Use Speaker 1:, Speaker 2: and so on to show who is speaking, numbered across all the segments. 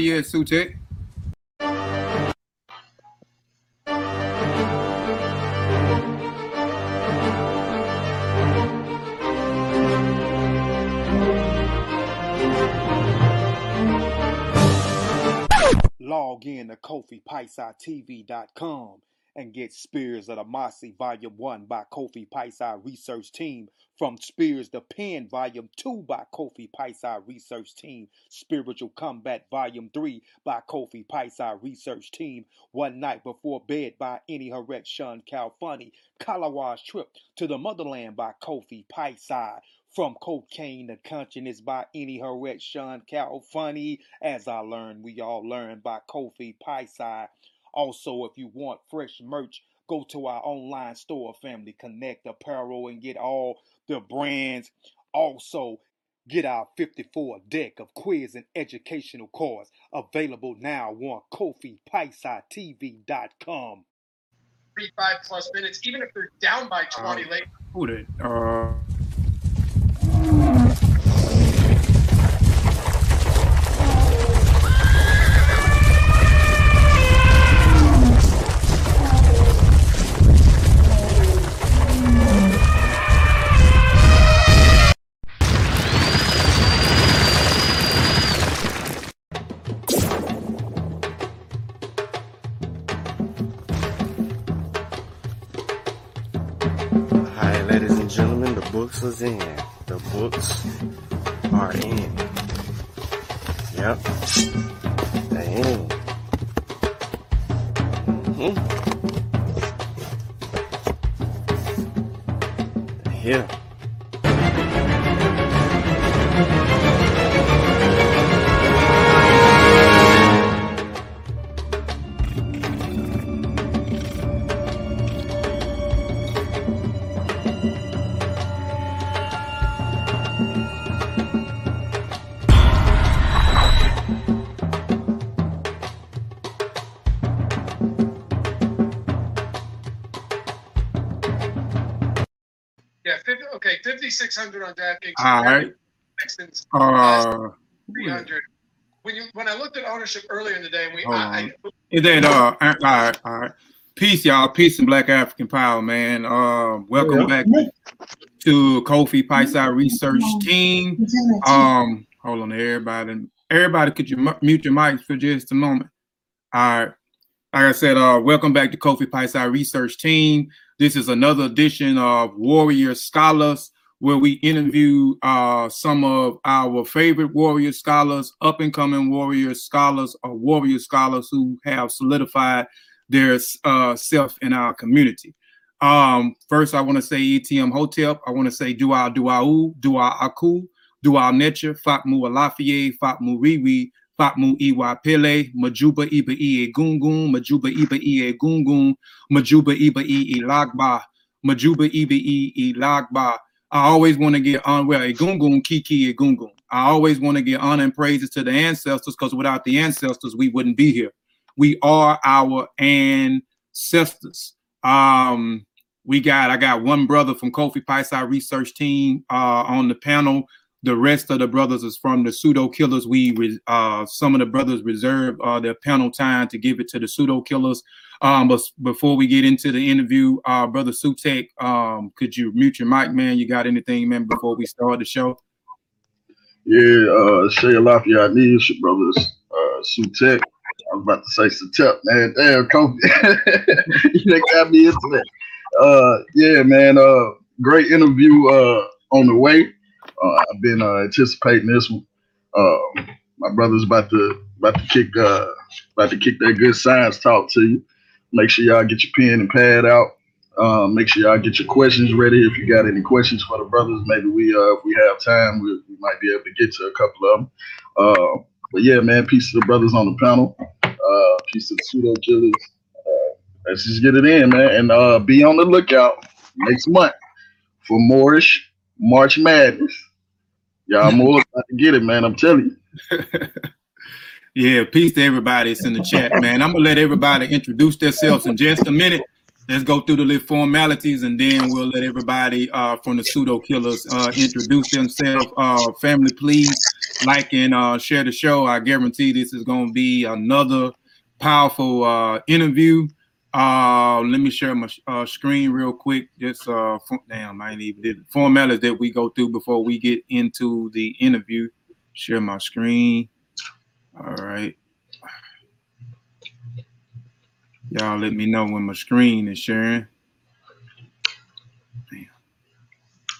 Speaker 1: You at, Sutek?
Speaker 2: Log in to KofiPaisaTV.com and get Spears of the Mossy Volume 1 by Kofi Paisa Research Team. From Spears the Pen Volume 2 by Kofi Paisa Research Team. Spiritual Combat Volume 3 by Kofi Paisa Research Team. One Night Before Bed by Any Harret Sean Calfunny. Kalawa's Trip to the Motherland by Kofi Paisa. From Cocaine to Consciousness by Any Harret Sean Calfunny. As I learned, we all learn by Kofi Paisa. Also, if you want fresh merch, go to our online store, Family Connect Apparel, and get all the brands. Also, get our 54 deck of quiz and educational cards available now on KofiPaisaTV.com.
Speaker 3: three, five plus minutes, even if they're down by 20 late.
Speaker 1: Who that? Uh,
Speaker 4: is in. The books are in. Yep.
Speaker 3: 5,600 on DraftKings.
Speaker 1: all right.
Speaker 3: Texans,
Speaker 1: Uh,
Speaker 3: 300. When you when I looked at ownership earlier in the day, and we
Speaker 1: Hold
Speaker 3: I, I,
Speaker 1: is that uh? All right, all right. Peace, y'all. Peace and Black African Power, man. Uh, welcome back to Kofi Paisa Research Team. Um, hold on, everybody. Everybody, could you mute your mics for just a moment? All right. Like I said, uh, welcome back to Kofi Paisa Research Team. This is another edition of Warrior Scholars, where we interview uh, some of our favorite warrior scholars, up and coming warrior scholars, or warrior scholars who have solidified their uh, self in our community. Um, first, I want to say ETM Hotep. I want to say Dua Duau, Dua Aku, Dua Necha, Fatmu Alafie, Fatmu Riwi, Fatmu Iwa Pele, Majuba Iba Ie Gungun, Majuba Iba Ie Gungun, Majuba Iba Ie Lagba, Majuba Iba Ie Lagba. I always want to get on well, Egungun Kiki Egungun. I always want to get honor and praises to the ancestors because without the ancestors, we wouldn't be here. We are our ancestors. Um, we got I got one brother from Kofi Paisa research team uh, on the panel. The rest of the brothers is from the pseudo killers. We uh, some of the brothers reserve uh, their panel time to give it to the pseudo killers. Um, but before we get into the interview, uh, brother Sutek, um, could you mute your mic, man? You got anything, man, before we start the show?
Speaker 5: Yeah, uh, Shay Lafayette needs your brothers, uh, Sutek. I was about to say Satep, man. Damn, Kofi. you got me into that. Uh, yeah, man. Uh, great interview uh, on the way. Uh, I've been uh, anticipating this. Uh, my brother's about to about to kick uh, about to kick that good science talk to you. Make sure y'all get your pen and pad out. Uh, make sure y'all get your questions ready. If you got any questions for the brothers, maybe we uh, if we have time, we, we might be able to get to a couple of them. Uh, but yeah, man, peace to the brothers on the panel. Uh, peace to the pseudo killers. Uh, let's just get it in, man, and uh, be on the lookout next month for Moorish March Madness. Y'all more about to get it, man. I'm telling you.
Speaker 1: Yeah, peace to everybody that's in the chat, man. I'm gonna let everybody introduce themselves in just a minute. let's go through the little formalities and then we'll let everybody uh, from the pseudo killers uh, introduce themselves. Uh, family, please like and uh, share the show. I guarantee this is to be another powerful uh, interview. Uh, let me share my uh, screen real quick. Just uh, damn, I ain't even did formalities that we go through before we get into the interview. Share my screen. All right. Y'all let me know when my screen is sharing.
Speaker 6: Damn.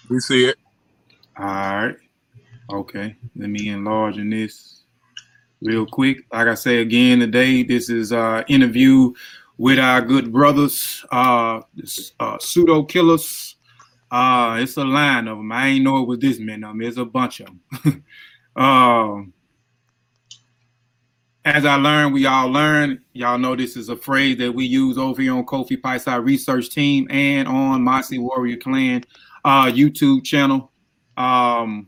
Speaker 6: We see it.
Speaker 1: All right. Okay. Let me enlarge in this real quick. Like I say again today, this is uh interview with our good brothers, uh, uh pseudo killers. Uh, it's a line of them. I ain't know it was this many of them. It's a bunch of them. um, as I learned, we all learn. Y'all know this is a phrase that we use over here on Kofi Paisai Research Team and on Mossy Warrior Clan uh, YouTube channel. Um,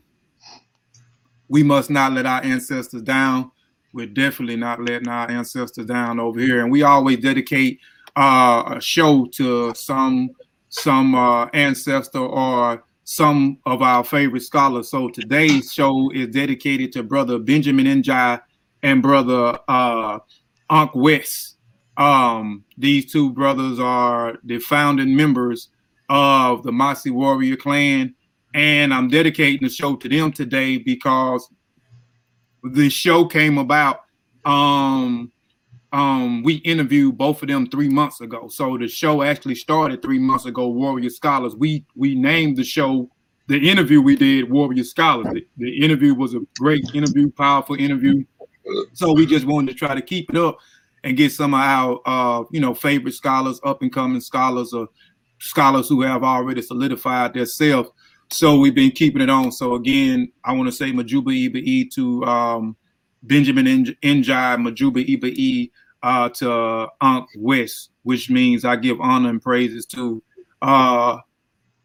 Speaker 1: we must not let our ancestors down. We're definitely not letting our ancestors down over here, and we always dedicate uh, a show to some some uh, ancestor or some of our favorite scholars. So today's show is dedicated to Brother Benjamin Njai and brother uh Unc West. Um, these two brothers are the founding members of the Mossy Warrior Clan, and I'm dedicating the show to them today because the show came about. Um, um, we interviewed both of them three months ago, so the show actually started three months ago. Warrior Scholars. We we named the show the interview we did Warrior Scholars. The, the interview was a great interview, powerful interview. So we just wanted to try to keep it up and get some of our uh, you know favorite scholars, up and coming scholars, or scholars who have already solidified their self. So we've been keeping it on. So again, I want to say Majuba Iba E to um, Benjamin Njai, Majuba Iba E uh, to Unc West, which means I give honor and praises to uh,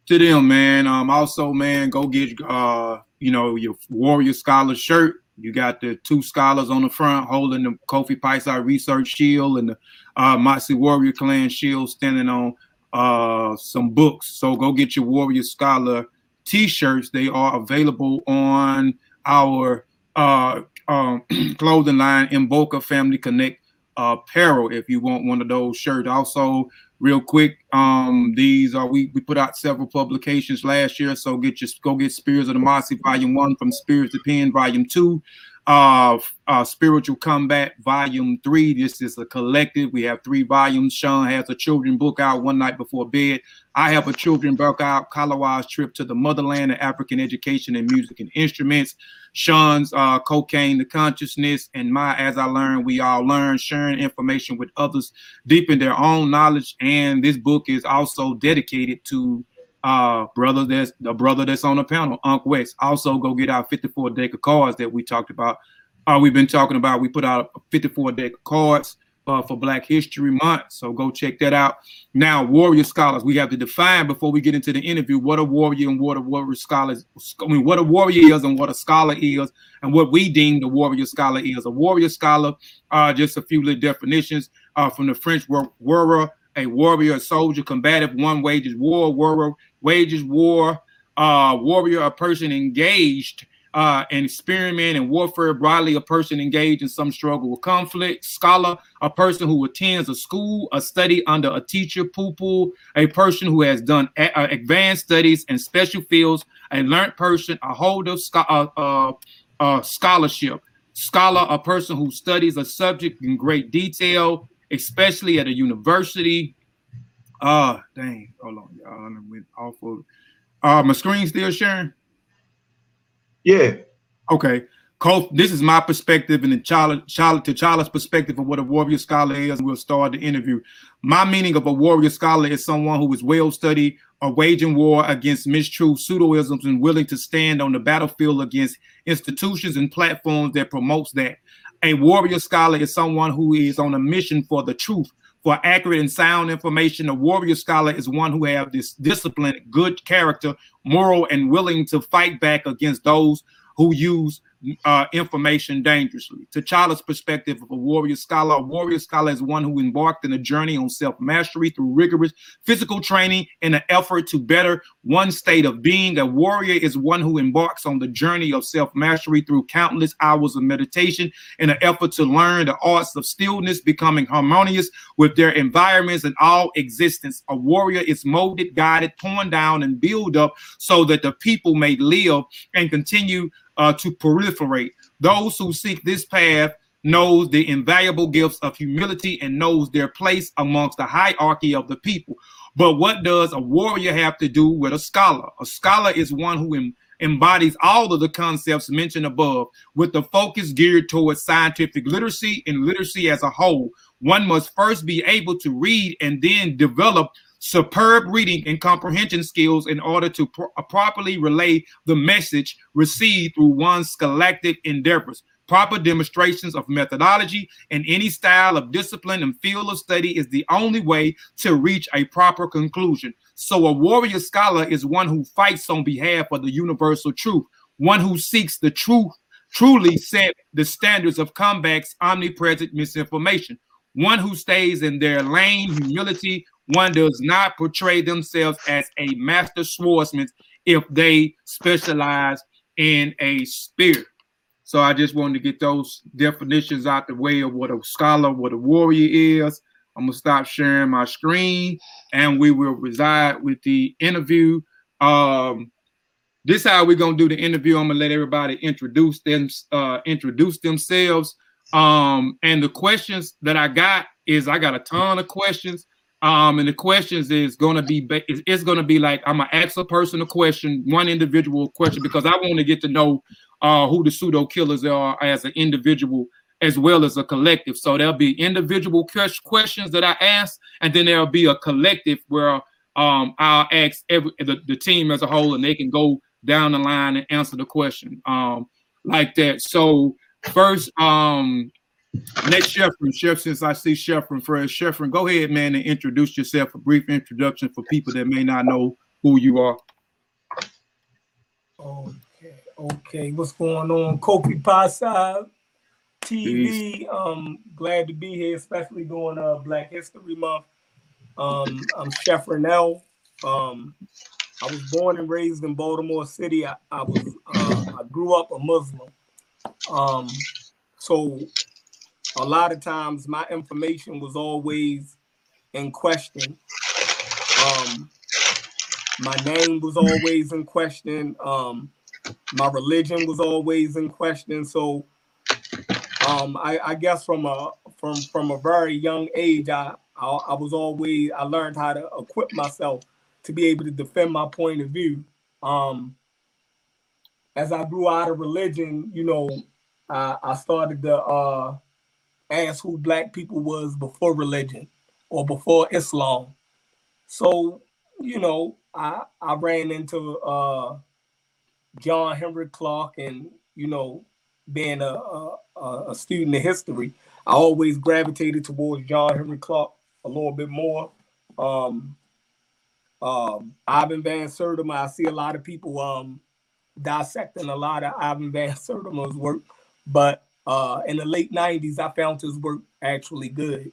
Speaker 1: to them, man. Um, also, man, go get uh, you know your Warrior Scholar shirt you got the two scholars on the front holding the Kofi Paisai Research Shield and the uh, Mossy Warrior Clan Shield standing on uh, some books. So go get your Warrior Scholar t-shirts. They are available on our uh, um, clothing line, Mboka Family Connect apparel if you want one of those shirts. Also, real quick, um, these are we we put out several publications last year. So get your go get Spirits of the Mossy Volume One from Spirits of Pen Volume Two. Uh, uh, Spiritual Combat Volume 3. This is a collective. We have three volumes. Sean has a children book out one night before bed. I have a children book out, Kalawa's Trip to the Motherland of African Education and Music and Instruments. Sean's uh, Cocaine the Consciousness, and my As I Learn, We All Learn, sharing information with others, deepen their own knowledge. And this book is also dedicated to uh brother that's the brother that's on the panel unc west also go get our 54 deck of cards that we talked about. Uh we've been talking about we put out a 54 deck of cards uh, for black history month so go check that out. Now warrior scholars we have to define before we get into the interview what a warrior and what a warrior scholars i mean what a warrior is and what a scholar is and what we deem the warrior scholar is. A warrior scholar uh just a few little definitions uh from the french word warrior a warrior, a soldier, combative, one wages war, warrior, wages war, uh, warrior, a person engaged uh, in experiment and warfare, broadly a person engaged in some struggle with conflict, scholar, a person who attends a school, a study under a teacher, pupil, a person who has done a- uh, advanced studies in special fields, a learned person, a holder of uh, uh, uh, scholarship, scholar, a person who studies a subject in great detail, especially at a university. Ah, uh, dang, hold on, y'all. I went off of uh my screen still sharing?
Speaker 7: Yeah.
Speaker 1: Okay. This is my perspective and the child, child to child's perspective of what a warrior scholar is. We'll start the interview. My meaning of a warrior scholar is someone who is well studied or waging war against mistruth, pseudoisms, and willing to stand on the battlefield against institutions and platforms that promotes that. A warrior scholar is someone who is on a mission for the truth, for accurate and sound information. A warrior scholar is one who have this discipline, good character, moral, and willing to fight back against those who use uh, information dangerously. To T'Challa's perspective of a warrior scholar, a warrior scholar is one who embarked in a journey on self-mastery through rigorous physical training in an effort to better one state of being. A warrior is one who embarks on the journey of self-mastery through countless hours of meditation in an effort to learn the arts of stillness, becoming harmonious with their environments and all existence. A warrior is molded, guided, torn down, and built up so that the people may live and continue uh, to proliferate. Those who seek this path knows the invaluable gifts of humility and knows their place amongst the hierarchy of the people. But what does a warrior have to do with a scholar? A scholar is one who em- embodies all of the concepts mentioned above with the focus geared towards scientific literacy and literacy as a whole. One must first be able to read and then develop superb reading and comprehension skills in order to pro- properly relay the message received through one's scholastic endeavors. Proper demonstrations of methodology and any style of discipline and field of study is the only way to reach a proper conclusion. So, a warrior scholar is one who fights on behalf of the universal truth, one who seeks the truth, truly set the standards of combat's omnipresent misinformation, one who stays in their lane, humility, one does not portray themselves as a master swordsman if they specialize in a spirit. So I just wanted to get those definitions out the way of what a scholar, what a warrior is. I'm gonna stop sharing my screen and we will reside with the interview. Um, this how we're gonna do the interview. I'm gonna let everybody introduce them, uh, introduce themselves. Um, and the questions that I got is I got a ton of questions. Um, and the questions is gonna be it's, gonna be like I'm gonna ask a person a question, one individual question, because I want to get to know uh who the pseudo killers are as an individual as well as a collective. So there'll be individual questions that I ask, and then there'll be a collective where um I'll ask every the, the team as a whole, and they can go down the line and answer the question um like that. So first, um next Sheffrin, Chef, since I see Sheffrin first, Sheffrin, go ahead, man, and introduce yourself. A brief introduction for people that may not know who you are.
Speaker 8: Okay, okay. What's going on? Kofi Pasa TV. Um, glad to be here, especially during uh Black History Month. Um, I'm Chef Renell. Um, I was born and raised in Baltimore City. I, I was uh, I grew up a Muslim. Um, so a lot of times my information was always in question. Um, my name was always in question. Um, my religion was always in question. So um, I, I guess from a from from a very young age, I, I I was always I learned how to equip myself to be able to defend my point of view. Um, as I grew out of religion, you know, I, I started to uh, ask who black people was before religion or before Islam. So, you know, I I ran into uh, John Henrik Clarke and, you know, being a, a, a student of history, I always gravitated towards John Henrik Clarke a little bit more. Um, um, Ivan Van Sertima, I see a lot of people um, dissecting a lot of Ivan Van Sertima's work, but uh, in the late '90s, I found his work actually good.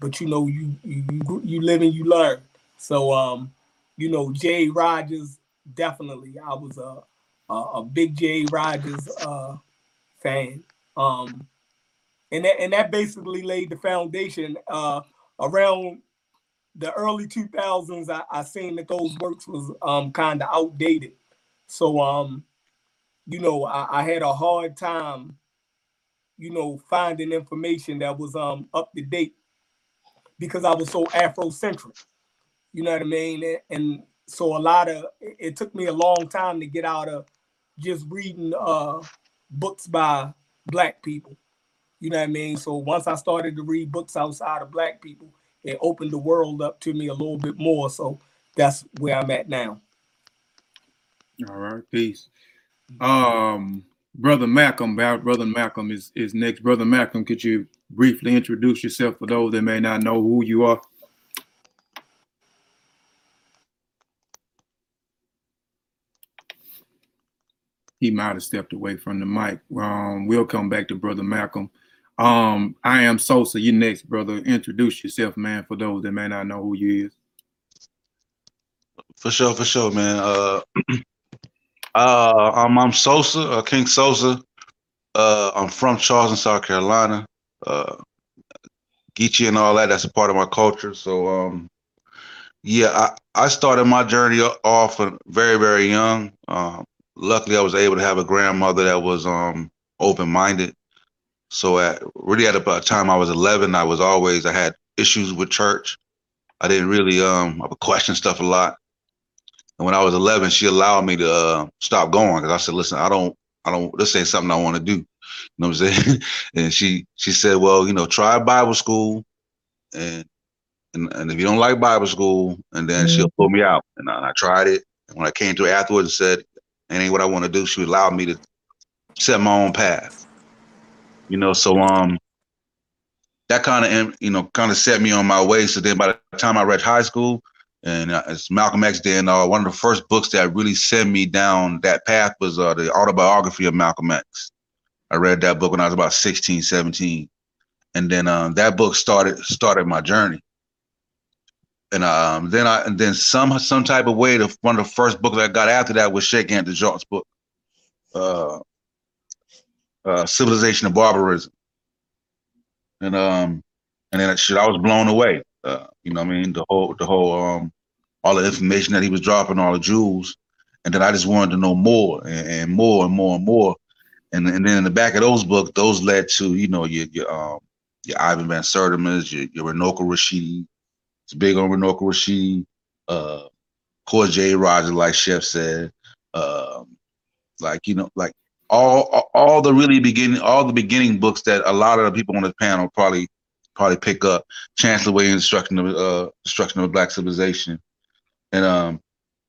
Speaker 8: But you know, you you you live and you learn. So um, you know, Jay Rogers definitely. I was a a, a big Jay Rogers uh, fan. Um, and that and that basically laid the foundation. Uh, around the early 2000s, I, I seen that those works was um, kind of outdated. So um, you know, I, I had a hard time you know, finding information that was um up to date because I was so Afrocentric. You know what I mean? And, and so a lot of it, took me a long time to get out of just reading uh books by black people. You know what I mean? So once I started to read books outside of black people, it opened the world up to me a little bit more. So that's where I'm at now.
Speaker 1: All right, peace. Um Brother Malcolm, Brother Malcolm is, is next. Brother Malcolm, could you briefly introduce yourself for those that may not know who you are? he might have stepped away from the mic. Um, we'll come back to Brother Malcolm. Um, I am Sosa. You next, brother. Introduce yourself, man, for those that may not know who you is.
Speaker 9: For sure, for sure, man. Uh, uh, I'm, I'm Sosa, uh, King Sosa. Uh, I'm from Charleston, South Carolina. Uh, Geechee and all that, that's a part of my culture. So, um, yeah, I, I started my journey off very, very young. Um, luckily, I was able to have a grandmother that was um, open-minded. So at really at about time I was 11, I was always I had issues with church. I didn't really um I would question stuff a lot. And when I was 11, she allowed me to uh, stop going because I said, "Listen, I don't, I don't. This ain't something I want to do." You know what I'm saying? and she she said, "Well, you know, try Bible school, and and, and if you don't like Bible school, and then mm-hmm. she'll pull me out." And I, I tried it. And when I came to afterwards and said, "It ain't what I want to do," she allowed me to set my own path you know. So um, that kind of you know kind of set me on my way. So then by the time I read high school, and uh, it's Malcolm X then uh, one of the first books that really sent me down that path was uh, the autobiography of Malcolm X. I read that book when I was about 16, 17. And then um, that book started started my journey. And um, then I and then some some type of way the one of the first books I got after that was Cheikh Anta Diop's book. Uh, uh, Civilization of Barbarism. And um, and then shit, I was blown away. Uh, you know, what I mean, the whole, the whole, um, all the information that he was dropping, all the jewels, and then I just wanted to know more and, and more and more and more. And, and then in the back of those books, those led to you know your your um your Ivan Van Sertima's, your your Runoko Rashidi. It's big on Runoko Rashidi. Uh, Core J. Roger, like Chef said. Um, like you know, like all all the really beginning all the beginning books that a lot of the people on the panel probably probably pick up Chancellor Williams' destruction of uh destruction of black civilization. And um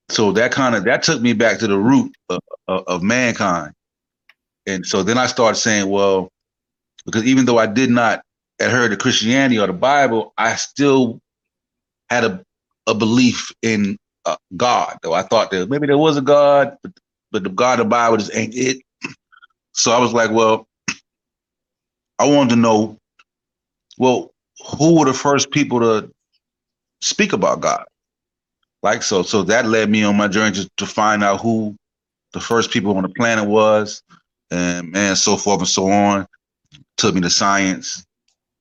Speaker 9: so that kind of that took me back to the root of, of, of, mankind. And so then I started saying well because even though I did not adhere to Christianity or the Bible I still had a a belief in uh, God. Though I thought that maybe there was a God but but the God of the Bible just ain't it. So I was like, well, I wanted to know, well, who were the first people to speak about God? Like so, so that led me on my journey to, to find out who the first people on the planet was, and man, so forth and so on. Took me to science,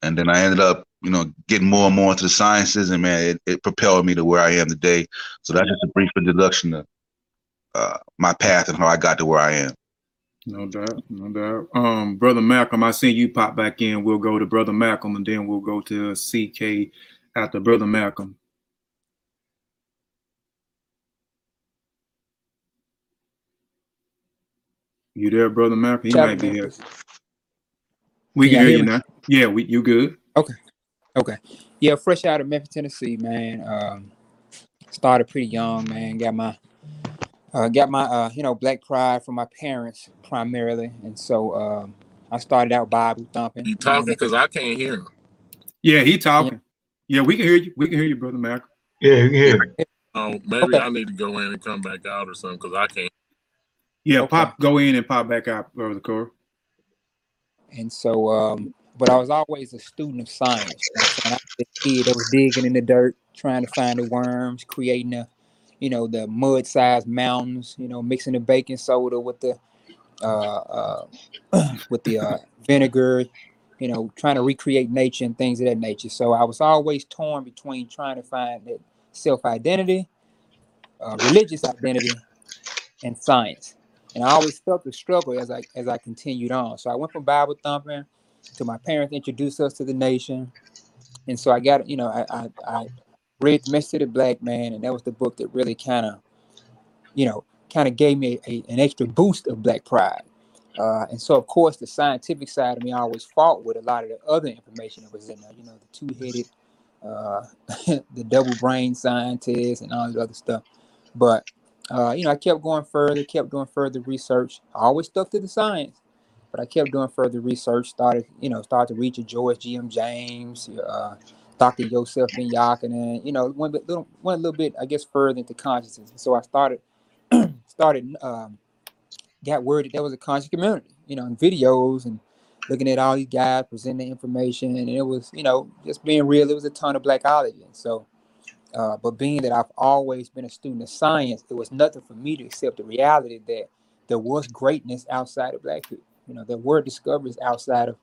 Speaker 9: and then I ended up, you know, getting more and more into the sciences, and man, it, it propelled me to where I am today. So that's just a brief introduction to uh, my path and how I got to where I am.
Speaker 1: No doubt, no doubt. Um, brother Malcolm, I see you pop back in. We'll go to brother Malcolm, and then we'll go to CK after brother Malcolm. You there, brother Malcolm? He might be here. We can, hear, hear you now. Yeah, we you good?
Speaker 10: Okay, okay. Yeah, fresh out of Memphis, Tennessee, man. Um, started pretty young, man. Got my uh, got my uh, you know black pride from my parents primarily, and so um, I started out Bible thumping.
Speaker 6: You talking because I can't hear him.
Speaker 1: Yeah, he talking. Yeah. yeah. we can hear you. We can hear you, brother Mac.
Speaker 7: Yeah, you can hear. yeah.
Speaker 6: Um, maybe okay. I need to go in and come back out or something because I can't.
Speaker 1: Yeah, okay. pop, go in and pop back out, brother Core.
Speaker 10: And so, um, but I was always a student of science. I was a kid that was digging in the dirt, trying to find the worms, creating a you know, the mud-sized mountains, you know, mixing the baking soda with the uh, uh, with the uh, vinegar, you know, trying to recreate nature and things of that nature. So I was always torn between trying to find that self-identity, uh, religious identity, and science. And I always felt the struggle as I as I continued on. So I went from Bible thumping to my parents introduced us to the nation, and so I got you know I I, I read the Black Man, and that was the book that really kind of, you know, kind of gave me a, an extra boost of Black pride. Uh, and so, of course, the scientific side of me always fought with a lot of the other information that was in there. You know, the two-headed, uh, the double brain scientists, and all that other stuff. But uh, you know, I kept going further, kept doing further research. I always stuck to the science, but I kept doing further research. Started, you know, started to reach a George G. M. James, uh, Dr. Yosef Ben Jochannan, you know, went a little, went a little bit, I guess, further into consciousness. So I started started um, got word that there was a conscious community, you know, in videos and looking at all these guys presenting information, and it was, you know, just being real. It was a ton of blackology, and so. Uh, but being that I've always been a student of science, it was nothing for me to accept the reality that there was greatness outside of black people. You know, there were discoveries outside of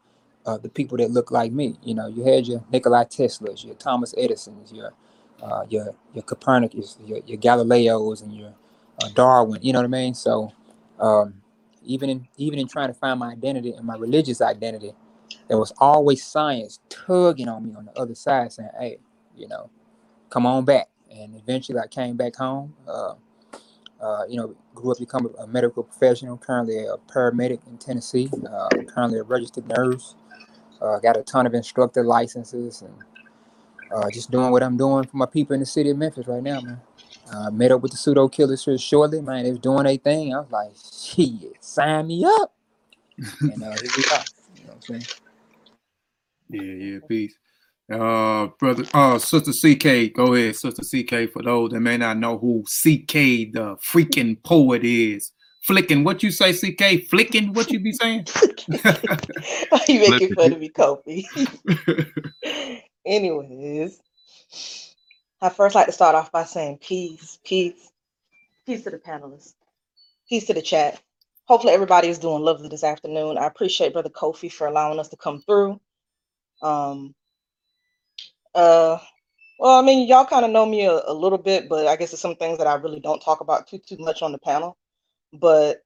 Speaker 10: uh, the people that look like me. You know, you had your Nikola Teslas, your Thomas Edisons, your uh, your your Copernicus, your, your Galileos, and your uh, Darwin. You know what I mean? So um, even in even in trying to find my identity and my religious identity, there was always science tugging on me on the other side, saying, "Hey, you know, come on back." And eventually, I came back home. Uh, uh, you know, grew up become a medical professional. Currently, a paramedic in Tennessee. Uh, currently, a registered nurse. Uh, got a ton of instructor licenses and uh, just doing what I'm doing for my people in the city of Memphis right now, man. Uh, met up with the pseudo killers here shortly, man. They was doing a thing. I was like, shit, sign me up. and uh, here we are. You know what I'm saying?
Speaker 1: Yeah, yeah, peace. Uh, brother, uh, sister CK, go ahead, sister CK. For those that may not know who CK, the freaking poet, is. Flicking, what you say, CK? Flicking, what you be saying?
Speaker 11: you making fun of me, Kofi. Anyways, I first like to start off by saying peace, peace, peace to the panelists, peace to the chat. Hopefully, everybody is doing lovely this afternoon. I appreciate Brother Kofi for allowing us to come through. Um, uh, well, I mean, y'all kind of know me a, a little bit, but I guess it's some things that I really don't talk about too too much on the panel. But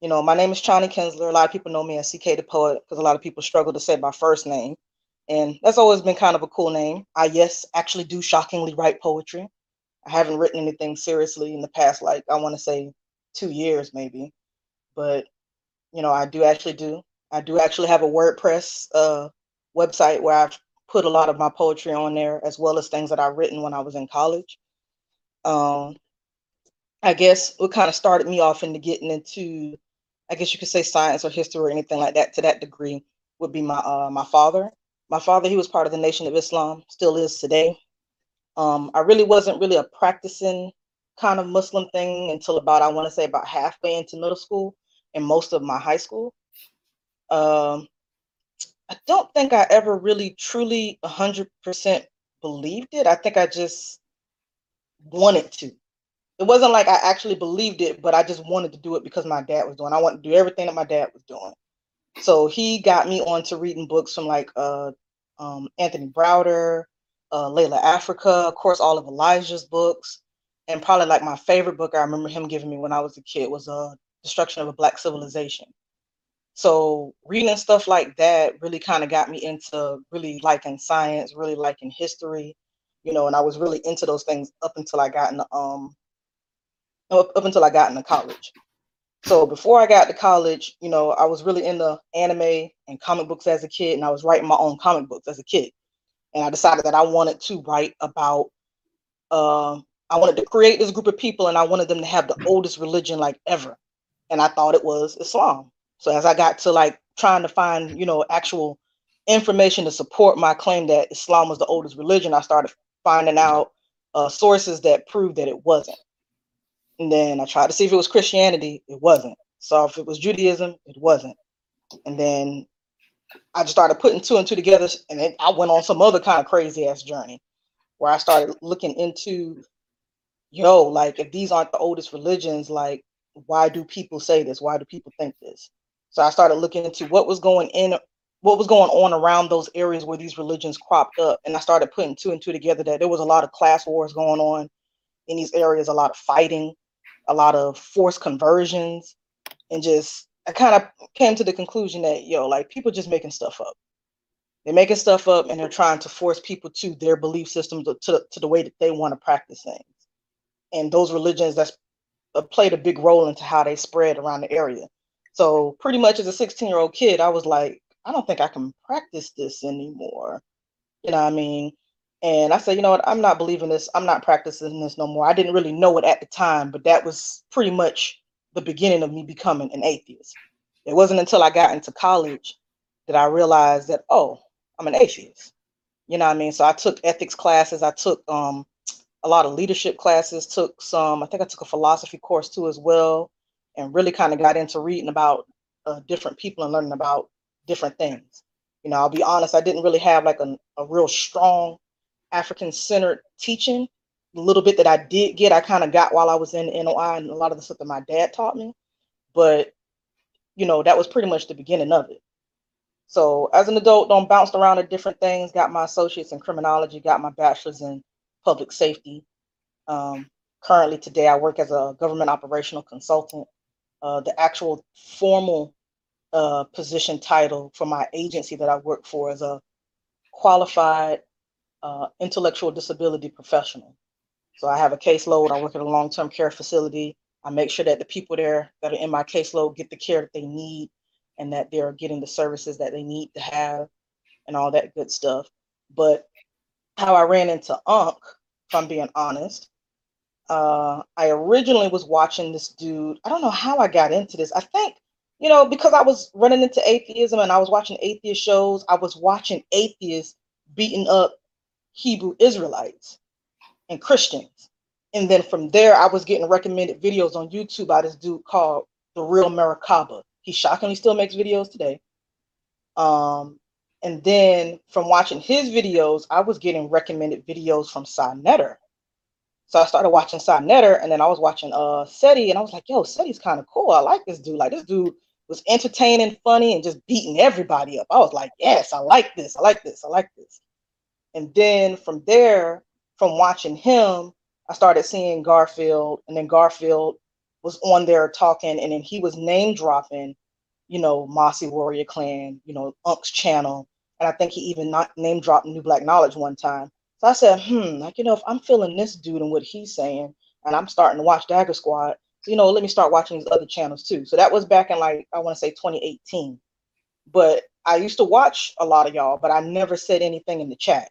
Speaker 11: you know, my name is Chani Kinsler. A lot of people know me as CK the Poet because a lot of people struggle to say my first name. And that's always been kind of a cool name. I, yes, actually do shockingly write poetry. I haven't written anything seriously in the past, like I want to say two years maybe. But, you know, I do actually do. I do actually have a WordPress uh, website where I've put a lot of my poetry on there, as well as things that I've written when I was in college. Um, I guess what kind of started me off into getting into, I guess you could say science or history or anything like that to that degree would be my uh, my father my father, he was part of the Nation of Islam, still is today. Um, I really wasn't really a practicing kind of Muslim thing until about, I want to say, about halfway into middle school and most of my high school. Um, I don't think I ever really truly 100% believed it. I think I just wanted to. It wasn't like I actually believed it, but I just wanted to do it because my dad was doing. I wanted to do everything that my dad was doing. So he got me on to reading books from like uh, um, Anthony Browder, uh, Llaila Afrika, of course, all of Elijah's books. And probably like my favorite book I remember him giving me when I was a kid was uh, Destruction of a Black Civilization. So reading stuff like that really kind of got me into really liking science, really liking history, you know, and I was really into those things up until I got into um up, up until I got into college. So before I got to college, you know, I was really into anime and comic books as a kid, and I was writing my own comic books as a kid. And I decided that I wanted to write about, uh, I wanted to create this group of people, and I wanted them to have the oldest religion like ever. And I thought it was Islam. So as I got to like trying to find, you know, actual information to support my claim that Islam was the oldest religion, I started finding out uh, sources that proved that it wasn't. And then I tried to see if it was Christianity. It wasn't. So if it was Judaism, it wasn't. And then I just started putting two and two together, and then I went on some other kind of crazy ass journey where I started looking into, yo, like if these aren't the oldest religions, like why do people say this? Why do people think this? So I started looking into what was going in, what was going on around those areas where these religions cropped up, and I started putting two and two together that there was a lot of class wars going on in these areas, a lot of fighting, a lot of forced conversions, and just I kind of came to the conclusion that yo, like people just making stuff up. They're making stuff up and they're trying to force people to their belief systems to, to, to the way that they want to practice things. And those religions that's uh, played a big role into how they spread around the area. So pretty much as a 16 year old kid, I was like, I don't think I can practice this anymore. You know what I mean? And I said, you know what, I'm not believing this. I'm not practicing this no more. I didn't really know it at the time, but that was pretty much the beginning of me becoming an atheist. It wasn't until I got into college that I realized that, oh, I'm an atheist. You know what I mean? So I took ethics classes, I took um, a lot of leadership classes, took some, I think I took a philosophy course too as well. and really kind of got into reading about uh, different people and learning about different things. You know, I'll be honest, I didn't really have like a, a real strong African centered teaching. The little bit that I did get, I kind of got while I was in NOI and a lot of the stuff that my dad taught me. But, you know, that was pretty much the beginning of it. So as an adult, don't bounce around to different things. Got my associates in criminology, got my bachelor's in public safety. Um, currently today, I work as a government operational consultant. Uh, the actual formal uh, position title for my agency that I work for is a qualified uh, intellectual disability professional. So I have a caseload. I work at a long-term care facility. I make sure that the people there that are in my caseload get the care that they need and that they're getting the services that they need to have and all that good stuff. But how I ran into Unc, if I'm being honest, uh, I originally was watching this dude. I don't know how I got into this. I think, you know, because I was running into atheism and I was watching atheist shows, I was watching atheists beating up Hebrew Israelites and Christians. And then from there, I was getting recommended videos on YouTube by this dude called The Real Merkaba. He shockingly still makes videos today. Um, and then from watching his videos, I was getting recommended videos from Neter. So I started watching Neter, and then I was watching uh Seti, and I was like, yo, Seti's kind of cool. I like this dude. Like this dude was entertaining, funny, and just beating everybody up. I was like, yes, I like this. I like this. I like this. And then from there, from watching him, I started seeing Garfield, and then Garfield was on there talking, and then he was name dropping, you know, Mossy Warrior Clan, you know, Unk's channel, and I think he even not name dropped New Black Knowledge one time. So I said, hmm, like you know, if I'm feeling this dude and what he's saying, and I'm starting to watch Dagger Squad, so, you know, let me start watching these other channels too. So that was back in like I want to say 2018. But I used to watch a lot of y'all, but I never said anything in the chat.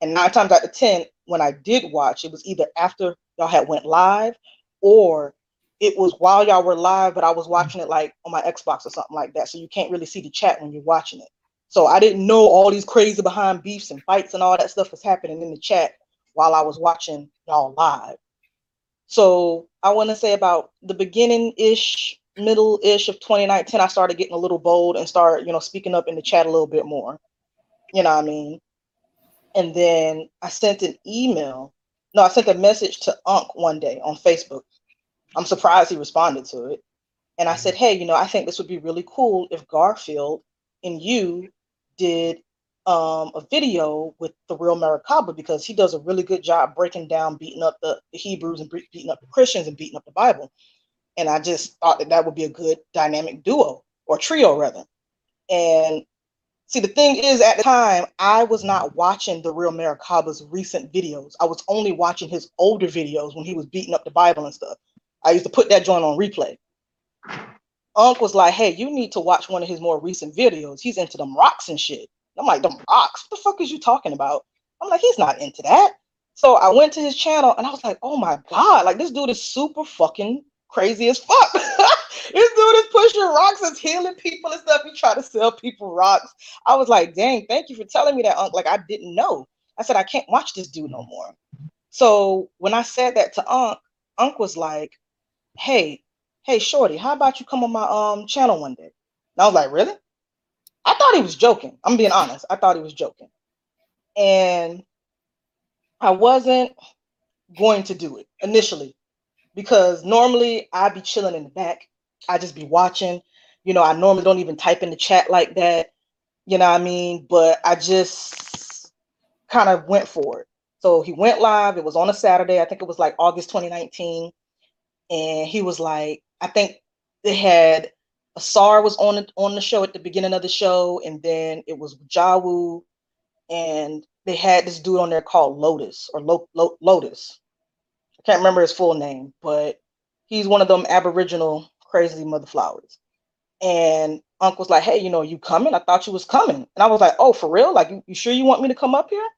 Speaker 11: And nine times out of ten, when I did watch, it was either after y'all had went live or it was while y'all were live, but I was watching it like on my Xbox or something like that. So you can't really see the chat when you're watching it. So I didn't know all these crazy behind beefs and fights and all that stuff was happening in the chat while I was watching y'all live. So I want to say about the beginning ish, middle ish of 2019, I started getting a little bold and start, you know, speaking up in the chat a little bit more. You know what I mean? And then I sent an email. No, I sent a message to Unc one day on Facebook. I'm surprised he responded to it. And I said, hey, you know, I think this would be really cool if Garfield and you did um, a video with the real Merkaba because he does a really good job breaking down, beating up the, Hebrews and beating up the Christians and beating up the Bible. And I just thought that that would be a good dynamic duo or trio rather. And see, the thing is, at the time, I was not watching the real Merkaba's recent videos. I was only watching his older videos when he was beating up the Bible and stuff. I used to put that joint on replay. Unc was like, "Hey, you need to watch one of his more recent videos. He's into them rocks and shit." I'm like, "Them rocks? What the fuck is you talking about?" I'm like, "He's not into that." So I went to his channel and I was like, "Oh my god! Like this dude is super fucking crazy as fuck." this dude is pushing rocks, is healing people and stuff. He try to sell people rocks. I was like, "Dang, thank you for telling me that, Unc." Like I didn't know. I said I can't watch this dude no more. So when I said that to Unc, Unc was like, "Hey, hey, Shorty, how about you come on my um channel one day? And I was like, really? I thought he was joking. I'm being honest. I thought he was joking. And I wasn't going to do it initially because normally I'd be chilling in the back. I just be watching. You know, I normally don't even type in the chat like that. You know what I mean? But I just kind of went for it. So he went live. It was on a Saturday. I think it was like August 2019. And he was like, I think they had Asar was on it on the show at the beginning of the show, and then it was Jawu, and they had this dude on there called Lotus or Lo- Lo- Lotus. I can't remember his full name, but he's one of them Aboriginal crazy mother flowers. And Unc was like, "Hey, you know, you coming? I thought you was coming." And I was like, "Oh, for real? Like, you, you sure you want me to come up here?"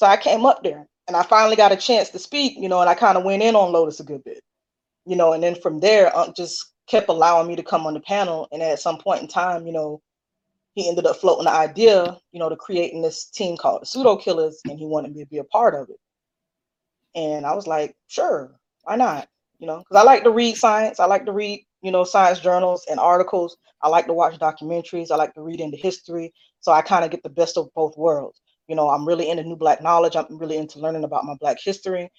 Speaker 11: So I came up there, and I finally got a chance to speak, you know, and I kind of went in on Lotus a good bit you know, and then from there, Unc just kept allowing me to come on the panel. And at some point in time, you know, he ended up floating the idea, you know, to creating this team called the Pseudo Killers, and he wanted me to be a part of it. And I was like, sure, why not? You know, because I like to read science, I like to read you know, science journals and articles. I like to watch documentaries. I like to read into history. So I kind of get the best of both worlds. You know, I'm really into new black knowledge. I'm really into learning about my black history.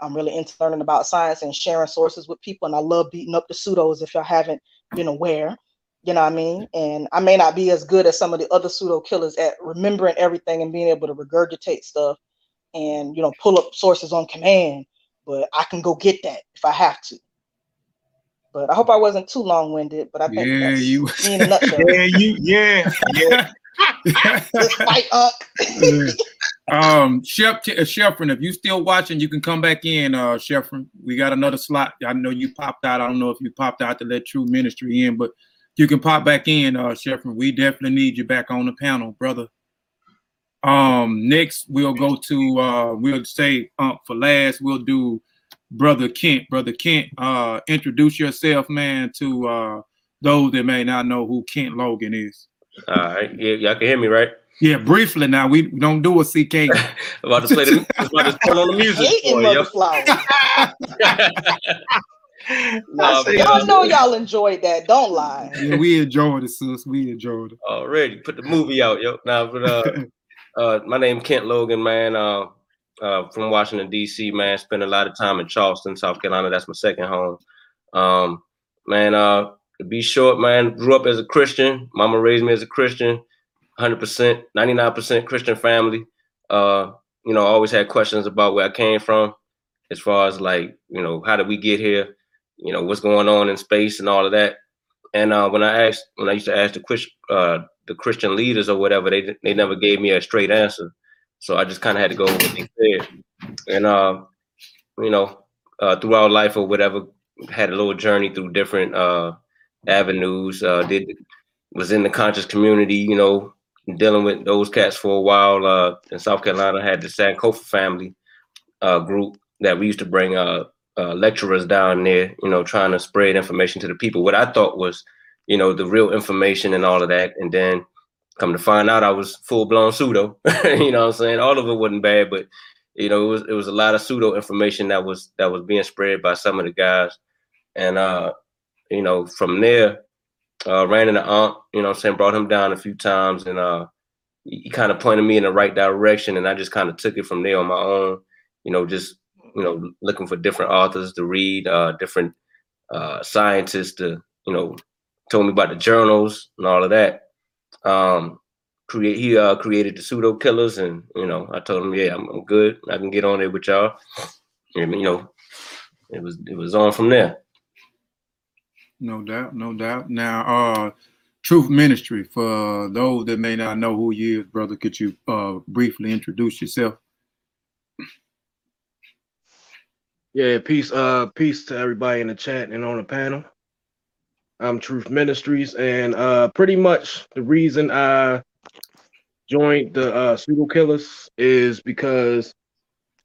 Speaker 11: I'm really into learning about science and sharing sources with people. And I love beating up the pseudos if y'all haven't been aware. You know what I mean? And I may not be as good as some of the other pseudo killers at remembering everything and being able to regurgitate stuff and you know pull up sources on command, but I can go get that if I have to. But I hope I wasn't too long-winded. But I think
Speaker 1: Yeah, you.
Speaker 7: Yeah, you. Yeah, yeah.
Speaker 11: Fight up.
Speaker 1: Yeah. um, Chef uh, Sheffrin, if you still watching, you can come back in. Uh, Sheffrin, we got another slot. I know you popped out. I don't know if you popped out to let True Ministry in, but you can pop back in. Uh, Sheffrin, we definitely need you back on the panel, brother. Um, next we'll go to uh, we'll say um, for last we'll do brother Kent. Brother Kent, uh, introduce yourself, man, to uh those that may not know who Kent Logan is.
Speaker 12: All right, yeah, y'all can hear me, right?
Speaker 1: Yeah, briefly now. We don't do a CK.
Speaker 12: about to play the about to turn on the music
Speaker 11: Hating
Speaker 12: for you.
Speaker 11: mother flowers.
Speaker 12: Nah, but,
Speaker 11: y'all know y'all enjoyed that. Don't lie.
Speaker 1: yeah, we enjoyed it, sis. We enjoyed it.
Speaker 12: already put the movie out, yo. Now, but uh, uh, my name is Kent Logan, man. Uh, uh, from Washington D.C., man. Spent a lot of time in Charleston, South Carolina. That's my second home. Um, man. Uh, to be short, man. Grew up as a Christian. Mama raised me as a Christian. 100%, 99% Christian family. Uh, you know, always had questions about where I came from, as far as like, you know, how did we get here? You know, what's going on in space and all of that. And uh, when I asked, when I used to ask the uh, the Christian leaders or whatever, they they never gave me a straight answer. So I just kind of had to go with what they said. And uh, you know, uh, throughout life or whatever, had a little journey through different uh, avenues. Uh, did was in the conscious community, you know, dealing with those cats for a while. Uh, in South Carolina, had the Sankofa family uh, group that we used to bring uh, uh, lecturers down there, you know, trying to spread information to the people. What I thought was, you know, the real information and all of that. And then come to find out I was full blown pseudo. you know what I'm saying? All of it wasn't bad, but you know, it was it was a lot of pseudo information that was that was being spread by some of the guys. And uh, you know, from there, uh ran into Aunt, you know what I'm saying, brought him down a few times and uh he, he kind of pointed me in the right direction and I just kind of took it from there on my own, you know, just you know, looking for different authors to read, uh different uh scientists to, you know, told me about the journals and all of that. Um create he uh created the pseudo killers and you know I told him yeah I'm, I'm good I can get on there with y'all and you know it was it was on from there
Speaker 1: No doubt, no doubt. Now, uh, Truth Ministry, for those that may not know who you is, brother, could you uh briefly introduce yourself?
Speaker 7: Yeah, peace, uh, peace to everybody in the chat and on the panel. I'm Truth Ministries, and uh, pretty much the reason I joined the uh, pseudo killers is because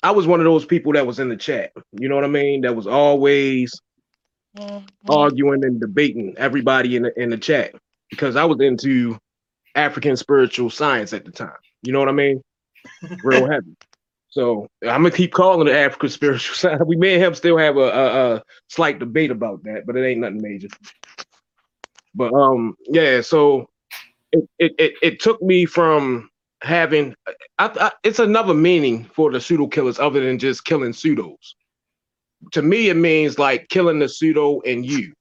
Speaker 7: I was one of those people that was in the chat. You know what I mean? That was always arguing and debating everybody in the in the chat because I was into African spiritual science at the time. You know what I mean? Real heavy. So I'm gonna keep calling it African spiritual science. We may have still have a, a, a slight debate about that, but it ain't nothing major. But um, yeah. So it it it, it took me from having I, I, it's another meaning for the pseudo killers other than just killing pseudos. To me, it means like killing the pseudo and you.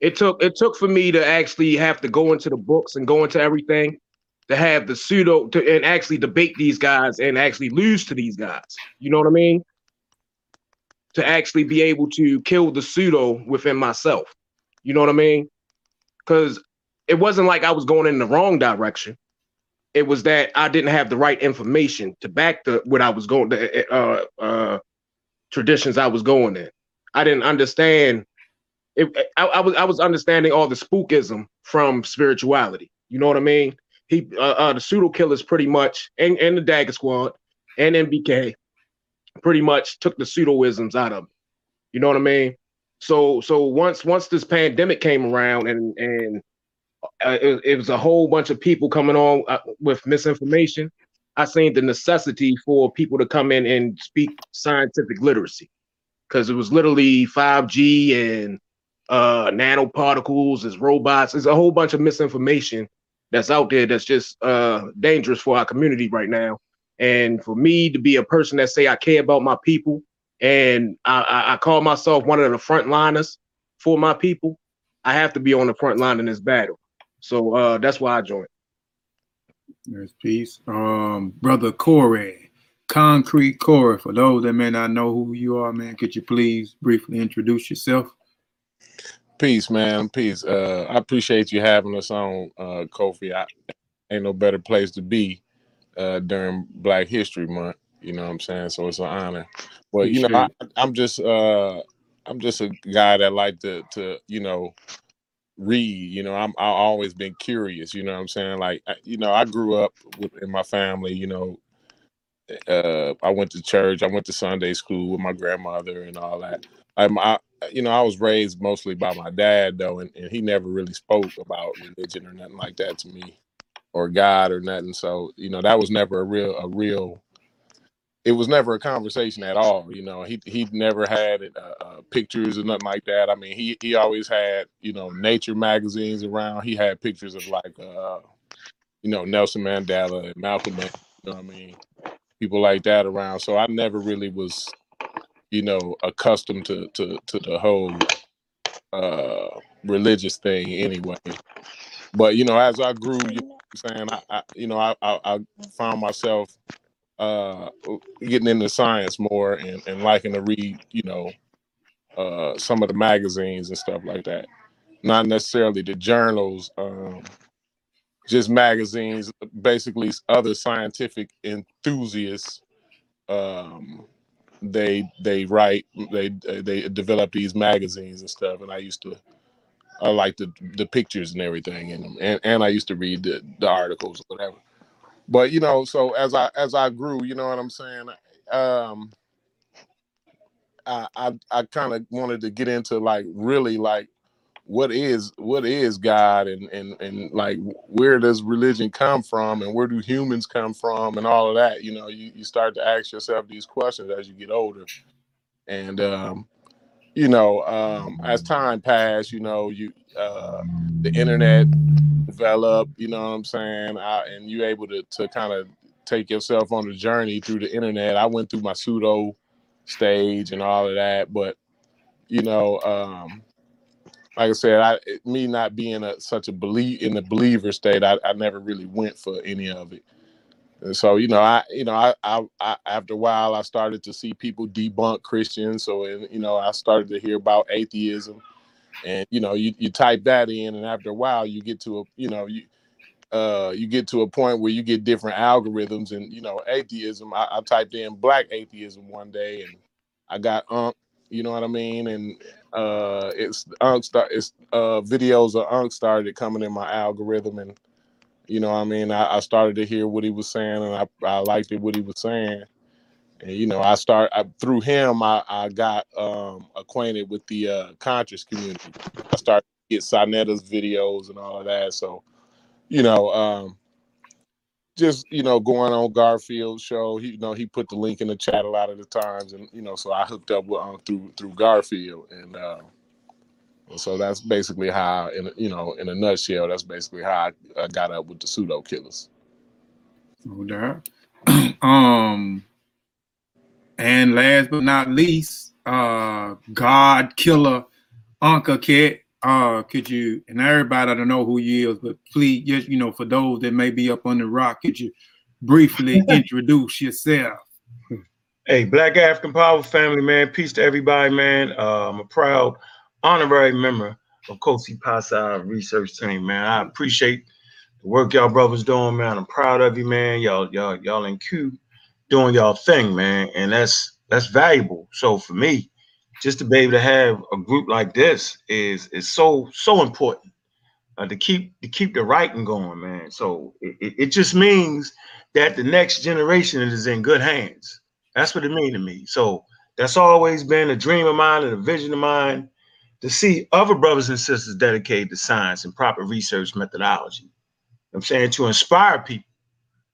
Speaker 7: It took it took for me to actually have to go into the books and go into everything to have the pseudo to and actually debate these guys and actually lose to these guys. You know what I mean? To actually be able to kill the pseudo within myself. You know what I mean? Because it wasn't like I was going in the wrong direction. It was that I didn't have the right information to back the what I was going the uh uh traditions I was going in. I didn't understand it, I, I was I was understanding all the spookism from spirituality. You know what I mean? He uh, uh the pseudo killers pretty much and, and the Dagger Squad and MBK pretty much took the pseudoisms out of it. You know what I mean? So so once once this pandemic came around and and uh, it, it was a whole bunch of people coming on uh, with misinformation. I seen the necessity for people to come in and speak scientific literacy because it was literally 5G and uh nanoparticles, it's robots, it's a whole bunch of misinformation that's out there that's just uh dangerous for our community right now. And for me to be a person that say I care about my people and I, I, call myself one of the frontliners for my people, I have to be on the front line in this battle. So uh that's why I joined.
Speaker 1: There's peace. Um, brother Corey, Concrete Corey. For those that may not know who you are, man, could you please briefly introduce yourself?
Speaker 6: Peace, man. Peace. Uh, I appreciate you having us on, uh, Kofi. I, ain't no better place to be uh, during Black History Month. You know what I'm saying? So it's an honor. But you know, I, I'm just uh, I'm just a guy that like to to you know read. You know, I'm I always been curious. You know what I'm saying? Like I- you know, I grew up with, in my family. You know, uh, I went to church. I went to Sunday school with my grandmother and all that. I'm, I, you know, I was raised mostly by my dad though, and, and he never really spoke about religion or nothing like that to me, or God or nothing. So you know, that was never a real a real. It was never a conversation at all. You know, he he never had uh, uh, pictures or nothing like that. I mean, he he always had you know nature magazines around. He had pictures of like uh, you know Nelson Mandela and Malcolm X. You know what I mean? People like that around. So I never really was you know, accustomed to to to the whole uh religious thing anyway. But you know, as I grew, you know saying, I, I you know, I, I I found myself uh getting into science more and, and liking to read, you know, uh some of the magazines and stuff like that. Not necessarily the journals, um just magazines, basically other scientific enthusiasts um they they write they they develop these magazines and stuff and i used to i like the the pictures and everything in them and, and i used to read the, the articles or whatever. But you know so as i as i grew you know what i'm saying? Um i i, I kind of wanted to get into like really like what is what is god and and and like where does religion come from and where do humans come from and all of that? You know you, you start to ask yourself these questions as you get older. And um you know um as time passed you know you uh the internet developed you know what i'm saying? I, and you able to to kind of take yourself on a journey through the internet. I went through my pseudo stage and all of that but you know um like I said, I me not being a such a believe in the believer state, I, I never really went for any of it. And so, you know, I, you know, I, I, I, after a while, I started to see people debunk Christians. So, and, you know, I started to hear about atheism, and you know, you, you type that in, and after a while, you get to a, you know, you, uh, you get to a point where you get different algorithms, and you know, atheism. I, I typed in black atheism one day, and I got um You know what I mean? And uh, it's unk start, it's uh videos of unk started coming in my algorithm, and you know I mean. I, I started to hear what he was saying, and I, I liked it what he was saying. And you know, I start I, through him. I, I got um, acquainted with the uh, conscious community. I started to get Sanetta's videos and all of that. So, you know, um, just you know, going on Garfield's show. He, you know, he put the link in the chat a lot of the times, and you know, so I hooked up with um, through through Garfield, and uh, so that's basically how, in you know, in a nutshell, that's basically how I, got up with the pseudo killers.
Speaker 1: No doubt. um, and last but not least, uh, God Killer Uncle Cat. Uh, could you and everybody I don't know who you is, but please, just you know, for those that may be up on the rock, could you briefly introduce yourself?
Speaker 13: Hey, Black African Power family, man. Peace to everybody, man. Uh, I'm a proud honorary member of Kofi Pasa research team, man. I appreciate the work y'all brothers doing, man. I'm proud of you, man. Y'all, y'all, y'all in Q doing y'all thing, man. And that's that's valuable. So for me, just to be able to have a group like this is is so so important uh, to keep to keep the writing going, man. So it, it, just means that the next generation is in good hands. That's what it means to me. So that's always been a dream of mine and a vision of mine to see other brothers and sisters dedicated to science and proper research methodology. I'm saying to inspire people.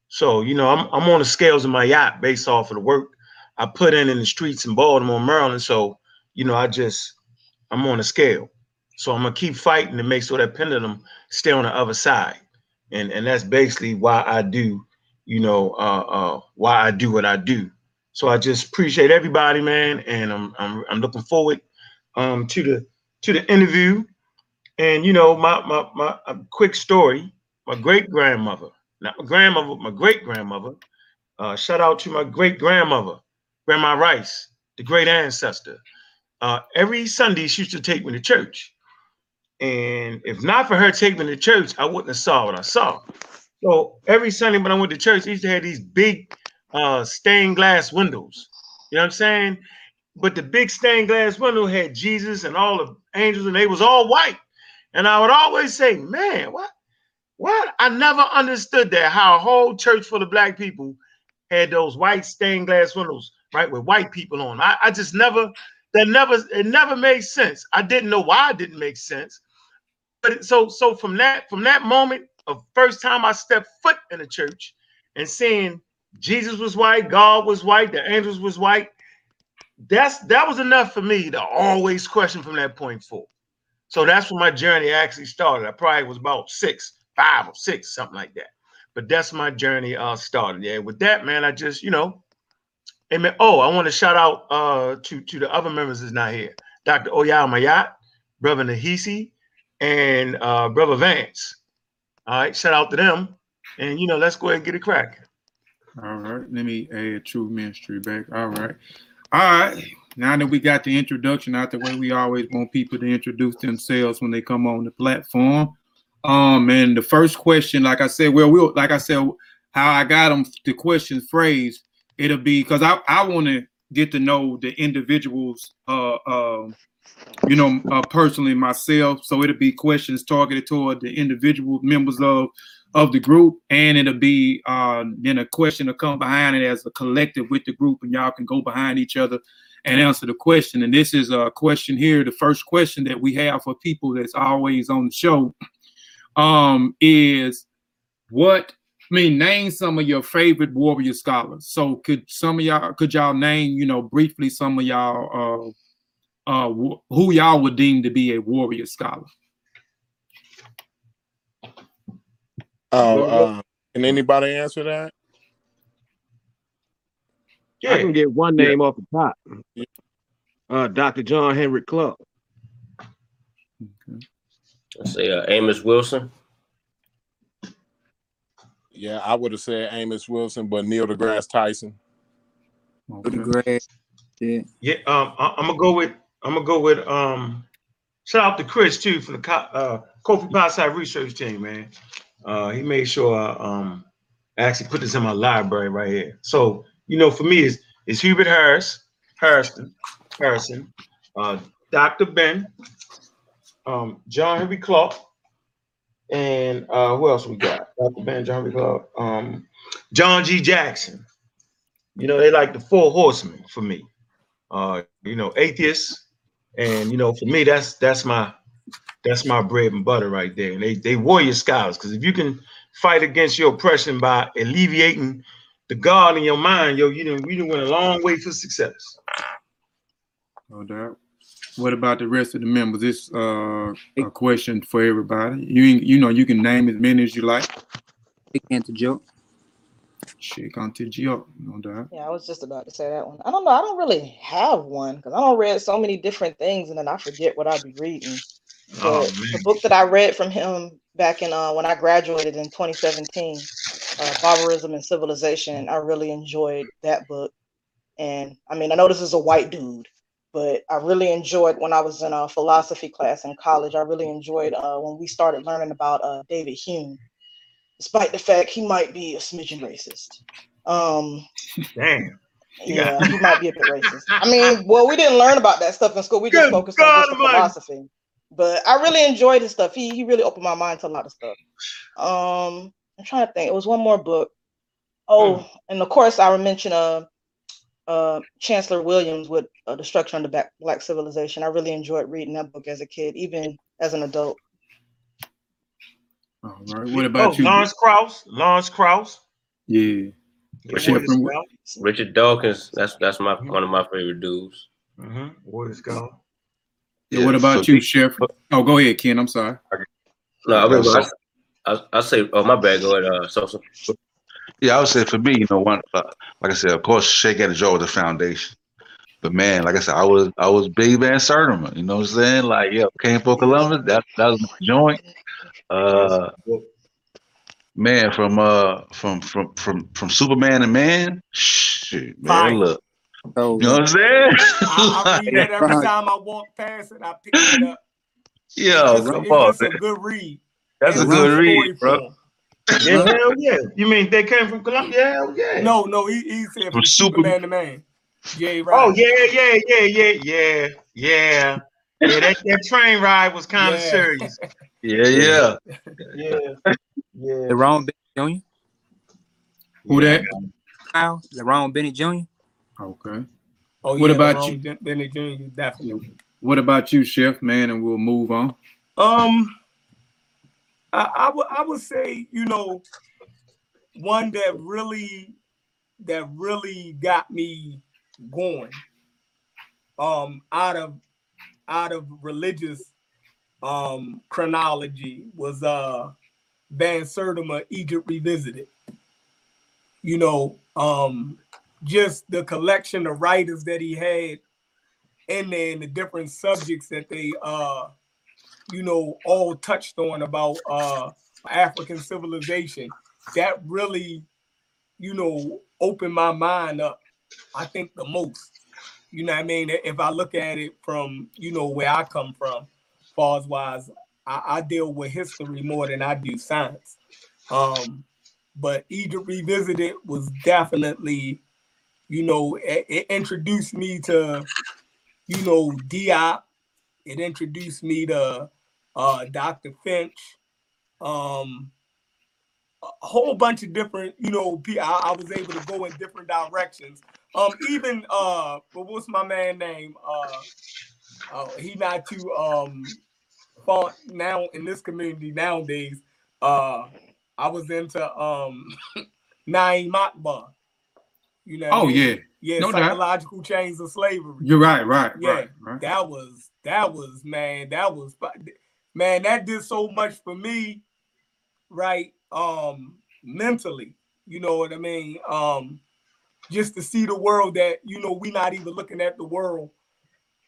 Speaker 13: So, you know, I'm, I'm on the scales of my yacht based off of the work I put in in the streets in Baltimore, Maryland. So, you know, I just, I'm on a scale. So I'm gonna keep fighting to make sure that pendulum stay on the other side. And and that's basically why I do, you know, uh uh why I do what I do. So I just appreciate everybody, man, and I'm I'm I'm looking forward um to the to the interview. And you know, my my my quick story. My great grandmother, not my grandmother, my great grandmother. Uh, shout out to my great grandmother, Grandma Rice, the great ancestor. Uh, every Sunday she used to take me to church, and if not for her taking me to church, I wouldn't have saw what I saw. So every Sunday when I went to church, I used to have these big uh, stained glass windows. You know what I'm saying? But the big stained glass window had Jesus and all the angels, and they was all white. And I would always say, man, what? What? I never understood that how a whole church full of black people had those white stained glass windows, right, with white people on. I, I just never, that never, it never made sense. I didn't know why it didn't make sense. But it- so, so from that, from that moment of first time I stepped foot in a church and seeing Jesus was white, God was white, the angels was white, that's that was enough for me to always question from that point forward. So that's when my journey actually started. I probably was about six, five or six, something like that. But that's my journey uh started. Yeah, with that, man, I just, you know, amen. Oh, I want to shout out uh to, to the other members that's not here. Dr. Oyal Mayat, Brother Nahisi, and uh Brother Vance. All right, shout out to them. And you know, let's go ahead and get it cracking.
Speaker 1: All right, let me add True Ministry back. All right. All right. Now that we got the introduction out the way, we always want people to introduce themselves when they come on the platform. Um, and the first question, like I said, well, we'll like I said, how I got them the question phrase, it'll be because I, I want to get to know the individuals uh uh you know uh, personally myself. So it'll be questions targeted toward the individual members of of the group, and it'll be uh, then a question to come behind it as a collective with the group, and y'all can go behind each other and answer the question. And this is a question here. The first question that we have for people that's always on the show um, is what I mean, name some of your favorite warrior scholars. So could some of y'all could y'all name, you know, briefly some of y'all uh uh who y'all would deem to be a warrior scholar?
Speaker 6: Oh, uh, can anybody answer that? Yeah.
Speaker 7: I can get one name off the top. Uh, Dr. John Henrik Clarke.
Speaker 12: Let's say uh, Amos Wilson.
Speaker 6: Yeah, I would have said Amos Wilson, but Neil deGrasse Tyson.
Speaker 10: deGrasse, yeah.
Speaker 13: Yeah, um, I, am gonna go with I'm gonna go with um. Shout out to Chris too for the uh, Kofi Potside research team, man. Uh, he made sure I um I actually put this in my library right here. So you know, for me, is is Hubert Harris, Harrison, Harrison, uh, Dr. Ben, um, John Henrik Clarke, and uh, who else we got? Dr. Ben, John Clarke, um, John G. Jackson. You know, they like the four horsemen for me. Uh, you know, atheists, and you know, for me, that's that's my that's my bread and butter right there. And they they warrior scholars, because if you can fight against your oppression by alleviating the God in your mind, yo, you didn't you done went a long way for success.
Speaker 1: No doubt. What about the rest of the members? This uh a question for everybody. You you know you can name as many as you like.
Speaker 10: Big into joke.
Speaker 1: Cheikh Anta Diop, no doubt.
Speaker 11: Yeah, I was just about to say that one. I don't know. I don't really have one because I don't read so many different things and then I forget what I'd be reading.
Speaker 13: Oh,
Speaker 11: But the book that I read from him back in uh, when I graduated in 2017, uh, Barbarism and Civilization, I really enjoyed that book. And I mean, I know this is a white dude, but I really enjoyed when I was in a philosophy class in college. I really enjoyed uh, when we started learning about uh, David Hume, despite the fact he might be a smidgen racist. Um,
Speaker 13: Damn.
Speaker 11: yeah, he might be a bit racist. I mean, well, we didn't learn about that stuff in school. We just
Speaker 13: Good
Speaker 11: focused
Speaker 13: God
Speaker 11: on just the philosophy. But I really enjoyed his stuff. He he really opened my mind to a lot of stuff. Um, I'm trying to think. It was one more book. Oh,
Speaker 13: Hmm.
Speaker 11: and of course I would mention uh uh Chancellor Williams with uh, Destruction of the Black, Black Civilization. I really enjoyed reading that book as a kid, even as an adult.
Speaker 1: All right. What about
Speaker 13: oh,
Speaker 1: you?
Speaker 13: Lawrence Krauss, Lawrence Krauss.
Speaker 1: Yeah.
Speaker 13: Yeah,
Speaker 12: Richard,
Speaker 13: warrior.
Speaker 12: Richard Dawkins. That's that's my one of my favorite dudes.
Speaker 13: Mm-hmm. Warrior scholar.
Speaker 1: Yeah, what about
Speaker 9: for
Speaker 1: you,
Speaker 9: me-
Speaker 1: Chef? Oh, go ahead, Ken. I'm sorry.
Speaker 12: No, I
Speaker 9: Okay,
Speaker 12: was
Speaker 9: so-
Speaker 12: I, I, I say, oh my bad. Go ahead, uh, Sosa.
Speaker 9: Yeah, I would say for me, you know, one uh, like I said, of course, Cheikh Anta Diop was the foundation. But man, like I said, I was I was big Van Sertima. You know what I'm saying? Like, yeah, came for Columbus. That that was my joint. Uh, man, from uh from from from from Superman and Man, shit, man,
Speaker 8: Fire.
Speaker 9: look.
Speaker 10: Oh,
Speaker 9: You know what I'm saying?
Speaker 8: I, I read that every time I walk past it. I pick it up.
Speaker 9: Yeah,
Speaker 8: It's,
Speaker 9: come
Speaker 8: it's
Speaker 9: on,
Speaker 8: just a good read.
Speaker 9: That's a
Speaker 8: And
Speaker 9: good
Speaker 8: good
Speaker 9: read, bro.
Speaker 8: form.
Speaker 13: Yeah, hell yeah. You mean they came from Columbia? Hell yeah.
Speaker 8: No, no, he, he said
Speaker 9: From
Speaker 8: from
Speaker 9: Super-
Speaker 8: Superman to Man. Jay
Speaker 13: Oh yeah, yeah, yeah, yeah, yeah, yeah. Yeah, that, that train ride was kind of
Speaker 8: Yeah.
Speaker 13: serious.
Speaker 9: Yeah, yeah.
Speaker 13: Yeah, yeah.
Speaker 10: Lerone Bennett Jr.
Speaker 1: Who that?
Speaker 10: Jr. Kyle, Lerone Bennett Jr.
Speaker 1: Okay.
Speaker 8: Oh,
Speaker 1: What
Speaker 8: yeah,
Speaker 1: about
Speaker 8: LeBron
Speaker 1: you?
Speaker 8: Ben- Bennett Jr. Definitely.
Speaker 1: What about you, Chef? Man, and we'll move on.
Speaker 8: Um, I, I would I would say you know one that really that really got me going um out of out of religious um chronology was uh Van Sertima Egypt Revisited. You know, um just the collection of writers that he had and the different subjects that they uh you know all touched on about uh African civilization that really you know opened my mind up I think the most. You know I mean? If I look at it from you know where I come from far as wise I, I deal with history more than I do science. Um but Egypt Revisited was definitely you know it, it introduced me to you know Diop it introduced me to uh, Dr. Finch, um, a whole bunch of different, you know, I, I was able to go in different directions. Um, even uh, but what's my man name? Uh, uh he not too um fun now in this community nowadays. Uh, I was into um Na'im Akbar. You know.
Speaker 1: Oh yeah.
Speaker 8: Yeah,
Speaker 1: No doubt.
Speaker 8: psychological chains of slavery.
Speaker 1: You're right, right,
Speaker 8: Yeah,
Speaker 1: right, right.
Speaker 8: that was that was man, that was man, that did so much for me, right? Um, mentally, you know what I mean? Um, just to see the world that you know we not even looking at the world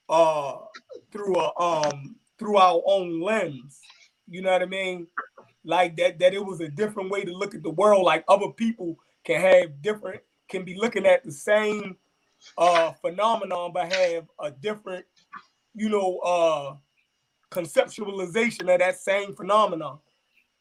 Speaker 8: uh through a um through our own lens. You know what I mean? Like that that it was a different way to look at the world. Like other people can have different can be looking at the same uh phenomenon but have a different you know uh conceptualization of that same phenomenon.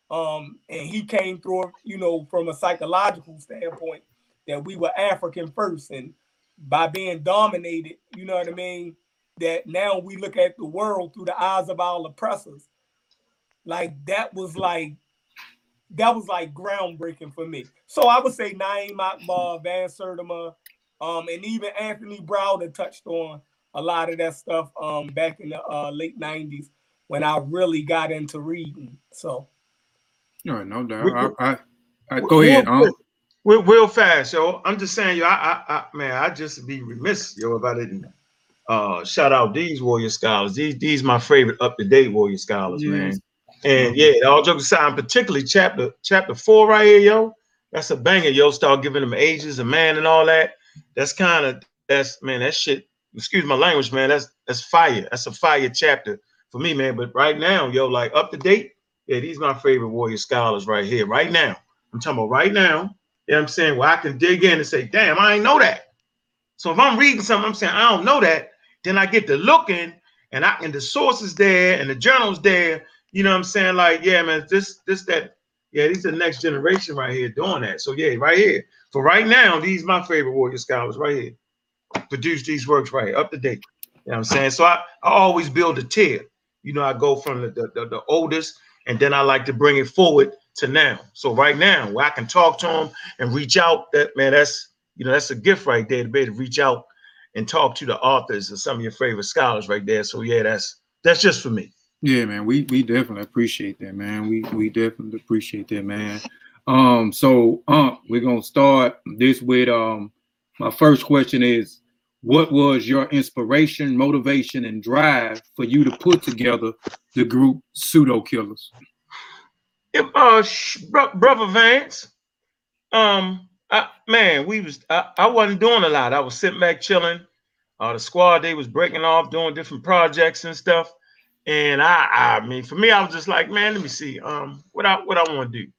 Speaker 8: Um and he came through you know from a psychological standpoint that we were african first and by being dominated you know what i mean that now we look at the world through the eyes of our oppressors. Like that was like that was like groundbreaking for me. So i would say na'im akbar van sertima um, and even Anthony Browder touched on a lot of that stuff um, back in the uh, late '90s when I really got into reading. So,
Speaker 1: No, no doubt.
Speaker 13: We-
Speaker 1: I, I, I, go ahead.
Speaker 13: Real,
Speaker 1: Um,
Speaker 13: quick, real, real fast, yo. I'm just saying, yo. I, I, I, man, I just be remiss, yo, if I didn't uh, shout out these Warrior Scholars. These, these my favorite up to date Warrior Scholars, man. And yeah, all jokes aside, particularly chapter chapter four right here, yo. That's a banger, yo. Start giving them ages a man and all that. That's kind of that's man. That shit. Excuse my language, man. That's that's fire. That's a fire chapter for me, man. But right now, yo, like up to date, yeah, these my favorite Warrior Scholars right here, right now. I'm talking about right now. You know what I'm saying? Well, I can dig in and say, damn, I ain't know that. So if I'm reading something, I'm saying I don't know that, then I get to looking and I and the sources there and the journals there. You know what I'm saying? Like, yeah, man, this, this, that, yeah, these are the next generation right here doing that. So yeah, right here. For right now, these my favorite warrior scholars right here. Produce these works right here, up to date. You know what I'm saying? So I, I always build a tier. You know, I go from the, the, the, oldest and then I like to bring it forward to now. So right now, where I can talk to them and reach out, that man, that's you know, that's a gift right there to be able to reach out and talk to the authors and some of your favorite scholars right there. So yeah, that's that's just for me.
Speaker 1: Yeah, man, we we definitely appreciate that, man. We we definitely appreciate that, man. Um, so um, we're gonna start this with um. My first question is, what was your inspiration, motivation, and drive for you to put together the group Pseudo Killers?
Speaker 13: If, uh, sh- bro- brother Vance, um, I, man, we was I, I wasn't doing a lot. I was sitting back chilling. Uh, the squad they was breaking off, doing different projects and stuff. And I, I mean, for me, I was just like, man, let me see, um, what I what I want to do.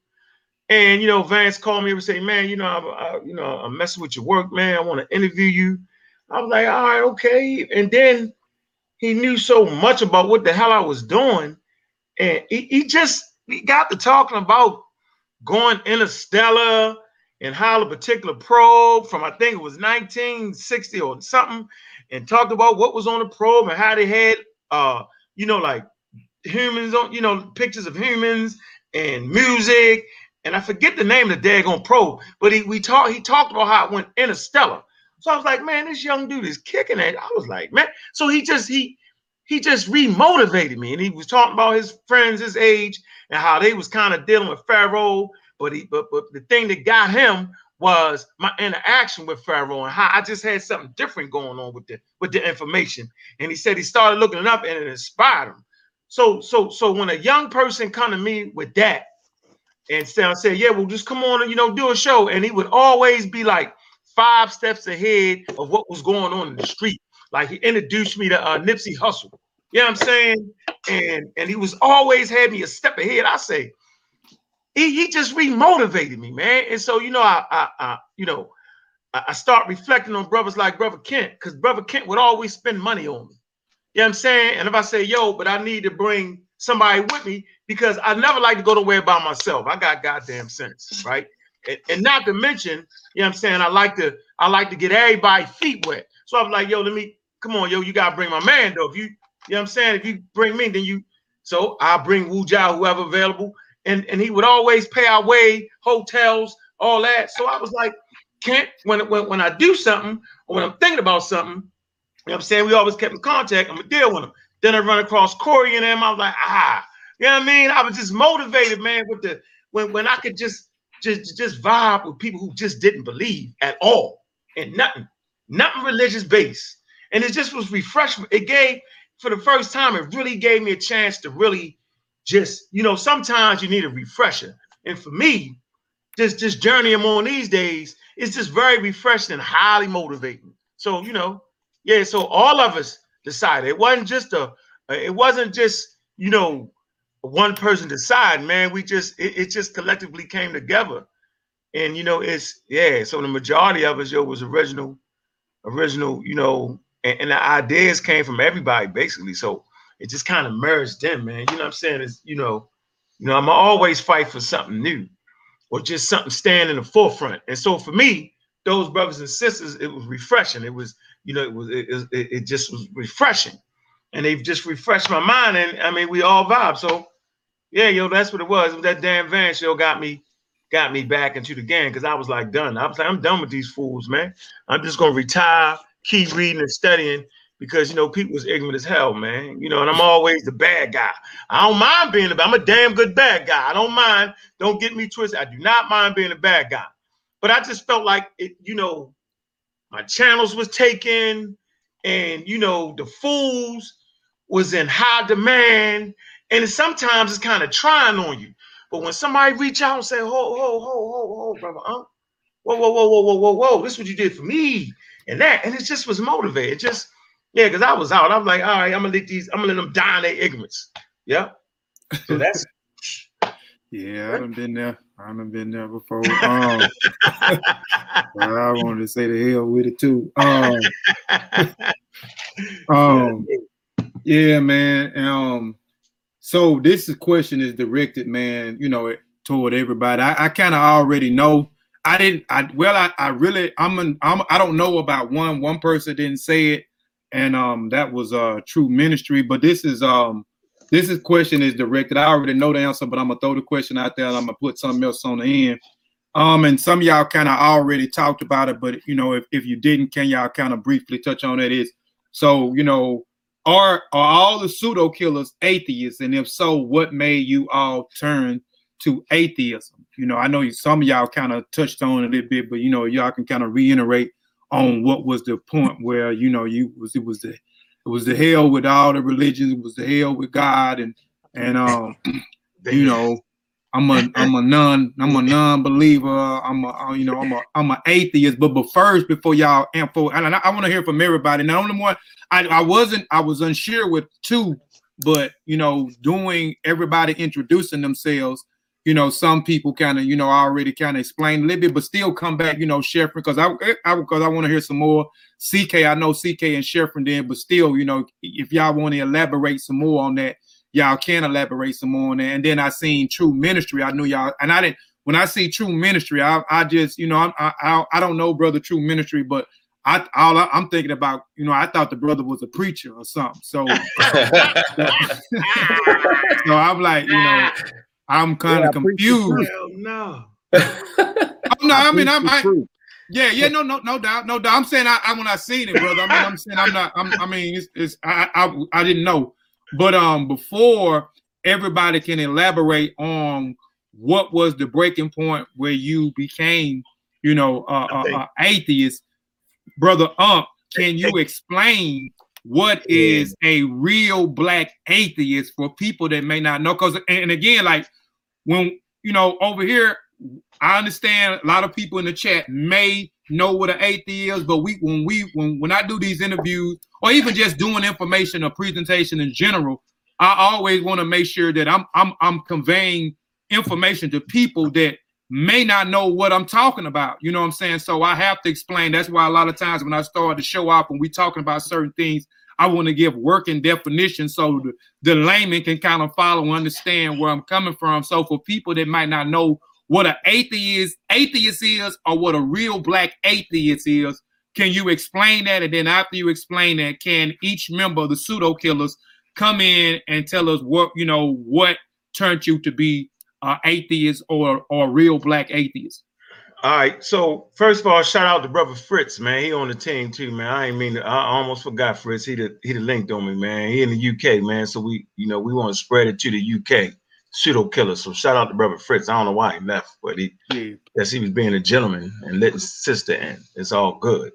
Speaker 13: And you know, Vance called me and say, man, you know, I, I, you know, I'm messing with your work, man. I want to interview you. I was like, all right, okay. And then he knew so much about what the hell I was doing, and he, he just he got to talking about going interstellar and how a particular probe from I think it was 1960 or something, and talked about what was on the probe and how they had uh you know like humans on you know pictures of humans and music and I forget the name of the daggone probe, but he we talked he talked about how it went interstellar. So I was like, man, this young dude is kicking it. I was like, man. So he just he he just remotivated me, and he was talking about his friends his age and how they was kind of dealing with Pharaoh. But he but but the thing that got him was my interaction with Pharaoh and how I just had something different going on with the with the information. And he said he started looking it up and it inspired him. So so so when a young person come to me with that and say, I said, yeah, well, just come on and you know do a show, and he would always be like five steps ahead of what was going on in the street. Like he introduced me to uh, Nipsey Hussle. You know what I'm saying? And and he was always had me a step ahead. I say, he, he just remotivated me, man. And so you know, I I, I you know, I, I start reflecting on brothers like Brother Kent, because Brother Kent would always spend money on me. You know what I'm saying? And if I say, yo, but I need to bring somebody with me because I never like to go nowhere by myself. I got goddamn sense, right? And, and not to mention, you know what I'm saying, I like to I like to get everybody feet wet. So I'm like, yo, let me come on, yo, you gotta bring my man though. If you, you know I'm saying, if you bring me, then you so I'll bring Wu Jia, whoever available, and and he would always pay our way, hotels, all that. So I was like, Kent, when when when I do something or when I'm thinking about something, you know what I'm saying, we always kept in contact. I'm gonna deal with him. Then I run across Corey and him. I was like, ah, you know what I mean? I was just motivated, man, with the when when I could just just just vibe with people who just didn't believe at all and nothing, nothing religious based. And it just was refreshment. It gave for the first time, it really gave me a chance to really just, you know, sometimes you need a refresher. And for me, just this journey I'm on these days is just very refreshing and highly motivating. So, you know, yeah, so all of us decided it wasn't just a it wasn't just, you know, one person decide, man. We just it, it just collectively came together. And you know, it's yeah, so the majority of us, yo, was original, original, you know, and, and the ideas came from everybody basically. So it just kind of merged in, man. You know what I'm saying? Is you know, you know, I'm always fight for something new or just something stand in the forefront. And so for me, those brothers and sisters, it was refreshing. It was, you know, it was it, it, it just was refreshing. And they've just refreshed my mind. And I mean, we all vibe. So yeah, yo, that's what it was. That damn van show got me got me back into the game because I was like done. I was like, I'm done with these fools, man. I'm just gonna retire, keep reading and studying because you know people was ignorant as hell, man. You know, and I'm always the bad guy. I don't mind being a I'm a damn good bad guy. I don't mind. Don't get me twisted. I do not mind being a bad guy. But I just felt like it, you know, my channels was taken, and you know, the fools was in high demand, and sometimes it's kind of trying on you. But when somebody reach out and say, "Ho, ho, ho, ho, ho, brother, huh? Whoa, whoa, whoa, whoa, whoa, whoa, whoa! This is what you did for me, and that, and it just was motivated. Just yeah, because I was out. I'm like, all right, I'm gonna let these, I'm gonna let them die in their ignorance. Yeah. So that's
Speaker 1: Yeah, I done been there. I done been there before. Um, I wanted to say the hell with it too. Um, um, yeah, man. Um, so this question is directed, man. You know, toward everybody. I, I kind of already know. I didn't. I well, I, I really. I'm. An, I'm. I don't know about one. One person didn't say it, and um, that was uh true ministry. But this is um, this is question is directed. I already know the answer, but I'm gonna throw the question out there. and I'm gonna put something else on the end. Um, and some y'all kind of already talked about it, but you know, if, if you didn't, can y'all kind of briefly touch on that? Is so you know, are are all the pseudo killers atheists? And if so, what made you all turn to atheism? You know, I know you, some of y'all kind of touched on it a little bit, but you know, y'all can kind of reiterate on what was the point where you know you was it was the it was the hell with all the religions, it was the hell with God, and and um, you know, I'm a I'm a non I'm a non-believer. I'm a uh, you know I'm a I'm an atheist. But but first, before y'all info, and I, I want to hear from everybody. Now, only one I I wasn't I was unsure with two, but you know, doing everybody introducing themselves. You know, some people kind of you know I already kind of explained a little bit, but still come back. You know, Sheffrin, because I eh, I because I want to hear some more. CK, I know CK and Sheffrin did, but still, you know, if y'all want to elaborate some more on that y'all can elaborate some more on that. And then I seen True Ministry. I knew y'all, and I didn't. When I see True Ministry, I, I just you know I'm, I, I I don't know brother True Ministry, but I all I, am thinking about you know I thought the brother was a preacher or something. So so I'm like you know I'm kind of
Speaker 13: Yeah,
Speaker 1: confused.
Speaker 13: Hell no.
Speaker 1: Oh, no, I mean I'm I, yeah yeah no no no doubt no doubt. I'm saying I, I when I seen it, brother. I mean I'm saying I'm not. I'm, I mean it's, it's I, I I didn't know. But um, before everybody can elaborate on what was the breaking point where you became, you know, uh, uh, uh, atheist, brother Ump, can you explain what is a real black atheist for people that may not know? Because and again, like when you know over here, I understand a lot of people in the chat may know what an atheist is, but we when we when when I do these interviews or even just doing information or presentation in general, I always want to make sure that I'm I'm I'm conveying information to people that may not know what I'm talking about. You know what I'm saying? So I have to explain. That's why a lot of times when I start to show up and we talking about certain things, I want to give working definitions so the, the layman can kind of follow and understand where I'm coming from. So for people that might not know what an atheist atheist is or what a real black atheist is, can you explain that? And then after you explain that, can each member of the pseudo killers come in and tell us what you know what turned you to be uh, atheist or or real black atheist?
Speaker 13: All right. So first of all, shout out to brother Fritz, man. He on the team too, man. I ain't mean to, I almost forgot Fritz. He the he the linked on me, man. He in the UK, man. So we, you know, we want to spread it to the UK pseudo killer. So shout out to brother Fritz. I don't know why he left, but he
Speaker 1: yeah.
Speaker 13: guess he was being a gentleman and letting sister in. It's all good.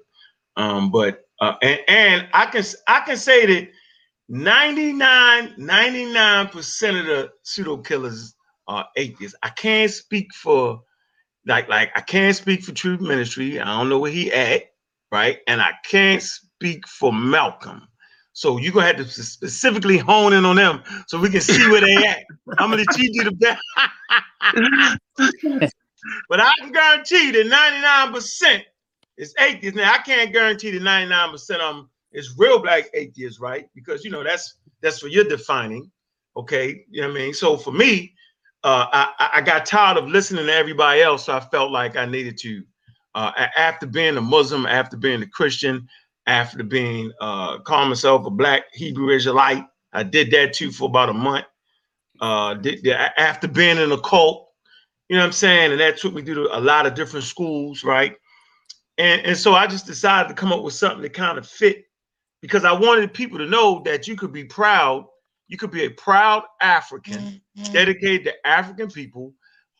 Speaker 13: Um, but uh, and and I can I can say that 99 99% of the pseudo killers are atheists. I can't speak for like like I can't speak for Truth Ministry. I don't know where he at, right? And I can't speak for Malcolm. So you're gonna have to specifically hone in on them so we can see where they at. I'm gonna cheat you the best. but I can guarantee that 99% is atheists. Now I can't guarantee that 99% of them is real black atheists, right? Because you know that's that's what you're defining. Okay, you know what I mean? So for me, uh, I, I got tired of listening to everybody else, so I felt like I needed to, uh, after being a Muslim, after being a Christian, after being uh, myself a black Hebrew Israelite, I did that too for about a month. Uh, did, after being in a cult, you know what I'm saying, and that took me through a lot of different schools, right? And and so I just decided to come up with something that kind of fit because I wanted people to know that you could be proud you could be a proud African, mm-hmm. dedicated to African people,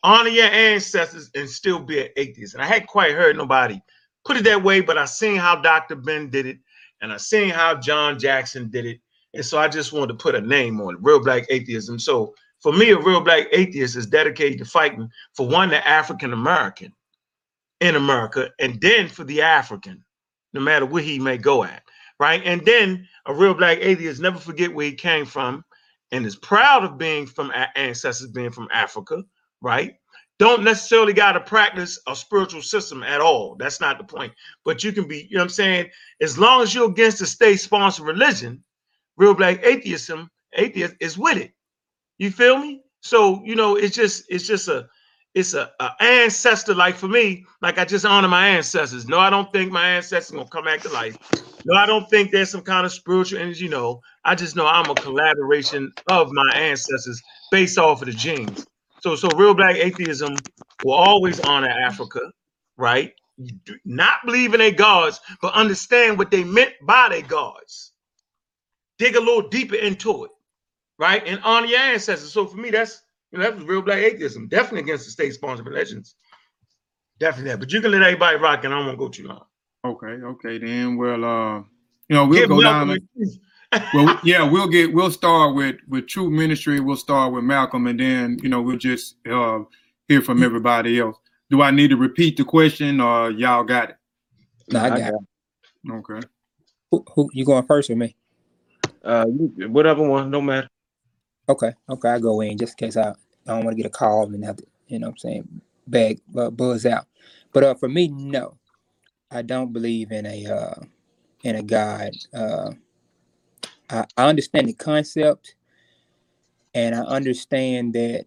Speaker 13: honor your ancestors, and still be an atheist. And I hadn't quite heard nobody put it that way, but I seen how Dr. Ben did it, and I seen how John Jackson did it. And so I just wanted to put a name on it, real black atheism. So for me, a real black atheist is dedicated to fighting for one, the African American in America, and then for the African, no matter where he may go at right? And then a real black atheist never forget where he came from and is proud of being from ancestors being from Africa, right? Don't necessarily got to practice a spiritual system at all. That's not the point. But you can be, you know what I'm saying? As long as you're against the state sponsored religion, real black atheism, atheist is with it. You feel me? So, you know, it's just, it's just a, it's a, a, ancestor like for me like i just honor my ancestors. No i don't think my ancestors gonna come back to life. No i don't think there's some kind of spiritual energy no i just know i'm a collaboration of my ancestors based off of the genes. So so real black atheism will always honor africa right? Not believe in their gods but understand what they meant by their gods. Dig a little deeper into it right? And honor your ancestors. So for me that's you know, that was real black atheism. Definitely against the state sponsored religions. Definitely that. But you can let everybody rock and I don't want to go too long.
Speaker 1: Okay, okay, then well, uh, you know, we'll
Speaker 13: Give
Speaker 1: go down. And- well, yeah, we'll get we'll start with with True Ministry. We'll start with Malcolm, and then you know we'll just uh hear from everybody else. Do I need to repeat the question, or y'all got it?
Speaker 10: No, I got it.
Speaker 1: Okay.
Speaker 10: Who, who you going first or me?
Speaker 7: Uh, whatever one, no matter.
Speaker 10: Okay, okay, I go in just in case I, I don't want to get a call and have to, you know what I'm saying, bag uh, buzz out. But uh for me, no. I don't believe in a uh in a God. Uh I, I understand the concept and I understand that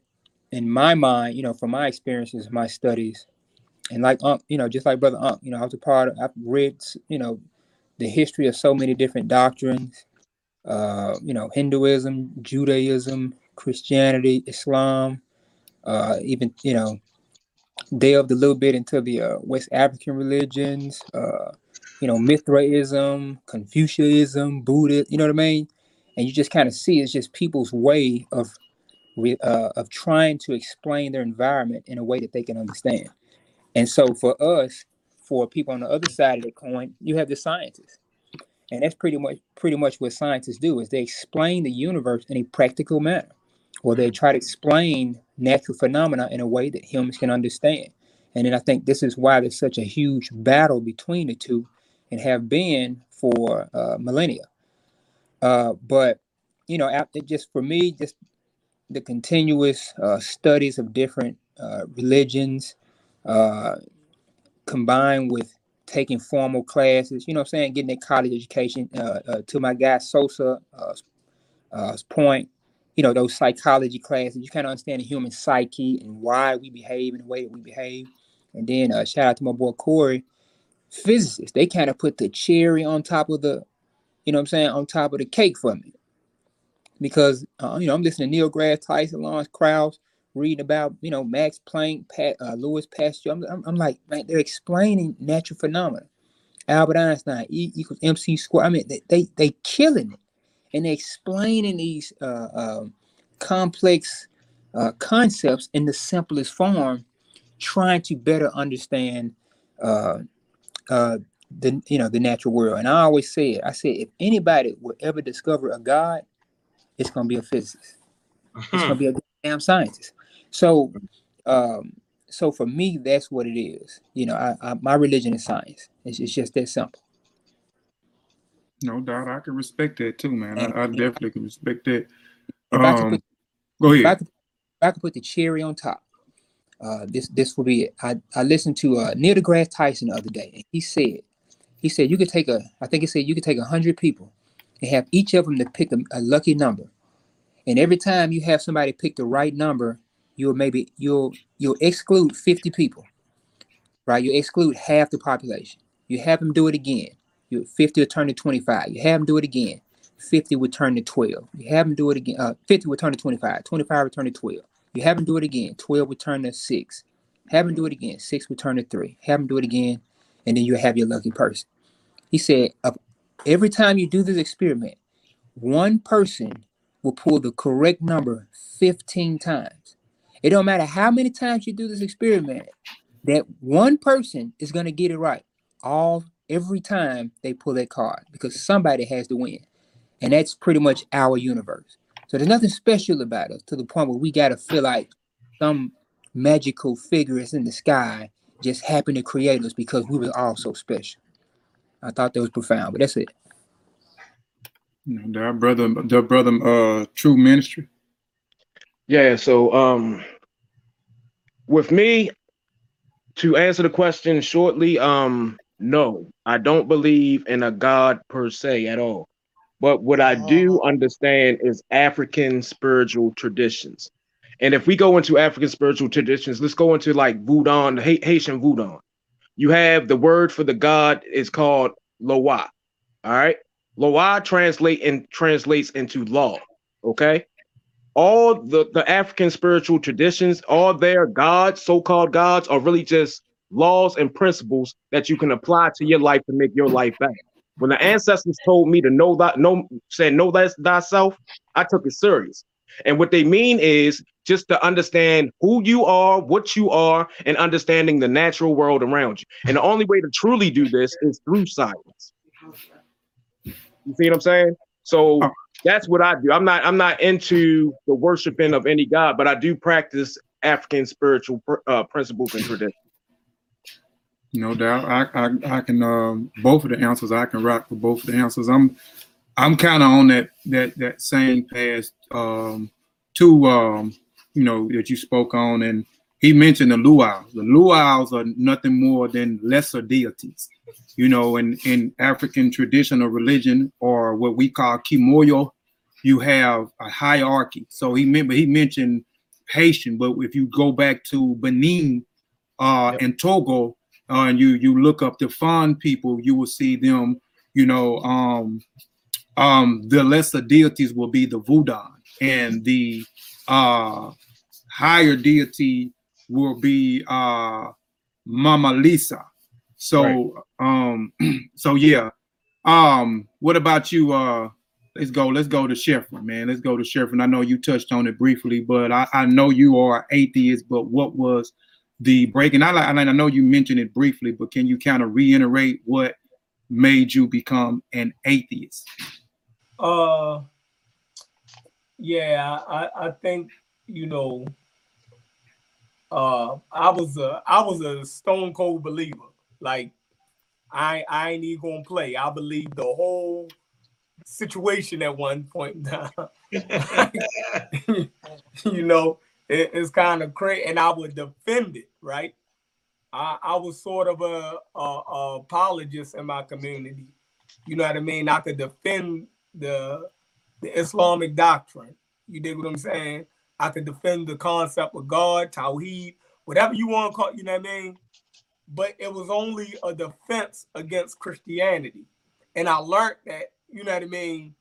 Speaker 10: in my mind, you know, from my experiences, my studies, and like Unc, you know, just like Brother Unc, you know, I was a part of I've read, you know, the history of so many different doctrines uh, you know, Hinduism, Judaism, Christianity, Islam, uh, even you know, delved a little bit into the uh, West African religions, uh, you know, Mithraism, Confucianism, Buddha. You know what I mean? And you just kind of see it's just people's way of uh, of trying to explain their environment in a way that they can understand. And so for us, for people on the other side of the coin, you have the scientists and that's pretty much pretty much what scientists do is they explain the universe in a practical manner or they try to explain natural phenomena in a way that humans can understand and then i think this is why there's such a huge battle between the two and have been for uh, millennia uh, but you know after just for me just the continuous uh, studies of different uh, religions uh, combined with taking formal classes, you know I'm saying, getting a college education. Uh, uh, to my guy Sosa point, you know, those psychology classes, you kind of understand the human psyche and why we behave in the way that we behave. And then uh, shout out to my boy Corey, physicists, they kind of put the cherry on top of the, you know I'm saying, on top of the cake for me. Because, uh, you know, I'm listening to Neil deGrasse Tyson, Lawrence Krauss, reading about you know Max Planck, Pat, uh, Louis Pasteur. I'm, I'm, I'm like, man, they're explaining natural phenomena. Albert Einstein, E equals MC squared. I mean, they they, they killing it, and explaining these uh, um complex uh, concepts in the simplest form, trying to better understand uh, uh, the you know the natural world. And I always say it. I say if anybody will ever discover a God, it's gonna be a physicist. It's gonna be a damn scientist. So, um, so for me, that's what it is. You know, I, I my religion is science. It's, it's just that simple.
Speaker 1: No doubt, I can respect that too, man. I, I definitely can respect that.
Speaker 10: If I could
Speaker 1: Um,
Speaker 10: put,
Speaker 1: go
Speaker 10: if I
Speaker 1: ahead.
Speaker 10: could, if I could put the cherry on top, uh, this this will be it. I, I listened to uh, Neil deGrasse Tyson the other day, and he said, he said you could take a, I think he said you could take a hundred people, and have each of them to pick a, a lucky number, and every time you have somebody pick the right number, you'll maybe you'll you'll exclude fifty people, right? You exclude half the population. You have them do it again. You 50 will turn to 25. You have them do it again. 50 would turn to 12. You have them do it again. Uh, 50 would turn to 25. 25 would turn to 12. You have them do it again. 12 would turn to 6. Have them do it again. 6 would turn to 3. Have them do it again. And then you have your lucky person. He said, of- every time you do this experiment, one person will pull the correct number 15 times. It don't matter how many times you do this experiment, that one person is going to get it right all every time they pull that card because somebody has to win. And that's pretty much our universe. So there's nothing special about us to the point where we got to feel like some magical figure is in the sky just happened to create us because we were all so special. I thought that was profound, but that's it.
Speaker 1: No doubt, brother, the brother, uh, True Ministry.
Speaker 7: Yeah, so um with me to answer the question shortly, um no, I don't believe in a god per se at all. But what I do oh. understand is African spiritual traditions. And if we go into African spiritual traditions, let's go into like Voodoo, Ha- Haitian Voodoo. You have the word for the god is called Loa. All right. Loa translate and translates into law. Okay all the, the African spiritual traditions, all their gods, so-called gods, are really just laws and principles that you can apply to your life to make your life better. When the ancestors told me to know that, know said know that thyself, I took it serious And what they mean is just to understand who you are, what you are, and understanding the natural world around you. And the only way to truly do this is through science. You see what I'm saying? So that's what I do. I'm not I'm not into the worshiping of any god, but I do practice African spiritual uh, principles and traditions.
Speaker 1: No doubt. I I, I can um, both of the answers. I can rock with both of the answers. I'm I'm kind of on that that that same path. Um, to um, you know that you spoke on, and he mentioned the Loa's. The Loa's are nothing more than lesser deities. You know, in in African traditional religion or what we call kimoyo, you have a hierarchy. So he remember he mentioned Haitian, but if you go back to Benin uh, yep. and Togo, uh, and you you look up the Fon people, you will see them. You know, um, um, the lesser deities will be the Vodun, and the uh, higher deity will be uh, Mawu Lisa. So, right. um, so yeah. Um, what about you? Uh, let's go. Let's go to Sheffrin, man. Let's go to Sheffrin. I know you touched on it briefly, but I, I know you are atheist. But what was the breaking? I I know you mentioned it briefly, but can you kind of reiterate what made you become an atheist?
Speaker 8: Uh, yeah, I, I think you know. Uh, I was a I was a stone cold believer. Like, I I ain't even gonna play. I believe the whole situation at one point you know, it, it's kind of crazy, and I would defend it. Right, I I was sort of a, a, a apologist in my community. You know what I mean? I could defend the the Islamic doctrine. You dig what I'm saying? I could defend the concept of God, Tawheed, whatever you want to call, you know what I mean? But it was only a defense against Christianity. And I learned that, you know what I mean,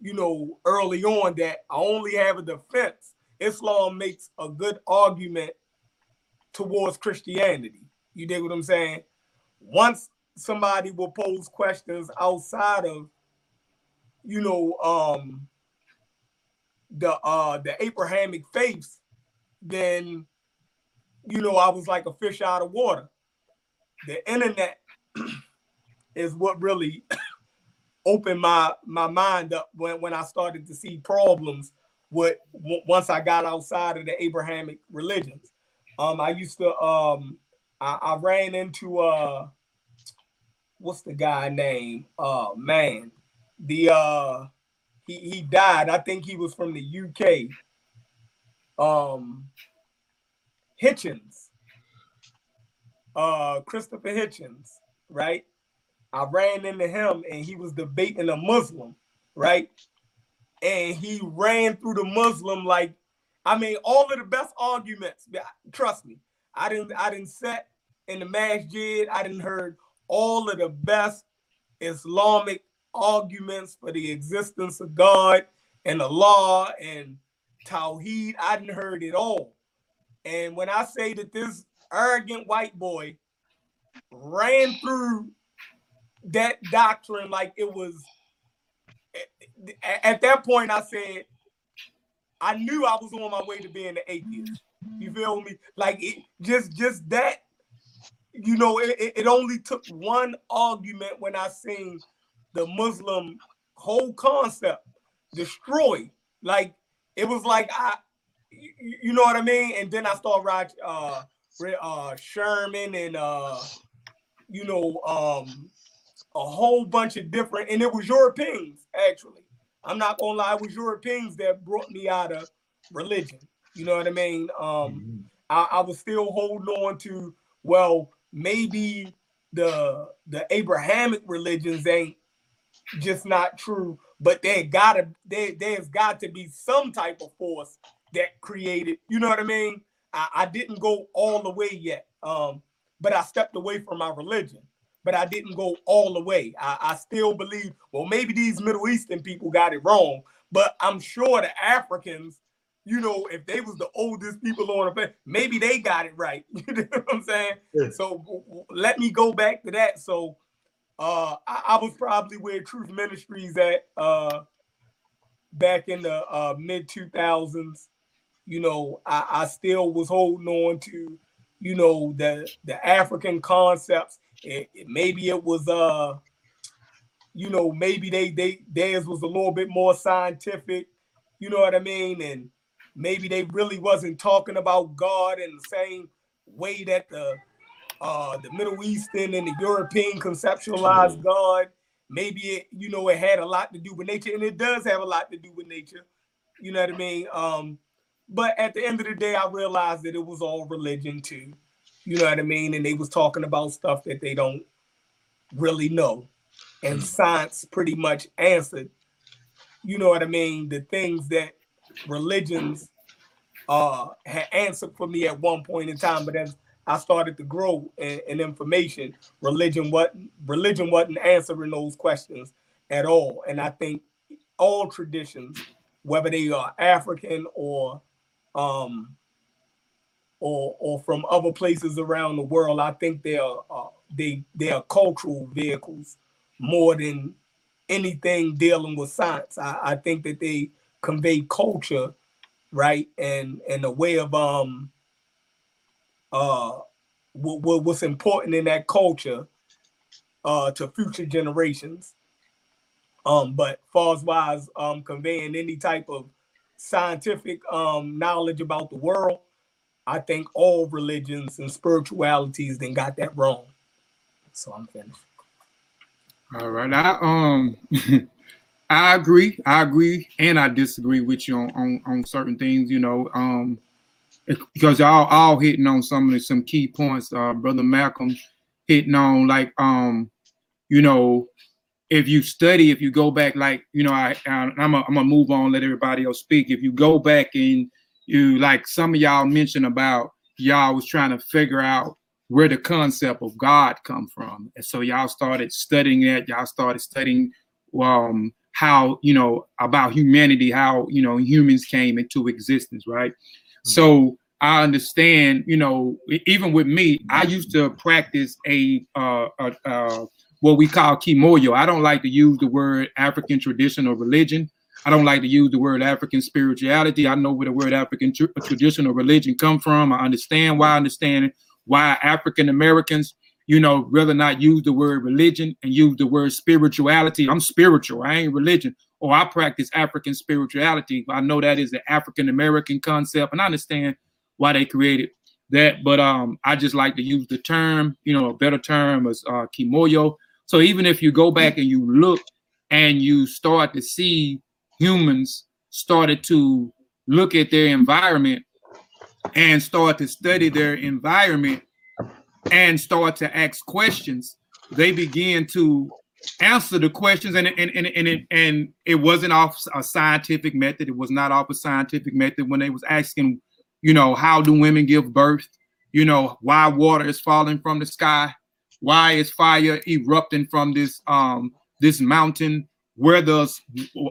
Speaker 8: you know, early on that I only have a defense. Islam makes a good argument towards Christianity. You dig what I'm saying? Once somebody will pose questions outside of you know, um, the uh the Abrahamic faiths, then you know I was like a fish out of water. The internet is what really opened my my mind up when when I started to see problems with once I got outside of the Abrahamic religions. Um, I used to um, I, I ran into uh, what's the guy name? Uh, man, the uh he he died. I think he was from the UK. Um Hitchens. Uh Christopher Hitchens, right? I ran into him and he was debating a Muslim, right? And he ran through the Muslim like I mean all of the best arguments. Trust me. I didn't I didn't set in the masjid. I didn't heard all of the best Islamic arguments for the existence of God and the law and Tawheed. I didn't heard it all. And when I say that this arrogant white boy ran through that doctrine like it was at that point I said I knew I was on my way to being an atheist. You feel me? Like it just just that you know it, it only took one argument when I seen the Muslim whole concept destroyed. Like it was like I, you know what I mean. And then I started watching uh, uh, Sherman and uh, you know um, a whole bunch of different, and it was Europeans actually. I'm not gonna lie, it was Europeans that brought me out of religion. You know what I mean? Um, mm-hmm. I, I was still holding on to well, maybe the the Abrahamic religions ain't just not true. But they gotta they, there's got to be some type of force that created, you know what I mean? I, I didn't go all the way yet. Um, but I stepped away from my religion. But I didn't go all the way. I, I still believe, well, maybe these Middle Eastern people got it wrong, but I'm sure the Africans, you know, if they was the oldest people on the planet, maybe they got it right. you know what I'm saying? Yeah. So let me go back to that. So uh, I, I, was probably where Truth Ministries at uh, back in the uh, mid 2000s, you know, I, I still was holding on to, you know, the the African concepts. It, it- maybe it was uh, you know, maybe they they theirs was a little bit more scientific, you know what I mean? And maybe they really wasn't talking about God in the same way that the uh the Middle Eastern and the European conceptualized God. Maybe it, you know, it had a lot to do with nature, and it does have a lot to do with nature. You know what I mean? Um, but at the end of the day, I realized that it was all religion too. You know what I mean? And they was talking about stuff that they don't really know. And science pretty much answered, you know what I mean, the things that religions uh had answered for me at one point in time. But as I started to grow in, in information, religion what religion wasn't answering those questions at all. And I think all traditions, whether they are African or um or or from other places around the world, I think they are uh, they they are cultural vehicles more than anything dealing with science. I, I think that they convey culture, right, and and a way of um uh what, what what's important in that culture uh to future generations. Um, but far as wise um conveying any type of scientific um knowledge about the world, I think all religions and spiritualities then got that wrong. So I'm finished.
Speaker 1: All right. I um I agree. I agree and I disagree with you on on, on certain things, you know. Um because y'all all hitting on some of some key points. Uh brother Malcolm hitting on like um you know if you study, if you go back, like you know, I, I I'm gonna move on, let everybody else speak. If you go back and you like some of y'all mentioned about y'all was trying to figure out where the concept of God come from, and so y'all started studying that. Y'all started studying um how you know about humanity, how you know humans came into existence, right? So I understand, you know, even with me, I used to practice a uh, uh, uh what we call kimoyo. I don't like to use the word African tradition or religion. I don't like to use the word African spirituality. I know where the word African tr- tradition or religion come from. I understand why I understand why African Americans, you know, rather not use the word religion and use the word spirituality. I'm spiritual. I ain't religion. Or I practice African spirituality. I know that is an African American concept, and I understand why they created that. But um, I just like to use the term, you know, a better term is uh, kimoyo. So even if you go back and you look and you start to see humans started to look at their environment and start to study their environment and start to ask questions, they begin to answer the questions and and and and it, and it wasn't off a scientific method. It was not off a scientific method when they was asking, you know, how do women give birth? You know, why water is falling from the sky? Why is fire erupting from this um this mountain? Where does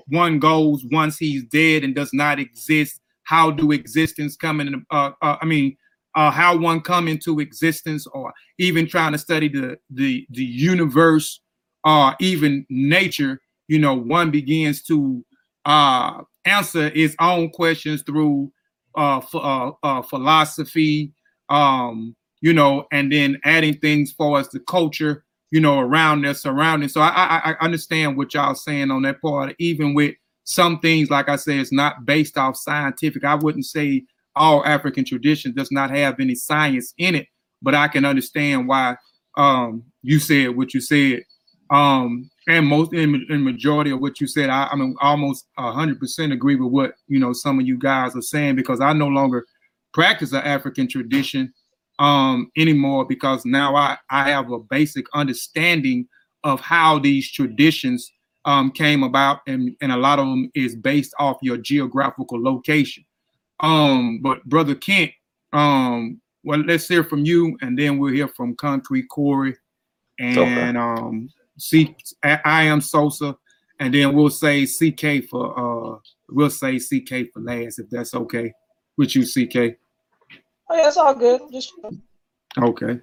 Speaker 1: one goes once he's dead and does not exist? How do existence come in? Uh, uh, I mean, uh, how one come into existence, or even trying to study the the the universe, or even nature. You know, one begins to uh, answer his own questions through uh, uh, uh, philosophy, um, you know, and then adding things for us the culture, you know, around their surroundings. So I, I, I understand what y'all saying on that part. Even with some things, like I said, it's not based off scientific. I wouldn't say all African tradition does not have any science in it, but I can understand why um, you said what you said. Um, and most in, in majority of what you said, I, I mean, almost hundred percent agree with what you know some of you guys are saying because I no longer practice an African tradition um anymore because now I I have a basic understanding of how these traditions um came about and and a lot of them is based off your geographical location. Um but brother Kent um well let's hear from you and then we'll hear from Concrete Corey and um C I I am Sosa and then we'll say CK for uh we'll say CK for last if that's okay with you CK.
Speaker 11: Oh yeah, it's all good. Just
Speaker 1: Okay.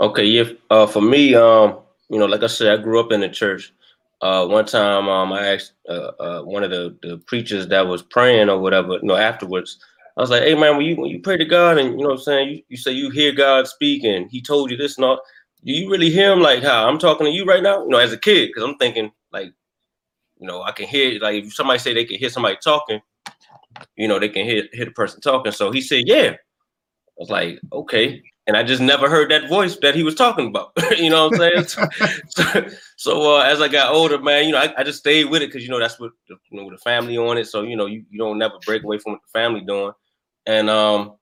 Speaker 12: Okay, yeah. Uh, for me, um, you know, like I said, I grew up in the church, uh, one time um, I asked uh, uh, one of the, the preachers that was praying or whatever, you know, afterwards, I was like, hey man, when you when you pray to God and you know what I'm saying, you, you say you hear God speak and he told you this and all, do you really hear him like how I'm talking to you right now? You know, as a kid, because I'm thinking like, you know, I can hear like if somebody say they can hear somebody talking, you know, they can hear hear the person talking. So he said, Yeah. I was like, okay. And I just never heard that voice that he was talking about. you know what I'm saying? so, so uh, as I got older, man, you know, I, I just stayed with it because you know that's what the, you know the family on it. So you know, you, you don't never break away from what the family doing. And um,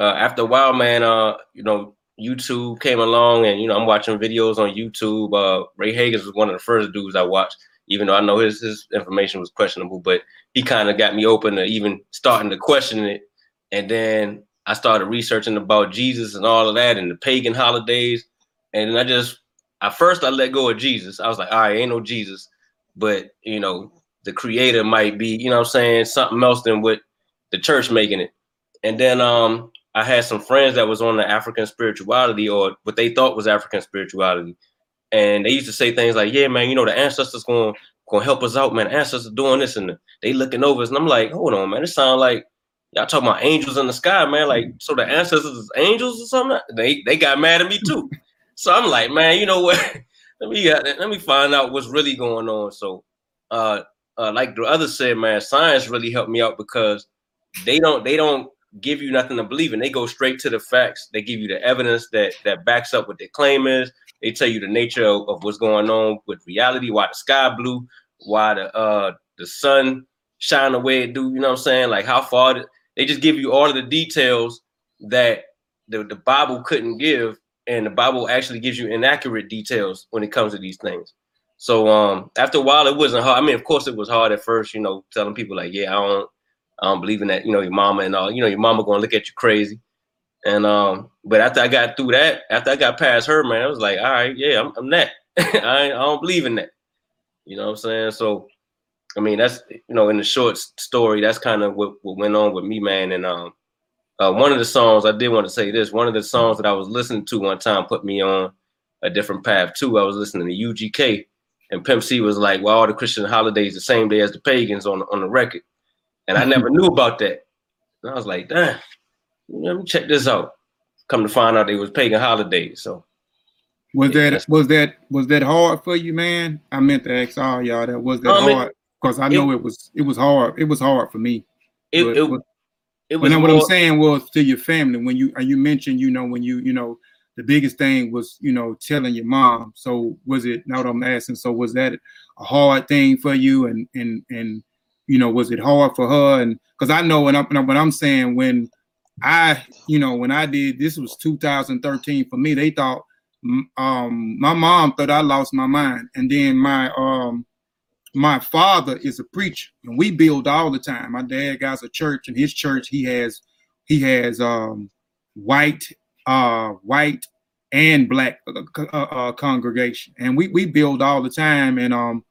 Speaker 12: uh, after a while, man, uh, you know, YouTube came along, and you know, I'm watching videos on YouTube. Uh, Ray Hagins was one of the first dudes I watched, even though I know his his information was questionable, but he kind of got me open to even starting to question it. And then I started researching about Jesus and all of that and the pagan holidays. And I just, at first, I let go of Jesus. I was like, all right, ain't no Jesus, but you know, the creator might be, you know I'm saying, something else than what the church making it. And then um, I had some friends that was on the African spirituality or what they thought was African spirituality. And they used to say things like, yeah, man, you know, the ancestors going gonna help us out, man. The ancestors doing this and they looking over us. And I'm like, hold on, man. It sounds like y'all talking about angels in the sky, man. Like, so the ancestors is angels or something? They they got mad at me too. So I'm like, man, you know what? let me uh, let me find out what's really going on. So uh uh like the other said, man, science really helped me out because they don't they don't give you nothing to believe in. They go straight to the facts. They give you the evidence that that backs up what their claim is. They tell you the nature of, of what's going on with reality, why the sky blue, why the uh the sun shine the way it do, you know what I'm saying? Like how far they just give you all of the details that the, the Bible couldn't give, and the Bible actually gives you inaccurate details when it comes to these things. So um after a while it wasn't hard. I mean, of course it was hard at first, you know, telling people like, yeah, I don't I don't believe in that, you know, your mama and all, you know, your mama gonna look at you crazy. And um, but after I got through that, after I got past her, man, I was like, all right, yeah, I'm, I'm that. I, I don't believe in that. You know what I'm saying? So, I mean, that's you know, in the short story, that's kind of what, what went on with me, man. And um, uh, one of the songs I did want to say this. One of the songs that I was listening to one time put me on a different path too. I was listening to UGK, and Pimp C was like, "Well, all the Christian holidays the same day as the pagans on on the record," and I never knew about that. And I was like, "Damn." let me check this out. Come to find out it was pagan holidays. So
Speaker 1: was that was that was that hard for you, man? I meant to ask all y'all that was that hard because I know it, it, was it was hard. It was hard for me.
Speaker 12: It
Speaker 1: but,
Speaker 12: it,
Speaker 1: but,
Speaker 12: it was.
Speaker 1: what I'm saying was to your family when you you mentioned you know when you you know the biggest thing was you know telling your mom. So was it? Now what I'm asking. So was that a hard thing for you? And and and you know was it hard for her? And because I know when I'm when I'm saying when I, you know, when I did this was 2013 for me. They thought, um, my mom thought I lost my mind, and then my um, my father is a preacher, and we build all the time. My dad got a church, and his church he has he has um, white uh, white and black uh, uh, congregation, and we we build all the time, and um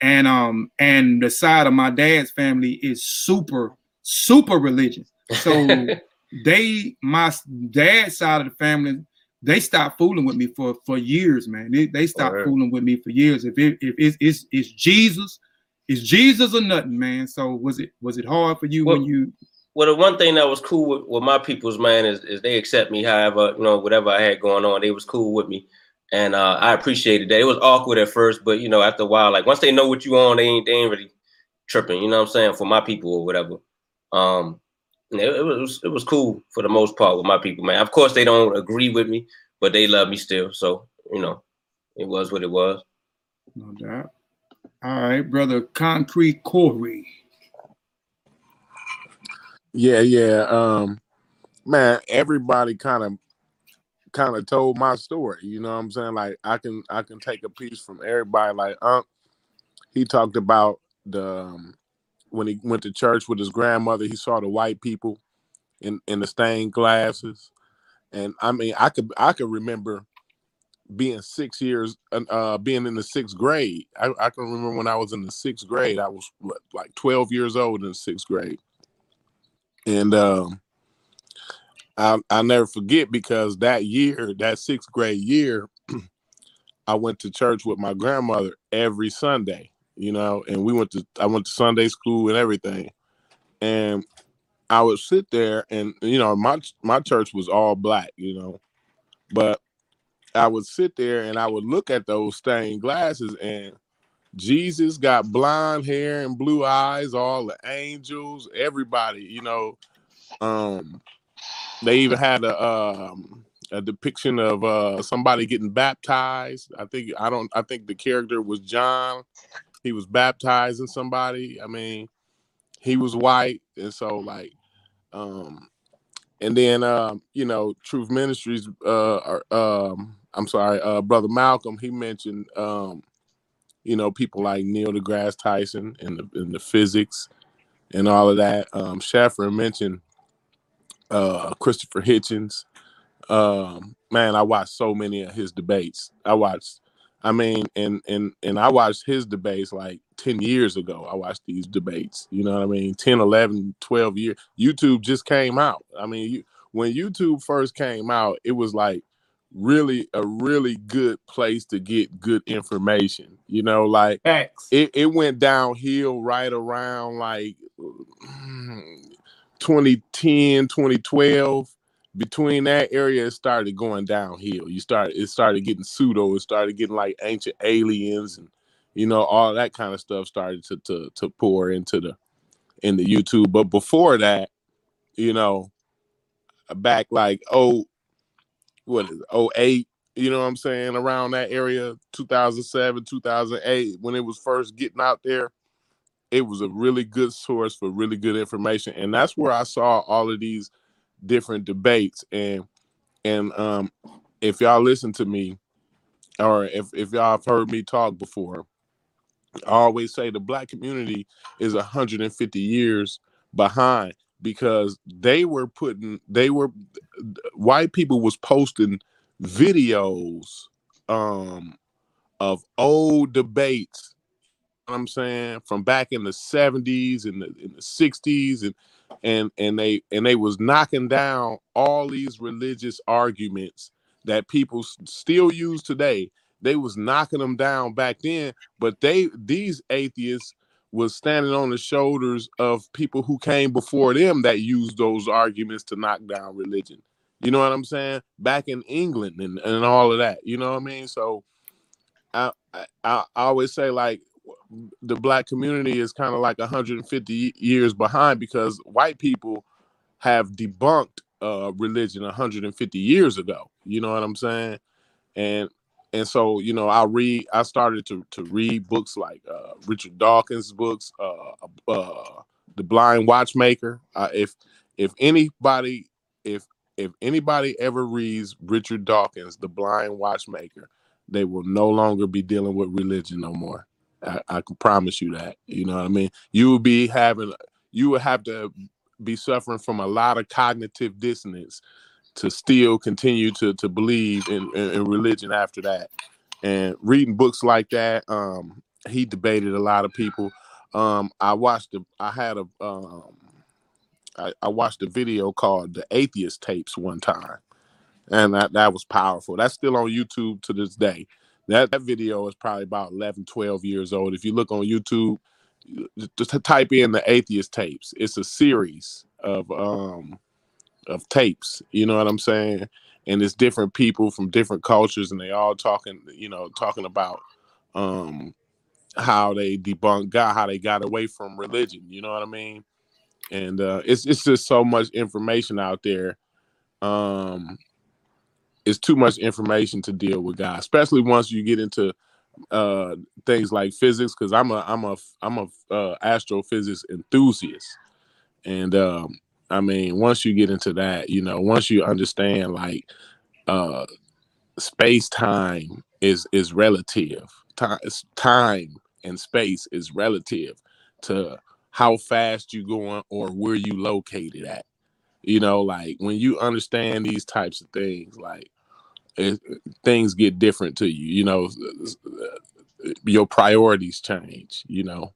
Speaker 1: and um and the side of my dad's family is super super religious. So they my dad's side of the family they stopped fooling with me for for years man. They, they stopped right. fooling with me for years. If it if it's, it's it's jesus it's jesus or nothing man. So was it was it hard for you well, when you
Speaker 12: well the one thing that was cool with, with my people's man is, is they accept me however you know whatever i had going on. They was cool with me. And uh, i appreciated that. It was awkward at first but you know after a while like once they know what you on they ain't they ain't really tripping you know what i'm saying for my people or whatever. Um it, it, was it was cool for the most part with my people, man. Of course, they don't agree with me, but they love me still. So you know, it was what it was.
Speaker 1: No doubt. All right, brother, Concrete Corey.
Speaker 6: Yeah, yeah. Um, man, everybody kind of kind of told my story. You know what I'm saying? Like I can I can take a piece from everybody. Like Unc, he talked about the um, when he went to church with his grandmother, he saw the white people in in the stained glasses, and I mean, I could I could remember being six years, uh, being in the sixth grade. I, I can remember when I was in the sixth grade. I was what, like twelve years old in sixth grade, and um, I I never forget because that year, that sixth grade year. I went to church with my grandmother every Sunday, you know, and we went to I went to Sunday school and everything. And I would sit there and you know, my my church was all black, you know. But I would sit there and I would look at those stained glasses and Jesus got blonde hair and blue eyes, all the angels, everybody, you know. Um they even had a um a depiction of uh somebody getting baptized. I think I don't I think the character was John. He was baptizing somebody. I mean, he was white. And so like um and then um you know truth ministries uh um i'm sorry uh brother malcolm he mentioned um you know people like neil degrasse tyson and the, and the physics and all of that. Um Shaffer mentioned uh christopher hitchens. Um man i watched so many of his debates. I watched i mean and and and i watched his debates like 10 years ago. I watched these debates you know what i mean? 10 11 12 years youtube just came out. I mean you, when youtube first came out it was like really a really good place to get good information you know like it, it went downhill right around like mm, 2010 2012 between that area it started going downhill. You started it started getting pseudo it started getting like ancient aliens and you know all that kind of stuff started to to, to pour into the in the youtube. But before that you know back like oh what is it, 08 you know what i'm saying around that area 2007 2008 when it was first getting out there it was a really good source for really good information. And that's where i saw all of these different debates. And and um if y'all listen to me or if, if y'all have heard me talk before i always say the black community is 150 years behind because they were putting they were white people was posting videos um of old debates I'm saying from back in the 70s and the in the 60s and and and they and they was knocking down all these religious arguments that people still use today. They was knocking them down back then, but they these atheists was standing on the shoulders of people who came before them that used those arguments to knock down religion. You know what I'm saying? Back in England and, and all of that. You know what I mean? So I, I I always say like the black community is kind of like 150 years behind because white people have debunked uh religion 150 years ago. You know what I'm saying? And and so you know I read I started to to read books like uh Richard Dawkins books uh uh The Blind Watchmaker. Uh, if if anybody if if anybody ever reads Richard Dawkins The Blind Watchmaker, they will no longer be dealing with religion no more. I, I can promise you that. You know what I mean? You will be having you will have to be suffering from a lot of cognitive dissonance to still continue to to believe in, in, in religion after that. And reading books like that, um, he debated a lot of people. Um, I watched the I had a um I, I watched a video called the Atheist Tapes one time. And that, that was powerful. That's still on YouTube to this day. That, that video is probably about 11, 12 years old. If you look on YouTube, just type in the Atheist Tapes. It's a series of um of tapes. You know what I'm saying? And it's different people from different cultures, and they all talking, you know, talking about um how they debunk God, how they got away from religion. You know what I mean? And uh, it's it's just so much information out there. Um, it's too much information to deal with, guys, especially once you get into uh things like physics because i'm a i'm a i'm a uh, astrophysics enthusiast. And um i mean once you get into that you know once you understand like uh space time is is relative time time and space is relative to how fast you going or where you located at. You know like when you understand these types of things like it, things get different to you you know your priorities change you know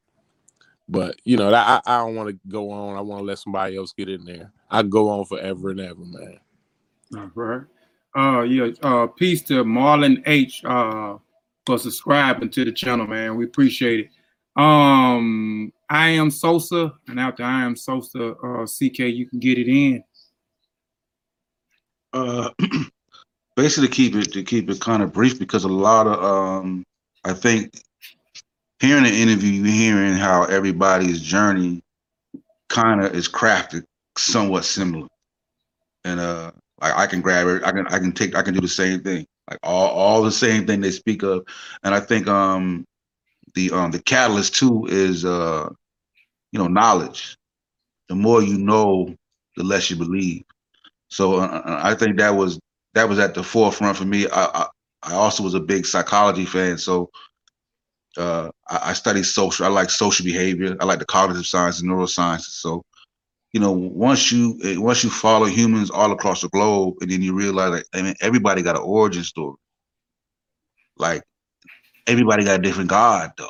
Speaker 6: but you know i, I don't want to go on i want to let somebody else get in there i go on forever and ever man
Speaker 1: All right. Uh, yeah. Uh, peace to Marlon H. Uh, for subscribing to the channel, man. We appreciate it. Um, I am Sosa, and after I am Sosa, uh, CK, you can get it in.
Speaker 9: Uh, basically keep it to keep it kind of brief because a lot of um, I think hearing the interview, you're hearing how everybody's journey kind of is crafted somewhat similar, and uh, I, I can grab it. I can I can take I can do the same thing, like all all the same thing they speak of, and I think um the um the catalyst too is uh you know knowledge. The more you know, the less you believe. So uh, I think that was that was at the forefront for me. I I, I also was a big psychology fan, so uh, I, I study social. I like social behavior. I like the cognitive science and neurosciences. So you know, once you eh, once you follow humans all across the globe, and then you realize like I mean everybody got an origin story. Like everybody got a different God though.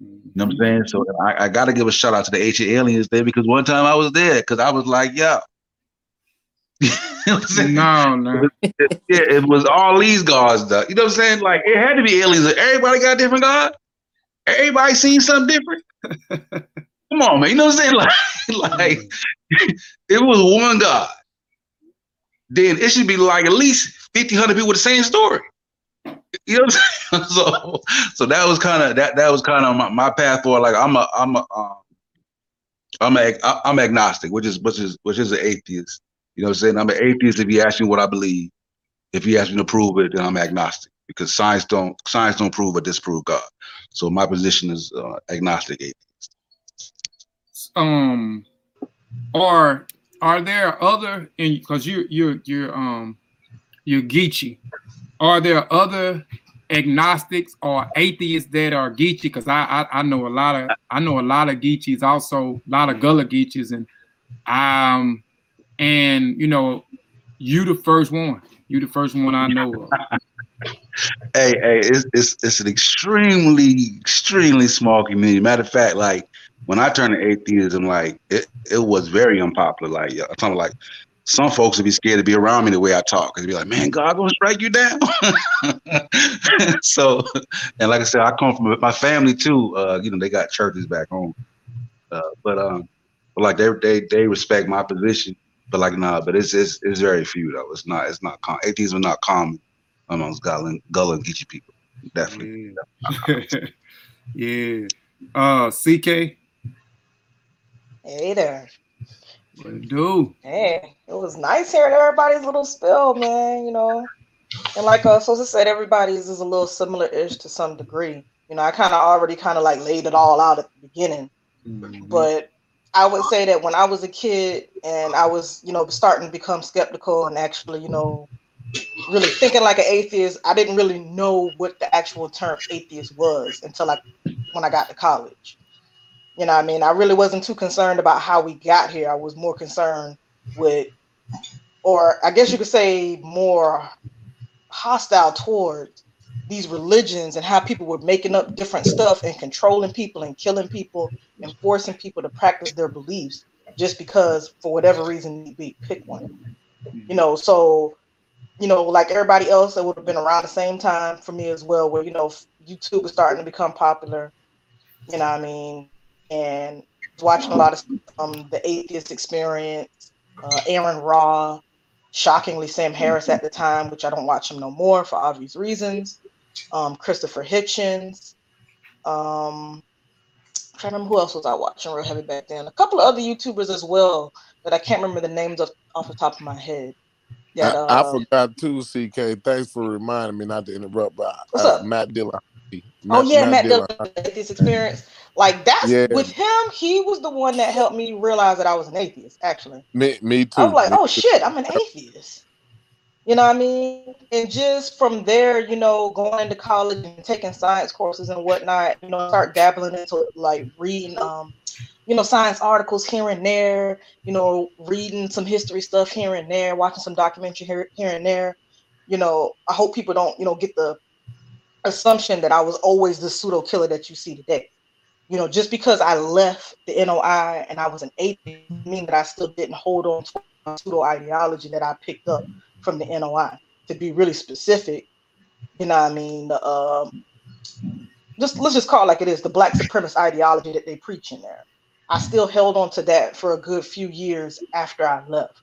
Speaker 9: You know what I'm saying? So I, I got to give a shout out to the ancient aliens there because one time I was there because I was like, yeah.
Speaker 1: No, no.
Speaker 9: It, yeah, it was all these gods though. You know what I'm saying? Like it had to be aliens. Everybody got a different God. Everybody seen something different. Come on, man. You know what I'm saying? Like, like it was one God. Then it should be like at least 50, 100 people with the same story. You know what I'm saying? So, so that was kind of that. That was kind of my, my path forward. Like I'm a, I'm a, um, I'm a, I'm agnostic, which is which is which is an atheist. You know what I'm saying? I'm an atheist if you ask me what I believe. If you ask me to prove it, then I'm agnostic because science don't science don't prove or disprove God. So my position is uh, agnostic atheist
Speaker 1: um are are there other and because you you're you're um you're Geechee, are there other agnostics or atheists that are Geechee? Because I, I I know a lot of I know a lot of Geechees, also a lot of Gullah Geechees, and um and you know you the first one. You the first one I know of.
Speaker 9: hey, hey, it's, it's it's an extremely, extremely small community. Matter of fact, like when I turned to atheism, like it, it was very unpopular. Like I'm talking like some folks would be scared to be around me the way I talk because be like, man, God gonna strike you down. so, and like I said, I come from my family too. Uh, you know, they got churches back home, uh, but um, but like they they they respect my position. But like nah, but it's it's it's very few though. It's not it's not com- atheism not common amongst Gullah Gullah and Geechee people. Definitely.
Speaker 1: Yeah. yeah. Uh, CK.
Speaker 11: Hey there.
Speaker 1: What it do?
Speaker 11: Hey, it was nice hearing everybody's little spill, man. You know, and like uh, Sosa said, everybody's is a little similar-ish to some degree. You know, I kind of already kind of like laid it all out at the beginning,
Speaker 1: Mm-hmm.
Speaker 11: but I would say that when I was a kid and I was, you know, starting to become skeptical and actually, you know, really thinking like an atheist, I didn't really know what the actual term atheist was until like when I got to college. You know, I mean, I really wasn't too concerned about how we got here. I was more concerned with, or I guess you could say, more hostile towards these religions and how people were making up different stuff and controlling people and killing people and forcing people to practice their beliefs just because, for whatever reason, we pick one. You know, so you know, like everybody else that would have been around the same time for me as well, where you know YouTube was starting to become popular. You know, what I mean, and watching a lot of um, the atheist experience, uh, Aron Ra, shockingly Sam Harris at the time, which I don't watch him no more for obvious reasons. Um, Christopher Hitchens. Um, I'm trying to remember who else was I watching real heavy back then. A couple of other YouTubers as well that I can't remember the names of off the top of my head. That,
Speaker 6: I,
Speaker 11: uh,
Speaker 6: I forgot too, CK. Thanks for reminding me not to interrupt. But
Speaker 11: What's
Speaker 6: uh,
Speaker 11: up?
Speaker 6: Matt Dillon.
Speaker 11: oh yeah, Matt Dillon, atheist experience. Like that's
Speaker 6: Yeah.
Speaker 11: with him. He was the one that helped me realize that I was an atheist. Actually,
Speaker 6: Me, me too.
Speaker 11: I was like,
Speaker 6: me
Speaker 11: oh
Speaker 6: too.
Speaker 11: shit, I'm an atheist. You know what I mean? And just from there, you know, going into college and taking science courses and whatnot, you know, start dabbling into like reading, um, you know, science articles here and there, you know, reading some history stuff here and there, watching some documentary here, here and there. You know, I hope people don't, you know, get the assumption that I was always the pseudo killer that you see today. You know, just because I left the NOI and I was an atheist, mean that I still didn't hold on to pseudo ideology that I picked up from the NOI. To be really specific, you know what I mean, the um just let's just call it like it is, the black supremacist ideology that they preach in there. I still held on to that for a good few years after I left.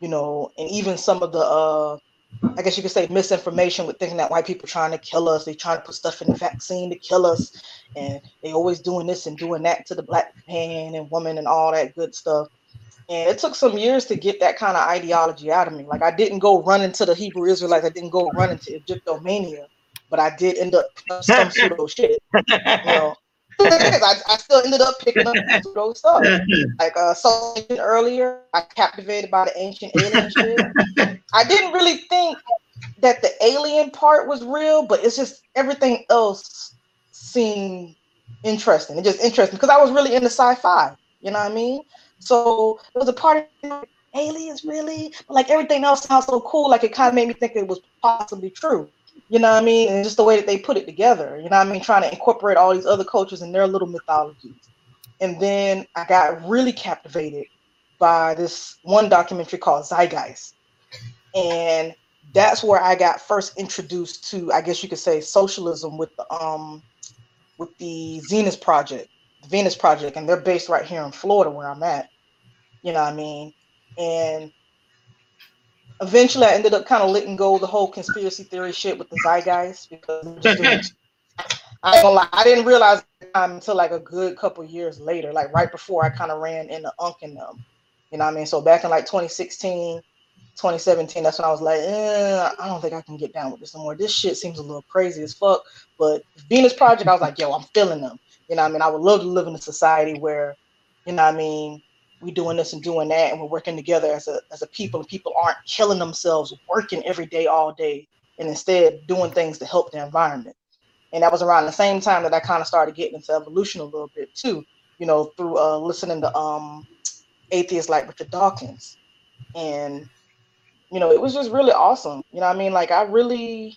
Speaker 11: You know, and even some of the uh I guess you could say misinformation with thinking that white people trying to kill us, they trying to put stuff in the vaccine to kill us, and they always doing this and doing that to the black man and woman and all that good stuff. And it took some years to get that kind of ideology out of me. Like I didn't go run into the Hebrew Israelites, I didn't go run into Egyptomania, but I did end up some pseudo shit. You know, I, I, still ended up picking up pseudo stuff. Like uh, so earlier, I captivated by the ancient alien shit. I didn't really think that the alien part was real, but it's just everything else seemed interesting. It just interesting because I was really into sci-fi. You know what I mean? So it was a part of aliens really, like everything else sounds so cool. Like it kind of made me think it was possibly true. You know what I mean? And just the way that they put it together. You know what I mean? Trying to incorporate all these other cultures and their little mythologies. And then I got really captivated by this one documentary called Zeitgeist. And that's where I got first introduced to, I guess you could say, socialism with the um with the Venus Project, Venus Project, and they're based right here in Florida where I'm at. You know what I mean? And eventually I ended up kind of letting go of the whole conspiracy theory shit with the zeitgeist because I ain't gonna lie, I didn't realize until like a good couple years later, like right before I kind of ran into Unc and them. You know what I mean? So back in like 2016, 2017, that's when I was like, eh, I don't think I can get down with this anymore. This shit seems a little crazy as fuck. But Venus Project, I was like, yo, I'm feeling them. You know I mean? I would love to live in a society where, you know I mean, we're doing this and doing that, and we're working together as a as a people, and people aren't killing themselves working every day, all day, and instead doing things to help the environment. And that was around the same time that I kind of started getting into evolution a little bit too, you know, through uh, listening to um, atheists like Richard Dawkins, and you know, it was just really awesome. You know, I mean, like I really,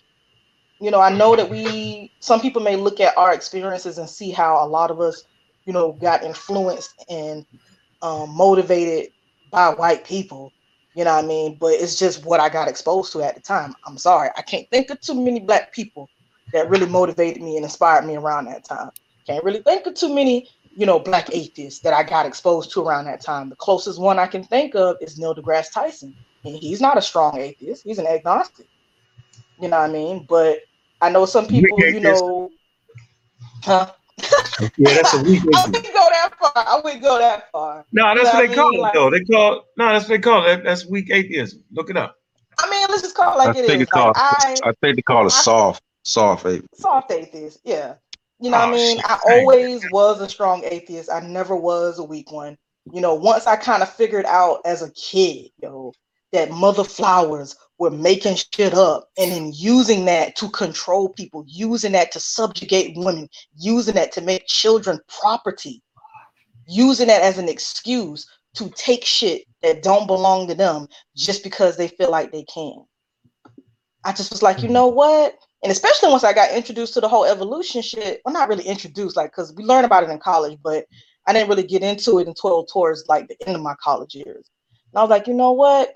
Speaker 11: you know, I know that we some people may look at our experiences and see how a lot of us, you know, got influenced and um, motivated by white people. You know what I mean? But it's just what I got exposed to at the time. I'm sorry, I can't think of too many black people that really motivated me and inspired me around that time. Can't really think of too many, you know, black atheists that I got exposed to around that time. The closest one I can think of is Neil deGrasse Tyson, and he's not a strong atheist. He's an agnostic. You know what I mean? But I know some people, you know, huh?
Speaker 13: yeah, that's a weak
Speaker 11: I wouldn't go that far. I wouldn't go that far.
Speaker 13: No, that's
Speaker 11: You know
Speaker 13: what they
Speaker 11: I
Speaker 13: call it
Speaker 11: Like-
Speaker 13: though. They call no, that's what they call it. That's weak atheism. Look it up.
Speaker 11: I mean, let's just call it like
Speaker 9: I
Speaker 11: it
Speaker 9: think
Speaker 11: is.
Speaker 9: it's called.
Speaker 11: Like, I
Speaker 9: I think they call it
Speaker 11: I-
Speaker 9: soft, soft ape.
Speaker 11: soft atheist, yeah. You know what
Speaker 13: Oh,
Speaker 11: I mean?
Speaker 13: shit.
Speaker 11: I always was a strong atheist. I never was a weak one. You know, once I kind of figured out as a kid, yo, that mother flowers were making shit up and then using that to control people, using that to subjugate women, using that to make children property, using that as an excuse to take shit that don't belong to them just because they feel like they can. I just was like, you hmm. know what? And especially once I got introduced to the whole evolution shit, well, not really introduced, like, because we learned about it in college, but I didn't really get into it until towards like the end of my college years. And I was like, you know what?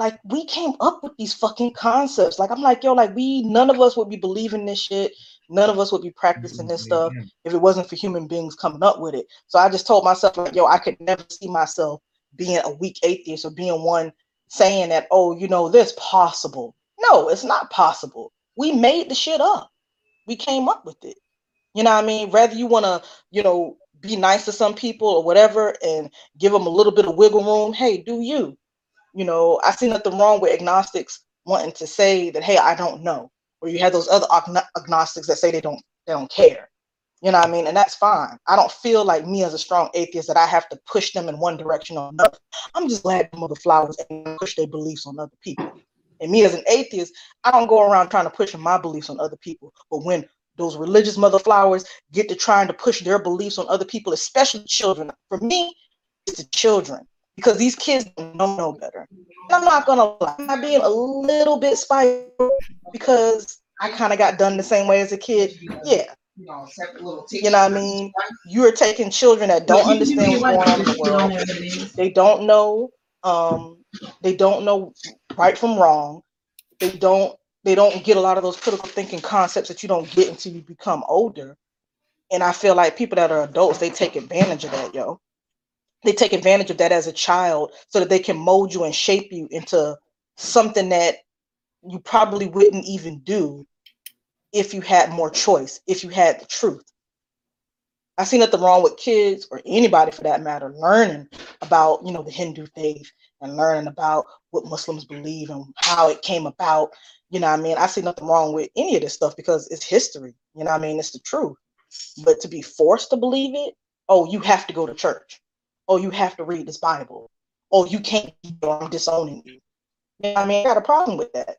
Speaker 11: Like, we came up with these fucking concepts. Like, I'm like, yo, like, we, none of us would be believing this shit. None of us would be practicing this stuff if it wasn't for human beings coming up with it. So I just told myself, like, yo, I could never see myself being a weak atheist or being one saying that, oh, you know, this possible. No, it's not possible. We made the shit up. We came up with it. You know what I mean? Whether you want to, you know, be nice to some people or whatever and give them a little bit of wiggle room, hey, do you? You know, I see nothing wrong with agnostics wanting to say that, hey, I don't know. Or you have those other agno- agnostics that say they don't they don't care. You know what I mean? And that's fine. I don't feel like me as a strong atheist that I have to push them in one direction or another. I'm just glad the mother flowers and push their beliefs on other people. And me as an atheist, I don't go around trying to push my beliefs on other people. But when those religious mother flowers get to trying to push their beliefs on other people, especially children, for me, it's the children. Because these kids don't know better. And I'm not gonna lie, I'm being a little bit spiteful because I kind of got done the same way as a kid. Yeah. You know what I mean? You're taking children that don't understand what's going on in the world. They don't know um they don't know right from wrong. They don't they don't get a lot of those critical thinking concepts that you don't get until you become older. And I feel like people that are adults, they take advantage of that, yo. They take advantage of that as a child so that they can mold you and shape you into something that you probably wouldn't even do if you had more choice, if you had the truth. I see nothing wrong with kids or anybody for that matter learning about, you know, the Hindu faith and learning about what Muslims believe and how it came about. You know I mean? I see nothing wrong with any of this stuff because it's history. You know I mean? It's the truth. But to be forced to believe it, oh, you have to go to church. Oh, you have to read this Bible. Oh, you can't, I'm disowning you. You know I mean? I got a problem with that.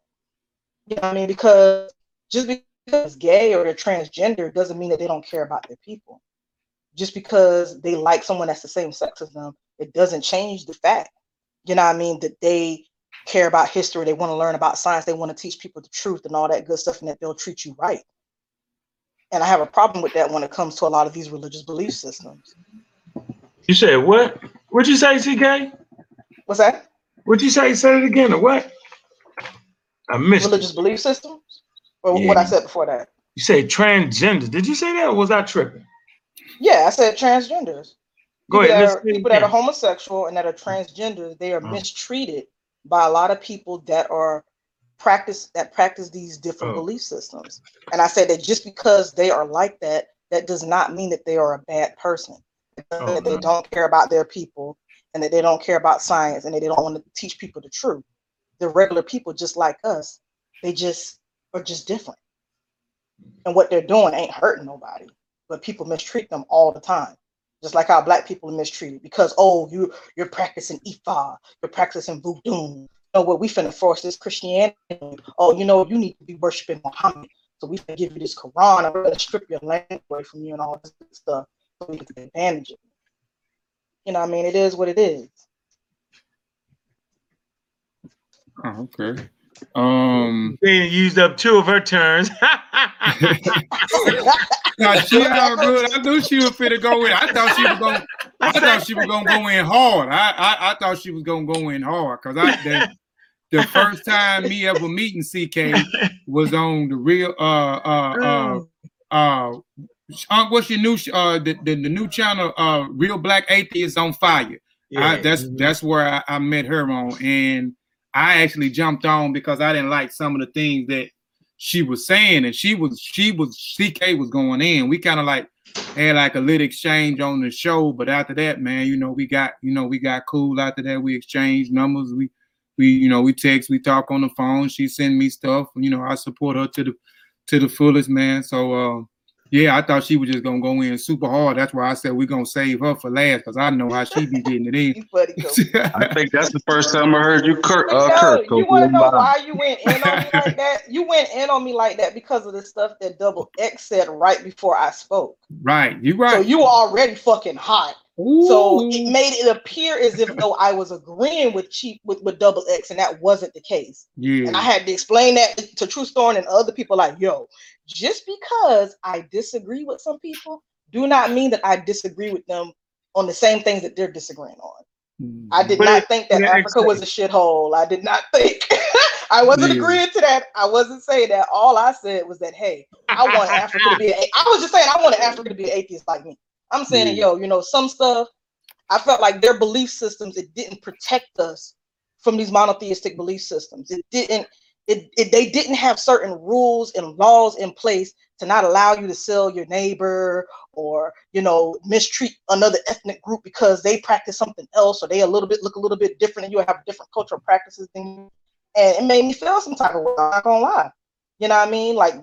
Speaker 11: You know what I mean? Because just because gay or they're transgender doesn't mean that they don't care about their people. Just because they like someone that's the same sex as them, it doesn't change the fact, you know what I mean, that they care about history, they want to learn about science, they want to teach people the truth and all that good stuff, and that they'll treat you right. And I have a problem with that when it comes to a lot of these religious belief systems.
Speaker 13: You said what? What'd you say, CK?
Speaker 11: What's that?
Speaker 13: What'd you say? Say it again, or what? I missed
Speaker 11: religious
Speaker 13: it.
Speaker 11: belief systems? Or
Speaker 13: Yeah.
Speaker 11: what I said before that?
Speaker 13: You say transgender. Did you say that or was I tripping?
Speaker 11: Yeah, I said transgenders.
Speaker 13: Go
Speaker 11: people
Speaker 13: ahead,
Speaker 11: That
Speaker 13: let's
Speaker 11: are, people that are homosexual and that are transgender, they are
Speaker 13: Oh.
Speaker 11: mistreated by a lot of people that are practice that practice these different
Speaker 13: Oh.
Speaker 11: belief systems. And I said that just because they are like that, that does not mean that they are a bad person. It doesn't mean
Speaker 13: Oh,
Speaker 11: that they
Speaker 13: no.
Speaker 11: don't care about their people and that they don't care about science and that they don't want to teach people the truth. They're regular people just like us. They just are just different. And what they're doing ain't hurting nobody, but people mistreat them all the time. Just like how black people are mistreated because oh you you're practicing Ifa, you're practicing voodoo. You know what? We finna force this Christianity. Oh, you know you need to be worshiping Muhammad, so we finna give you this Quran and we're gonna strip your land away from you and all this stuff so take advantage of it. You know, what I mean, it is what it is.
Speaker 1: Oh, okay. Um,
Speaker 13: Being used up two of her turns.
Speaker 1: now she all good. I knew she was finna go in. I thought she was going. I thought she was gonna go in hard. I I, I thought she was gonna go in hard because I the, the first time me ever meeting CK was on the real uh uh uh uh. Uh what's your new uh the, the, the new channel uh real black Atheist on fire I,
Speaker 13: Yeah.
Speaker 1: that's that's where I, I met her on and I actually jumped on because I didn't like some of the things that she was saying, and she was she was CK was going in. We kind of like had like a little exchange on the show, but after that, man, you know, we got you know we got cool. After that, we exchanged numbers. We we you know we text, we talk on the phone. She send me stuff. You know, I support her to the to the fullest, man. So uh, yeah, I thought she was just gonna go in super hard. That's why I said we're gonna save her for last because I know how she be getting it in.
Speaker 9: I think that's the first time I heard you, Kurt. Uh,
Speaker 11: Yo,
Speaker 9: Kurt,
Speaker 11: you want to know
Speaker 9: lying.
Speaker 11: why you went in on me like that? You went in on me like that because of the stuff that Double X said right before I spoke.
Speaker 1: Right, you right.
Speaker 11: So you were already fucking hot. So it made it appear as if though I was agreeing with cheap with, with Double X, and that wasn't the case.
Speaker 1: Yeah.
Speaker 11: And I had to explain that to True Storm and other people like, yo, just because I disagree with some people, do not mean that I disagree with them on the same things that they're disagreeing on. Mm. I did
Speaker 13: But
Speaker 11: not
Speaker 13: it-
Speaker 11: think that Africa was a shithole. I did not think. I wasn't
Speaker 13: Yeah.
Speaker 11: agreeing to that. I wasn't saying that. All I said was that, hey, I want Africa to be. A, I was just saying I wanted Africa to be an atheist like me. I'm saying,
Speaker 13: Yeah.
Speaker 11: yo, you know, some stuff. I felt like their belief systems it didn't protect us from these monotheistic belief systems. It didn't. It, it they didn't have certain rules and laws in place to not allow you to sell your neighbor or you know mistreat another ethnic group because they practice something else or they a little bit look a little bit different and you have different cultural practices than you. And it made me feel some type of way. I'm not gonna lie. You know what I mean? Like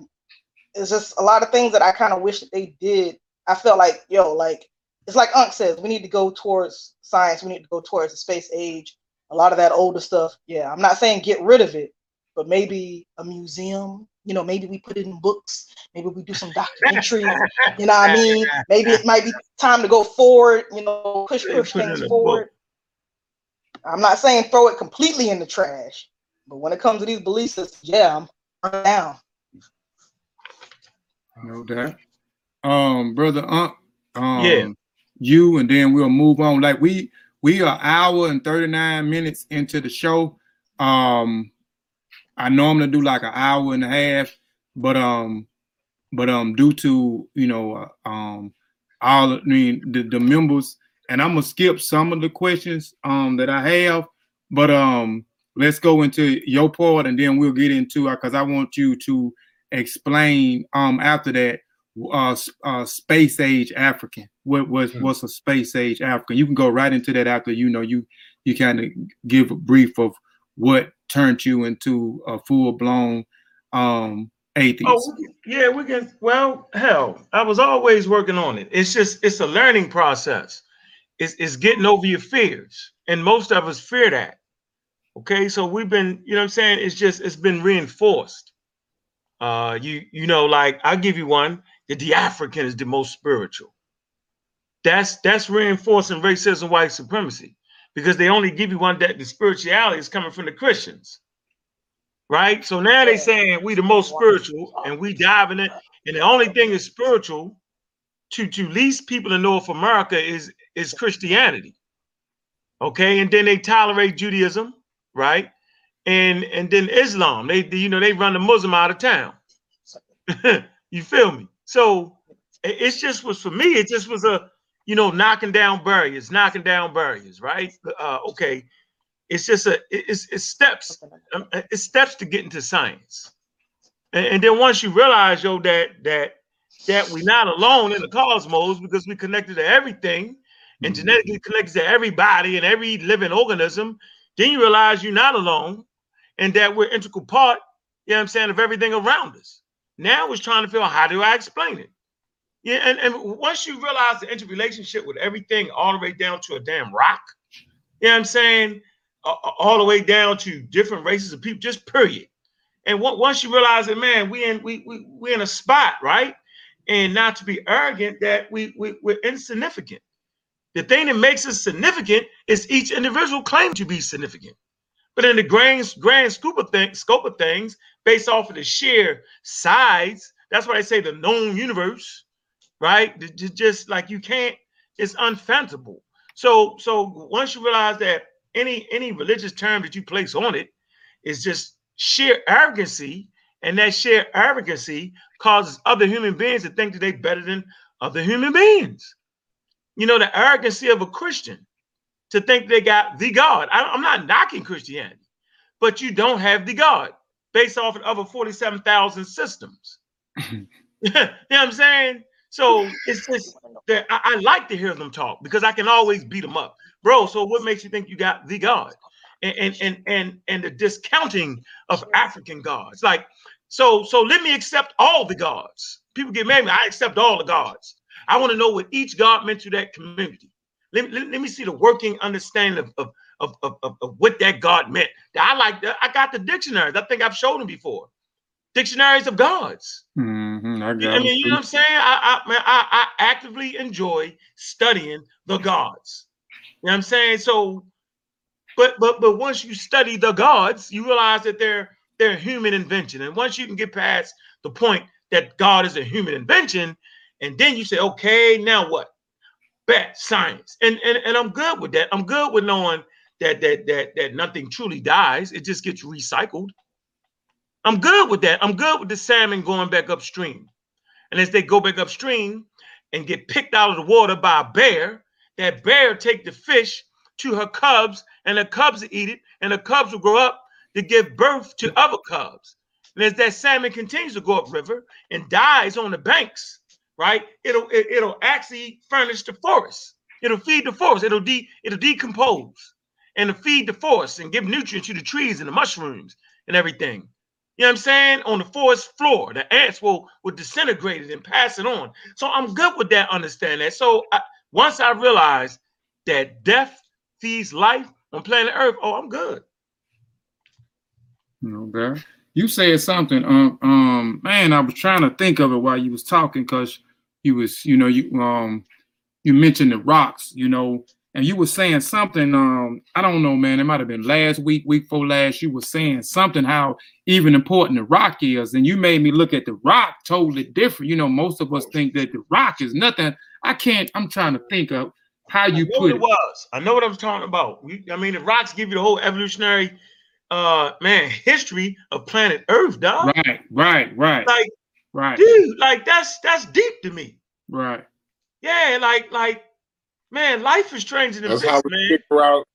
Speaker 11: it's just a lot of things that I kind of wish that they did. I felt like, yo, like it's like Unc says, we need to go towards science, we need to go towards the space age. A lot of that older stuff, yeah. I'm not saying get rid of it, but maybe a museum, you know, maybe we put it in books, maybe we do some documentaries, you know what I mean? Maybe it might be time to go forward, you know, push push things
Speaker 13: in a
Speaker 11: forward. I'm not saying throw it completely in the trash, but when it comes to these belief systems, yeah, I'm I'm down.
Speaker 1: No doubt. Um, brother Unc, um,
Speaker 13: Yeah.
Speaker 1: you and then we'll move on. Like we we are hour and 39 minutes into the show. Um, I normally do like an hour and a half, but um, but um, due to you know uh, um, all I mean the, the members, and I'm gonna skip some of the questions um that I have, but um, let's go into your part, and then we'll get into because I want you to explain um after that uh, uh space age African. What was
Speaker 13: Hmm.
Speaker 1: what's a space age African? You can go right into that after you know you you kind of give a brief of what turned you into a full blown um atheist.
Speaker 13: Oh, yeah, we can. Well, hell, I was always working on it. It's just it's a learning process. It's it's getting over your fears, and most of us fear that. Okay, so we've been, you know, what I'm saying it's just it's been reinforced. Uh, you you know, like I'll give you one. That the African is the most spiritual. That's that's reinforcing racism, white supremacy, because they only give you one that the spirituality is coming from the Christians right? So now they saying we the most spiritual and we diving it, and the only thing is spiritual to to least people in North America is is Christianity. Okay, and then they tolerate Judaism, right? And and then Islam. They, you know they run the Muslim out of town. you feel me? So it- it's just was for me. It just was a you know knocking down barriers, knocking down barriers, right? Uh, okay, it's just a it's, it's steps um, it's steps to get into science and, and then once you realize yo that that that we're not alone in the cosmos because we're connected to everything and genetically connected to everybody and every living organism then you realize you're not alone and that we're integral part you know what i'm saying of everything around us now it's trying to feel how do i explain it yeah and, and once you realize the interrelationship with everything all the way down to a damn rock you know what i'm saying a- all the way down to different races of people, just period. And on- once you realize that, man, we in we we we in a spot, right? And not to be arrogant that we, we we're insignificant. The thing that makes us significant is each individual claim to be significant. But in the grand grand scope of scope of things, based off of the sheer size, that's why I say the known universe, right? Just like you can't, it's unfathomable. So so once you realize that any any religious term that you place on it is just sheer arrogancy, and that sheer arrogancy causes other human beings to think that they're better than other human beings. You know, the arrogancy of a Christian to think they got the God. I, I'm not knocking Christianity, but you don't have the God based off of over 47,000 systems. you know what I'm saying? So it's just that I, I like to hear them talk because I can always beat them up, bro. So what makes you think you got the God? And and and and, and the discounting of African gods, like so. So let me accept all the gods. People get mad at me. I accept all the gods. I want to know what each god meant to that community. Let, me- let, let me see the working understanding of, of, of, of, of, of what that God meant. I like that. I got the dictionaries. I think I've showed them before. Dictionaries of gods.
Speaker 1: Mhm, I
Speaker 13: I mean, you know what I'm saying? I, I, man, I, I actively enjoy studying the gods. You know what I'm saying? So, but but but once you study the gods, you realize that they're they're human invention. And once you can get past the point that God is a human invention, and then you say, okay, now what? Bet science. And and, and I'm good with that. I'm good with knowing that that that that nothing truly dies. It just gets recycled. I'm good with that. I'm good with the salmon going back upstream. And as they go back upstream and get picked out of the water by a bear, that bear take the fish to her cubs, and the cubs will eat it, and the cubs will grow up to give birth to other cubs. And as that salmon continues to go upriver and dies on the banks, right? It'll it, it'll actually furnish the forest. It'll feed the forest. It'll de it'll decompose and it'll feed the forest and give nutrients to the trees and the mushrooms and everything. You know what I'm saying? On the forest floor, the ants will will disintegrate it and pass it on. So I'm good with that. Understand that. So I, once I realized that death feeds life on planet Earth, oh, I'm good.
Speaker 1: Okay. You said something. Um, um, man, I was trying to think of it while you was talking because you was, you know, you um, you mentioned the rocks, you know, and you were saying something. Um, I don't know, man. It might have been last week, week before last. You were saying something how even important the rock is, and you made me look at the rock totally different. You know, most of us think that the rock is nothing. I can't. I'm trying to think of how you
Speaker 13: I
Speaker 1: put
Speaker 13: what
Speaker 1: it.
Speaker 13: it was. I know what I'm talking about. We, I mean, the rocks give you the whole evolutionary uh man history of planet Earth, dog.
Speaker 1: Right, right, right,
Speaker 13: Like,
Speaker 1: right,
Speaker 13: dude, like that's that's deep to me.
Speaker 1: right.
Speaker 13: Yeah, like like man, life is stranger than
Speaker 6: That's how we
Speaker 13: man.
Speaker 6: figure out.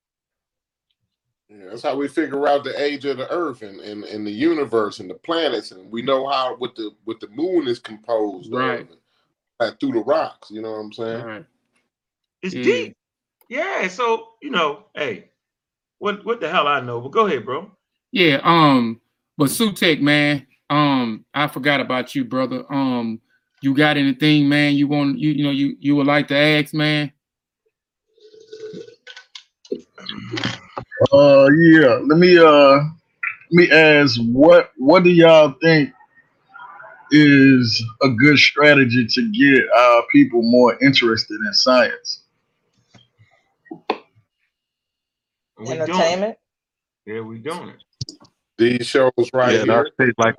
Speaker 6: Yeah, that's how we figure out the age of the Earth and, and, and the universe and the planets, and we know how what the what the moon is composed
Speaker 1: Right.
Speaker 6: of, like through the rocks. You know what I'm saying?
Speaker 1: Right.
Speaker 13: It's
Speaker 1: Yeah.
Speaker 13: deep. Yeah, so you know, hey, what what the hell I know? But go ahead, bro.
Speaker 1: Yeah, um, but Sutek, man, um, I forgot about you, brother. Um, you got anything, man, you want you you know you you would like to ask, man?
Speaker 5: Uh, yeah. Let me uh, let me ask what what do y'all think is a good strategy to get our people more interested in science?
Speaker 13: We.
Speaker 11: Entertainment.
Speaker 13: Yeah, we doing it.
Speaker 6: These shows right
Speaker 9: yeah, and I
Speaker 6: here.
Speaker 9: would say like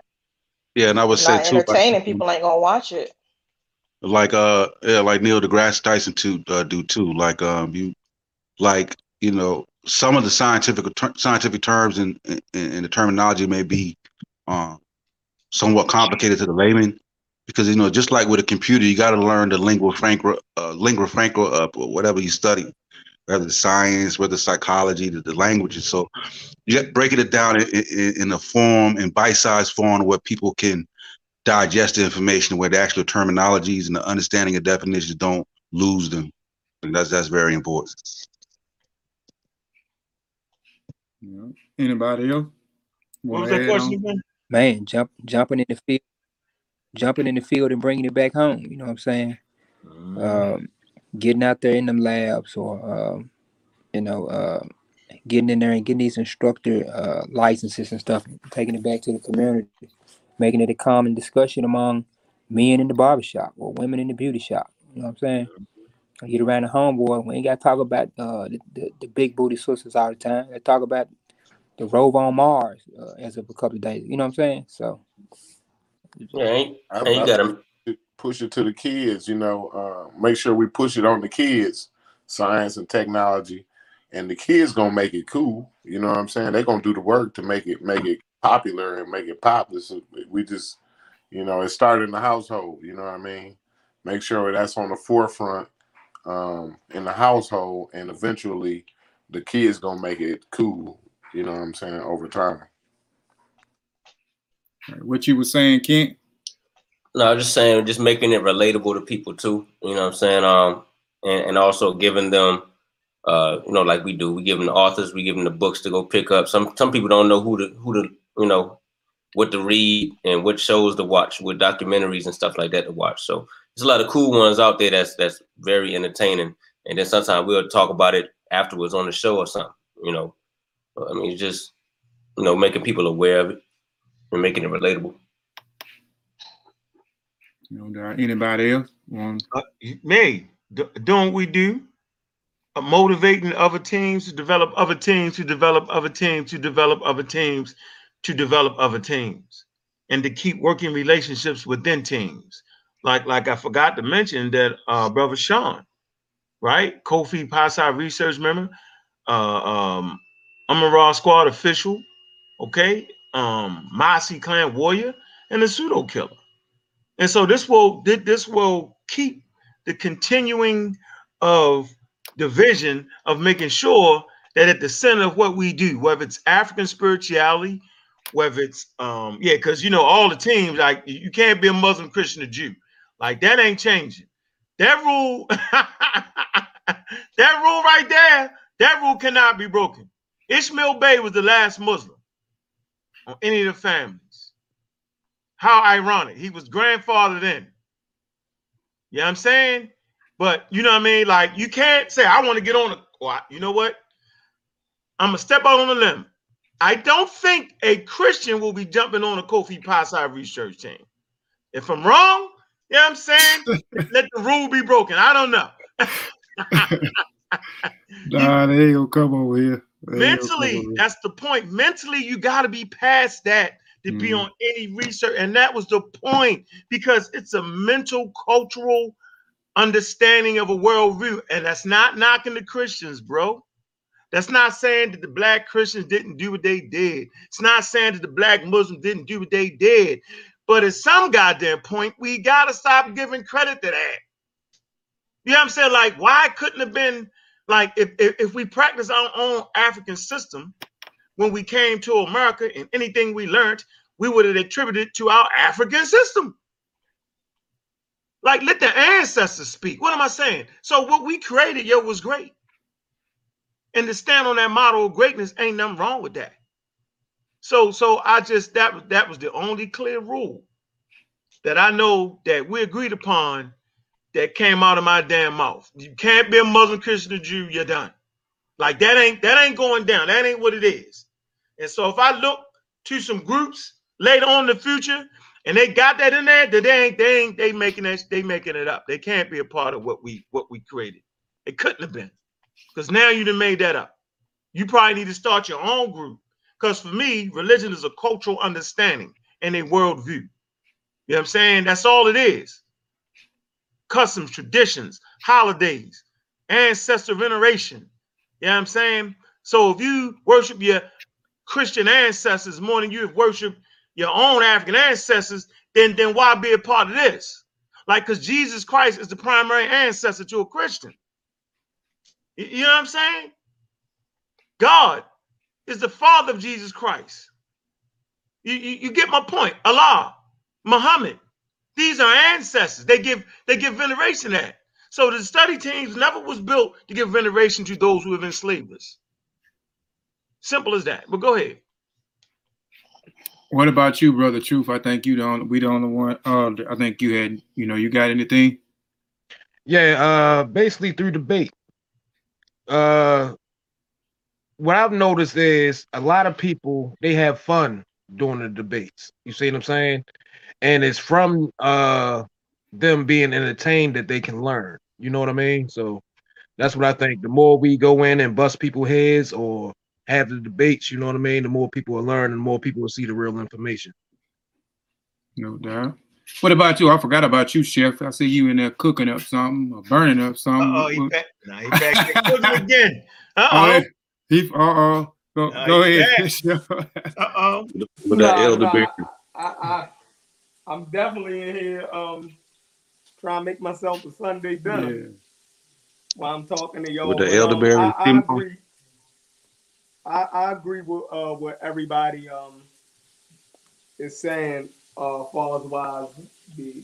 Speaker 9: yeah, and I would say
Speaker 11: Not
Speaker 9: too, like,
Speaker 11: entertaining. People ain't gonna watch it.
Speaker 9: like uh yeah, like Neil deGrasse Tyson to uh, do too. Like um you like you know some of the scientific scientific terms and, and the terminology may be um somewhat complicated to the layman. Because you know just like with a computer you got to learn the lingua franca uh, lingua franca or whatever you study whether it's science whether it's psychology the, the languages. So you got breaking it down in, in, in a form in bite-sized form where people can digest the information where the actual terminologies and the understanding of definitions don't lose them. And that's that's very important
Speaker 1: Yeah. Anybody else?
Speaker 13: What was that question again?
Speaker 10: Man, jump jumping in the field, jumping in the field and bringing it back home. You know what I'm saying?
Speaker 13: Mm-hmm.
Speaker 10: Um, getting out there in them labs or um, you know, uh, getting in there and getting these instructor uh, licenses and stuff, taking it back to the community, making it a common discussion among men in the barbershop or women in the beauty shop. You know what I'm saying? I get around the homeboy, we ain't got to talk about uh, the, the, the big booty sisters all the time. They talk about the rove on Mars uh, as of a couple of days. You know what I'm saying? So
Speaker 12: Yeah, ain't,
Speaker 6: I,
Speaker 12: and you
Speaker 6: I
Speaker 12: got to
Speaker 6: push it to the kids. You know, uh, make sure we push it on the kids, science and technology, and the kids gonna make it cool. You know what I'm saying? They're gonna do the work to make it make it popular and make it popular. So we just, you know, it started in the household. You know what I mean? Make sure that's on the forefront um, in the household, and eventually the kids gonna make it cool. You know what I'm saying? Over time.
Speaker 1: What you were saying, Kent?
Speaker 12: No, I'm just saying, just making it relatable to people too. You know what I'm saying? Um, and, and also giving them, uh, you know, like we do, we give them the authors, we give them the books to go pick up. Some some people don't know who to who to you know what to read and what shows to watch, what documentaries and stuff like that to watch. So there's a lot of cool ones out there that's that's very entertaining. And then sometimes we'll talk about it afterwards on the show or something. You know, I mean, it's just you know making people aware of it and making it relatable.
Speaker 1: You know, there anybody else? Want
Speaker 13: Uh, me, d- doing what we do, uh, motivating other teams to develop other teams to develop other teams to develop other teams to develop other teams, and to keep working relationships within teams. Like like I forgot to mention that uh, brother Sean, right? Kofi Piesie research member, uh, um, Raw Squad official, okay? Um, Clan warrior and a pseudo killer. And so this will this will keep the continuing of the vision of making sure that at the center of what we do, whether it's African spirituality, whether it's um yeah, because you know all the teams like you can't be a Muslim, Christian, or Jew, like that ain't changing. That rule, that rule right there, that rule cannot be broken. Ishmael Bey was the last Muslim on any of the families. How ironic. He was grandfather then. You know what I'm saying? But you know what I mean? Like you can't say, I want to get on a well, you know what? I'm gonna step out on a limb. I don't think a Christian will be jumping on a Kofi Piesie research team. If I'm wrong, you know what I'm saying? Let the rule be broken. I don't know.
Speaker 1: Nah, they ain't gonna come over here. They ain't gonna come
Speaker 13: mentally
Speaker 1: over
Speaker 13: that's the point mentally you got to be past that to be
Speaker 1: Mhm.
Speaker 13: on any research and that was the point because it's a mental cultural understanding of a worldview and that's not knocking the christians bro That's not saying that the black Christians didn't do what they did. It's not saying that the black Muslims didn't do what they did. But at some goddamn point, we gotta stop giving credit to that. You know what I'm saying? Like, why couldn't it have been like if if, if we practice our own African system when we came to America and anything we learned, we would have attributed to our African system. Like, let the ancestors speak. What am I saying? So what we created, yo, was great. And to stand on that model of greatness, ain't nothing wrong with that. So, so I just that that was the only clear rule that I know that we agreed upon that came out of my damn mouth. You can't be a Muslim, Christian, or Jew. You're done. Like that ain't that ain't going down. That ain't what it is. And so if I look to some groups later on in the future and they got that in there, that they ain't they ain't they making that they making it up. They can't be a part of what we what we created. It couldn't have been. Because now you done made that up. You probably need to start your own group. Because for me, religion is a cultural understanding and a worldview. You know what I'm saying? That's all it is. Customs, traditions, holidays, ancestor veneration. You know what I'm saying? So if you worship your Christian ancestors more than you have worshiped your own African ancestors, then, then why be a part of this? Like, because Jesus Christ is the primary ancestor to a Christian. You you know what I'm saying? God is the father of Jesus Christ. You, you, you get my point. Allah, Muhammad, these are ancestors. They give they give veneration to that. So the study teams never was built to give veneration to those who have enslaved us. Simple as that. But go ahead.
Speaker 1: What about you, brother? Truth. I think you don't. We the only one. Uh, I think you had. You know, you got anything?
Speaker 7: Yeah, uh basically through debate. Uh what I've noticed is a lot of people they have fun during the debates. You see what I'm saying? And it's from uh them being entertained that they can learn. You know what I mean? So that's what I think. The more we go in and bust people's heads or have the debates, you know what I mean, the more people will learn and the more people will see the real information.
Speaker 1: No doubt. What about you? I forgot about you, Chef. I see you in there cooking up something or burning up something.
Speaker 13: Uh-oh, he
Speaker 1: What-
Speaker 13: back. He back there cooking again.
Speaker 1: Oh,
Speaker 13: Uh-oh.
Speaker 1: He, uh oh. Go,
Speaker 13: Now
Speaker 1: go ahead.
Speaker 13: back. Uh-oh.
Speaker 12: With that
Speaker 8: Nah,
Speaker 12: elder
Speaker 8: nah,
Speaker 12: bear.
Speaker 8: I, I, I'm definitely in here um trying to make myself a Sunday dinner
Speaker 1: Yeah.
Speaker 8: while I'm talking to y'all.
Speaker 12: With the
Speaker 8: but,
Speaker 12: elderberry
Speaker 8: um, I, I agree. I, I agree with uh what everybody um is saying uh far as wise the,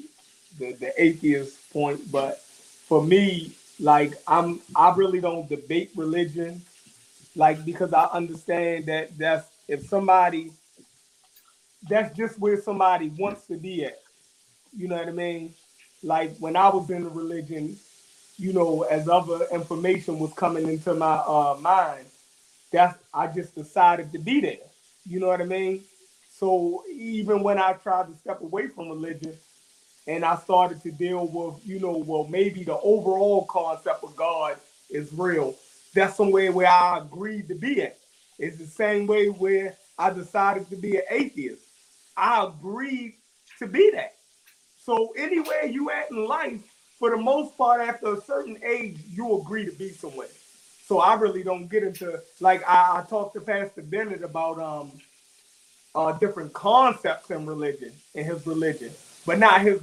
Speaker 8: the the atheist point, but for me, like I'm I really don't debate religion, like because I understand that that's if somebody that's just where somebody wants to be at. You know what I mean? Like when I was in the religion, you know, as other information was coming into my uh, mind, that's I just decided to be there. You know what I mean? So even when I tried to step away from religion and I started to deal with, you know, well, maybe the overall concept of God is real. That's somewhere where I agreed to be at. It's the same way where I decided to be an atheist. I agreed to be that. So anywhere you at in life, for the most part, after a certain age, you agree to be somewhere. So I really don't get into like I, I talked to Pastor Bennett about um uh different concepts in religion in his religion, but not his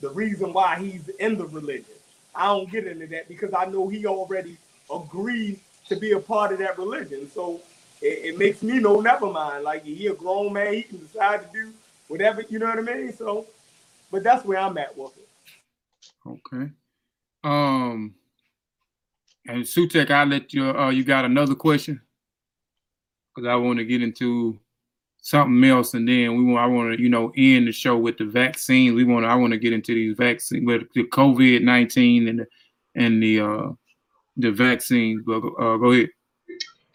Speaker 8: the reason why he's in the religion. I don't get into that because I know he already agreed to be a part of that religion. So it, it makes me know never mind. Like he a grown man, he can decide to do whatever, you know what I mean? So but that's where I'm at with it.
Speaker 1: Okay. Um, and Sutek, I'll let you. Uh, you got another question? Because I want to get into something else, and then we want. I want to, you know, end the show with the vaccines. We want. I want to get into these vaccines, with the COVID nineteen and the and the uh the vaccine. But uh, go ahead.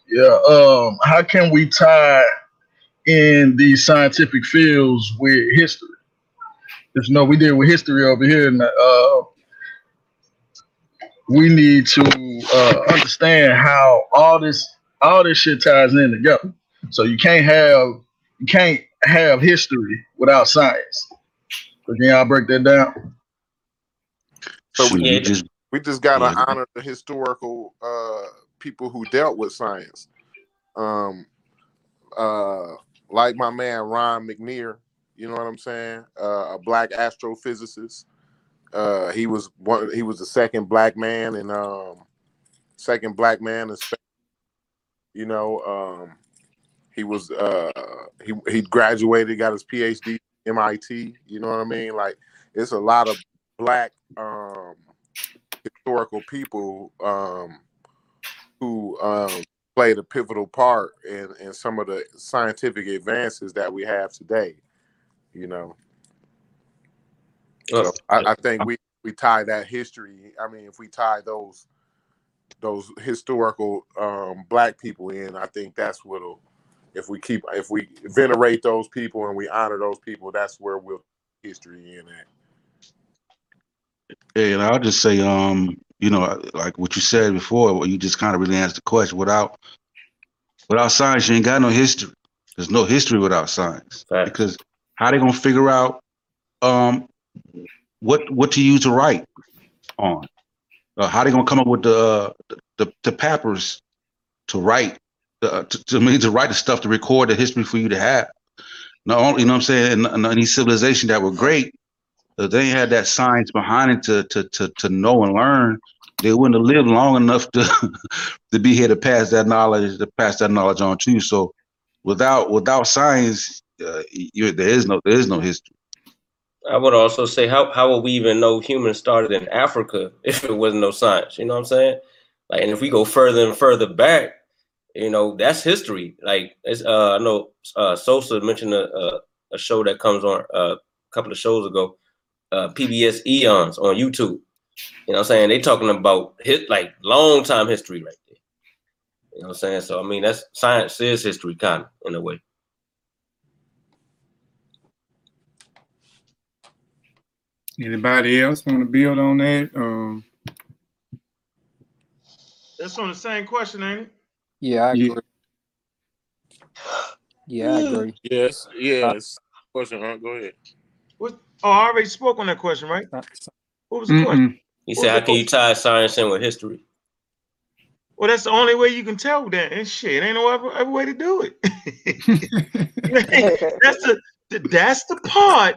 Speaker 5: Yeah. Um, how can we tie in these scientific fields with history? Because you know we deal with history over here, and uh, we need to uh, understand how all this all this shit ties in together. So you can't have you can't have history without science. So can y'all break that down?
Speaker 6: So we,
Speaker 12: Yeah, just
Speaker 6: we just gotta honor the historical uh people who dealt with science. Um, uh, like my man Ron McNair, you know what I'm saying? Uh, a black astrophysicist. Uh, he was one. He was the second black man and um, second black man in space. You know, um, he was uh, he he graduated, got his PhD MIT. You know what I mean? Like it's a lot of black um, historical people um, who um, played a pivotal part in, in some of the scientific advances that we have today. You know, so I, I think we we tie that history. I mean, if we tie those those historical um, black people in, I think that's what'll. If we keep, if we venerate those people and we honor those people, that's where we'll history in at.
Speaker 9: Yeah, and I'll just say, um, you know, like what you said before, you just kind of really answered the question. Without without science, you ain't got no history. There's no history without science. Because how they gonna figure out um what what to use to write on? Uh, how they gonna come up with the uh, the, the papers to write uh, to, to mean to write the stuff to record the history for you to have? Not only, you know what I'm saying, and, and any civilization that were great, if they had that science behind it to to to to know and learn, they wouldn't have lived long enough to to be here to pass that knowledge to pass that knowledge on to you. So without without science, uh, you, there is no there is no history.
Speaker 12: I would also say, how how would we even know humans started in Africa if it wasn't no science? You know what I'm saying? Like, and if we go further and further back, you know, that's history. Like, it's uh, I know uh, Sosa mentioned a, a, a show that comes on uh, a couple of shows ago, uh, PBS Eons on YouTube. You know what I'm saying? They talking about hit like long time history right there. You know what I'm saying? So I mean that's science is history kind of in a way.
Speaker 1: Anybody else want to build on that? Um,
Speaker 13: That's on the same question, ain't it?
Speaker 10: Yeah, I
Speaker 1: Yeah.
Speaker 10: agree. Yeah, I agree.
Speaker 6: Yes, yes. Question, huh? Go ahead.
Speaker 13: What? Oh, I already spoke on that question, right?
Speaker 10: Uh,
Speaker 13: What was the question?
Speaker 1: mm-mm.
Speaker 12: He
Speaker 13: What
Speaker 12: said,
Speaker 13: was
Speaker 12: how can you tie science in with history?
Speaker 13: Well, that's the only way you can tell that. And shit, ain't no other, other way to do it. that's the, the that's the part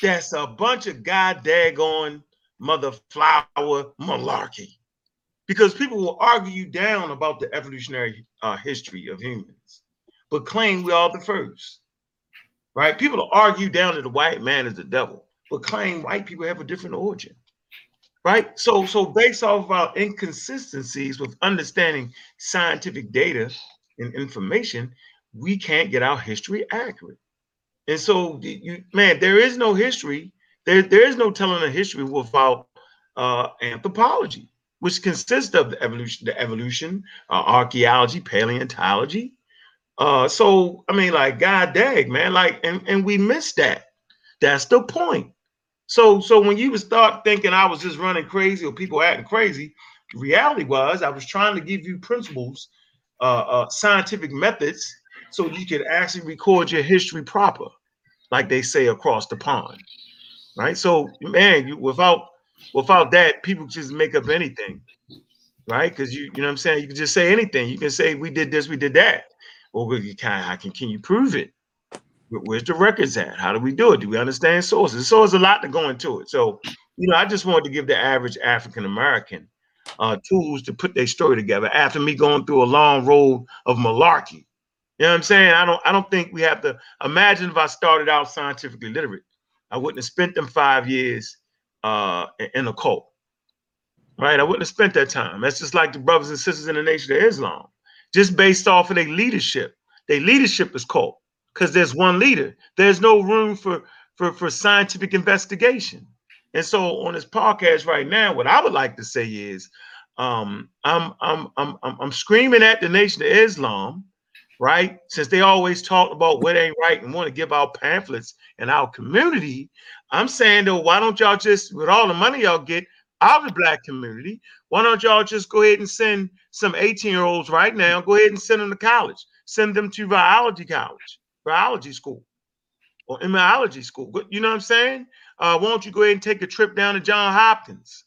Speaker 13: that's a bunch of god daggone mother flower malarkey. Because people will argue you down about the evolutionary uh, history of humans, but claim we are the first. Right? People argue down that the white man is the devil, but claim white people have a different origin right? So, so based off of our inconsistencies with understanding scientific data and information, we can't get our history accurate. And so, you man, there is no history. There, there is no telling a history without uh, anthropology, which consists of the evolution, the evolution, uh, archaeology, paleontology. Uh, so, I mean, like, god dang, man, like, and and we missed that. That's the point. So, so when you would start thinking I was just running crazy or people acting crazy, reality was I was trying to give you principles, uh, uh, scientific methods, so you could actually record your history proper, like they say across the pond, right? So, man, you without without that, people just make up anything, right? Because you, you know what I'm saying. You can just say anything. You can say we did this, we did that. Well, you can, how can can you prove it? Where's the records at? How do we do it? Do we understand sources? So there's a lot to go into it. So, you know, I just wanted to give the average African American uh, tools to put their story together after me going through a long road of malarkey. You know what I'm saying? I don't I don't think we have to imagine if I started out scientifically literate. I wouldn't have spent them five years uh, in a cult. Right? I wouldn't have spent that time. That's just like the brothers and sisters in the Nation of Islam, just based off of their leadership. Their leadership is cult because there's one leader. There's no room for for for scientific investigation. And so on this podcast right now, what I would like to say is, um, I'm I'm I'm I'm, I'm screaming at the Nation of Islam, right? Since they always talk about what ain't right and want to give out pamphlets in our community, I'm saying though, why don't y'all just, with all the money y'all get out of the black community, why don't y'all just go ahead and send some 18 year olds right now? Go ahead and send them to college. Send them to biology college, biology school, or immunology school. You know what I'm saying? Uh, why don't you go ahead and take a trip down to John Hopkins?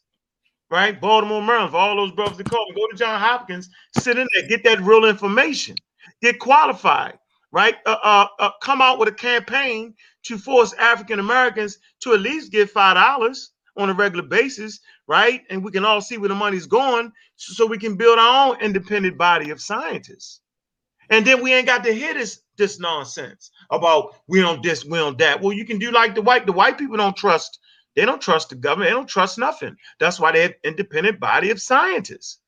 Speaker 13: right? Baltimore, Maryland, for all those brothers that call go to John Hopkins, sit in there, get that real information, get qualified, right? Uh, uh, uh, come out with a campaign to force African Americans to at least give five dollars on a regular basis, right? And we can all see where the money's going, so, we can build our own independent body of scientists. And then we ain't got to hear this this nonsense about we don't this, we don't that. Well, you can do like the white the white people don't trust they don't trust the government. They don't trust nothing. That's why they have independent body of scientists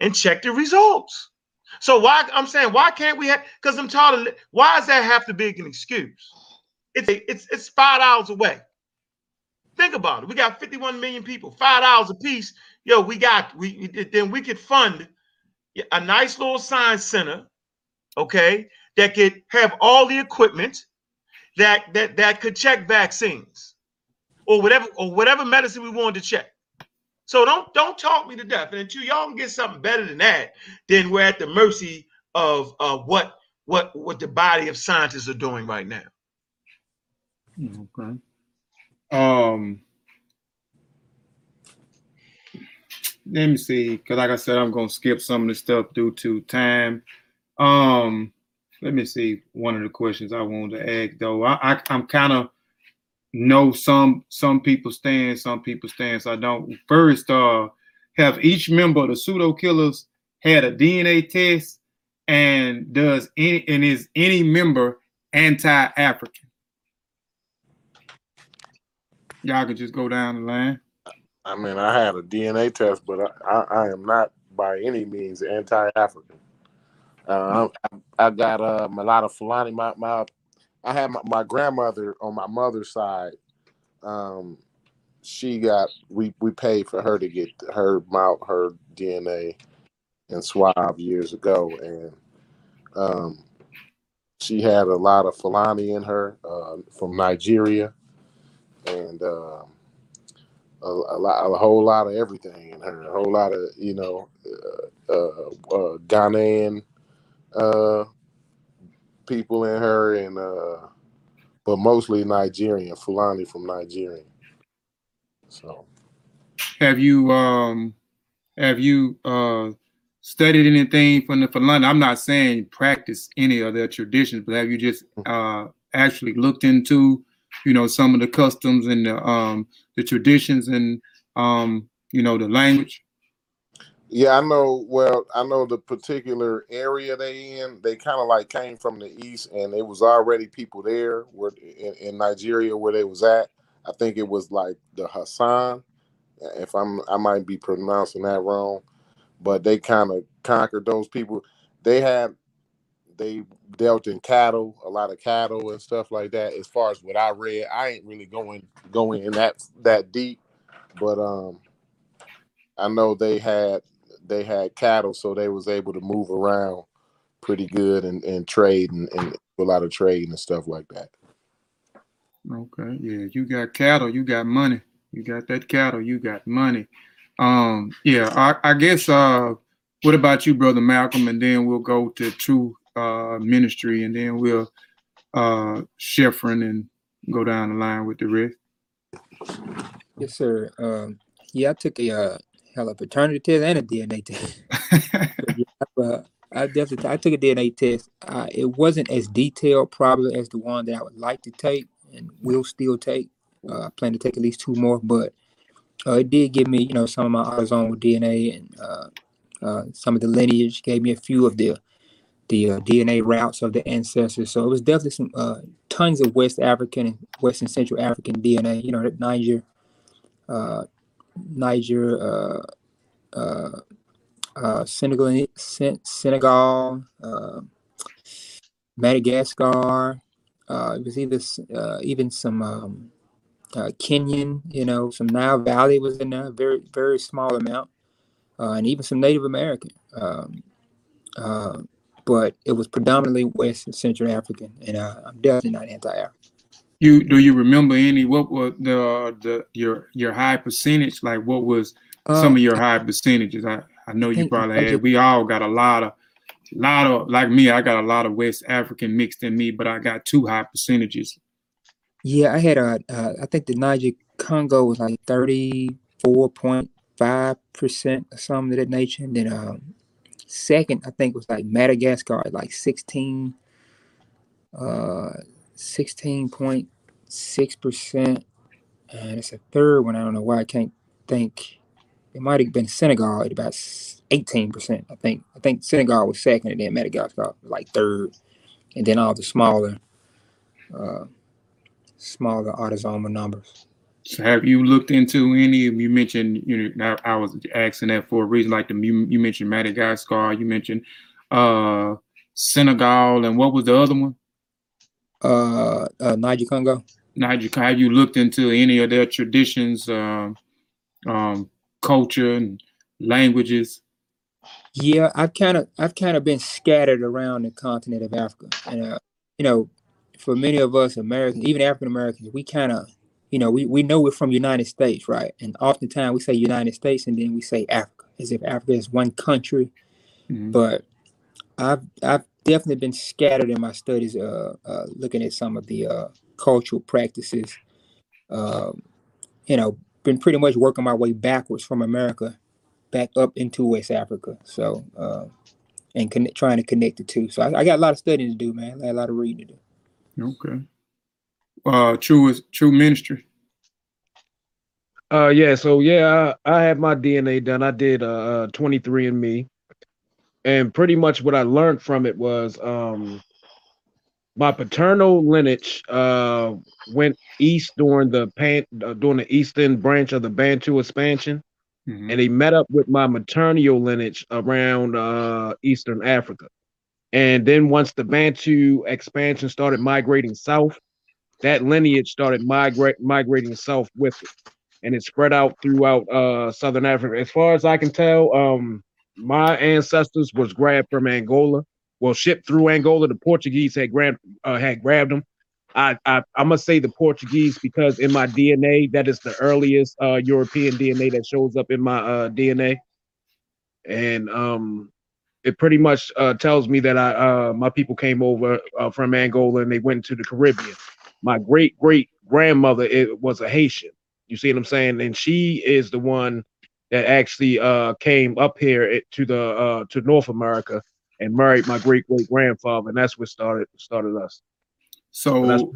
Speaker 13: and check the results. So why I'm saying why can't we have because I'm tired of why does that have to be an excuse? It's it's it's five hours away. Think about it. We got 51 million people, five dollars a piece. Yo, we got we then we could fund a nice little science center, okay, that could have all the equipment that that that could check vaccines or whatever or whatever medicine we wanted to check. So don't don't talk me to death. And until y'all can get something better than that, then we're at the mercy of uh, what what what the body of scientists are doing right now.
Speaker 1: Okay. Um. Let me see, because like I said, I'm gonna skip some of the stuff due to time. Um, let me see. One of the questions I wanted to ask, though, I, I I'm kind of know some some people stand, some people stand. So I don't. First, uh, have each member of the pseudo killers had a DNA test, and does any and is any member anti-African? Y'all could just go down the line.
Speaker 6: I mean, I had a DNA test, but I, I, I am not by any means anti-African. Uh, I, I got uh, a lot of Fulani. My, my I had my, my grandmother on my mother's side. Um, she got we we paid for her to get her mount her DNA and swab years ago, and um, she had a lot of Fulani in her uh, from Nigeria, and uh, a, a, lot, a whole lot of everything in her, a whole lot of you know, uh, uh, uh Ghanaian uh, people in her, and uh, but mostly Nigerian, Fulani from Nigeria. So,
Speaker 1: have you um, have you uh, studied anything from the Fulani? I'm not saying practice any of their traditions, but have you just uh, actually looked into, you know, some of the customs and the um, the traditions and um, you know the language?
Speaker 6: Yeah, I know. Well, I know the particular area they in. They kind of like came from the east, and it was already people there where in, in, Nigeria where they was at. I think it was like the Hassan. If I'm, I might be pronouncing that wrong, but they kind of conquered those people. They had, they dealt in cattle, a lot of cattle and stuff like that. As far as what I read, I ain't really going going in that that deep, but um, I know they had they had cattle, so they was able to move around pretty good and, and trade and, and a lot of trade and stuff like that.
Speaker 1: Okay, yeah, you got cattle, you got money. You got that cattle, you got money. Um, yeah, I, I guess uh what about you, brother Malcolm? And then we'll go to true uh ministry and then we'll uh Sheffrin and go down the line with the rest.
Speaker 10: Yes, sir. Um yeah, I took a uh, hell, a paternity test and a DNA test. yeah, I definitely I took a DNA test. Uh, it wasn't as detailed probably as the one that I would like to take and will still take. Uh, I plan to take at least two more, but uh, it did give me, you know, some of my autosomal DNA and uh, uh, some of the lineage. Gave me a few of the the uh, DNA routes of the ancestors. So it was definitely some uh, tons of West African and West and Central African DNA. You know, Niger, uh, Niger, uh, uh, uh, Senegal, Senegal, Madagascar. It was even uh, even some um, Kenyan, you know, some Nile Valley was in there, very very small amount, and even some Native American. Um, but it was predominantly West and Central African, and uh, I'm definitely not anti-African.
Speaker 1: You do you remember any what was the the your your high percentage? Like what was
Speaker 10: Uh,
Speaker 1: some of your high percentages? I I know you probably had. We all got a lot of lot of like me. I got a lot of West African mixed in me, but I got two high percentages.
Speaker 10: Yeah, I had a, uh, I think the Niger Congo was like 34 point five percent or something of that nature. And then um, second, I think was like Madagascar at like sixteen, uh, sixteen point six percent. And it's a third one. I don't know why I can't think. It might have been Senegal at about eighteen percent. I think. I think Senegal was second, and then Madagascar like third, and then all the smaller, uh, smaller autosomal numbers.
Speaker 1: So have you looked into any of you mentioned you know I, I was asking that for a reason like the you, you mentioned Madagascar you mentioned uh Senegal and what was the other one
Speaker 10: Uh, uh Niger Congo.
Speaker 1: Niger have you looked into any of their traditions um um culture and languages
Speaker 10: Yeah, I've kind of I've kind of been scattered around the continent of Africa, and uh, you know, for many of us Americans, even African Americans, we kind of, you know, we we know we're from United States, right? And oftentimes we say United States, and then we say Africa, as if Africa is one country.
Speaker 1: Mhm.
Speaker 10: But I've I've definitely been scattered in my studies, uh, uh looking at some of the uh, cultural practices. Um, you know, been pretty much working my way backwards from America back up into West Africa. So, uh, and connect, trying to connect the two. So I, I got a lot of studying to do, man. I got a lot of reading to do.
Speaker 1: okay uh true is true ministry
Speaker 7: Uh, yeah. So yeah, I, I had my DNA done. I did uh 23andMe, and pretty much what I learned from it was um my paternal lineage uh went east during the pan uh, during the eastern branch of the Bantu expansion,
Speaker 1: Mhm.
Speaker 7: and they met up with my maternal lineage around uh eastern Africa. And then once the Bantu expansion started migrating south, that lineage started migrate migrating south with it. And it spread out throughout uh southern africa. As far as i can tell um my ancestors was grabbed from angola. Well shipped through angola. The portuguese had grabbed uh, had grabbed them I, I i must say the portuguese because in my dna that is the earliest uh european dna that shows up in my uh dna and um it pretty much uh, tells me that I uh, my people came over uh, from Angola and they went to the Caribbean. My great great grandmother it was a Haitian. You see what I'm saying? And she is the one that actually uh, came up here to the uh, to North America and married my great great grandfather, and that's what started started us. So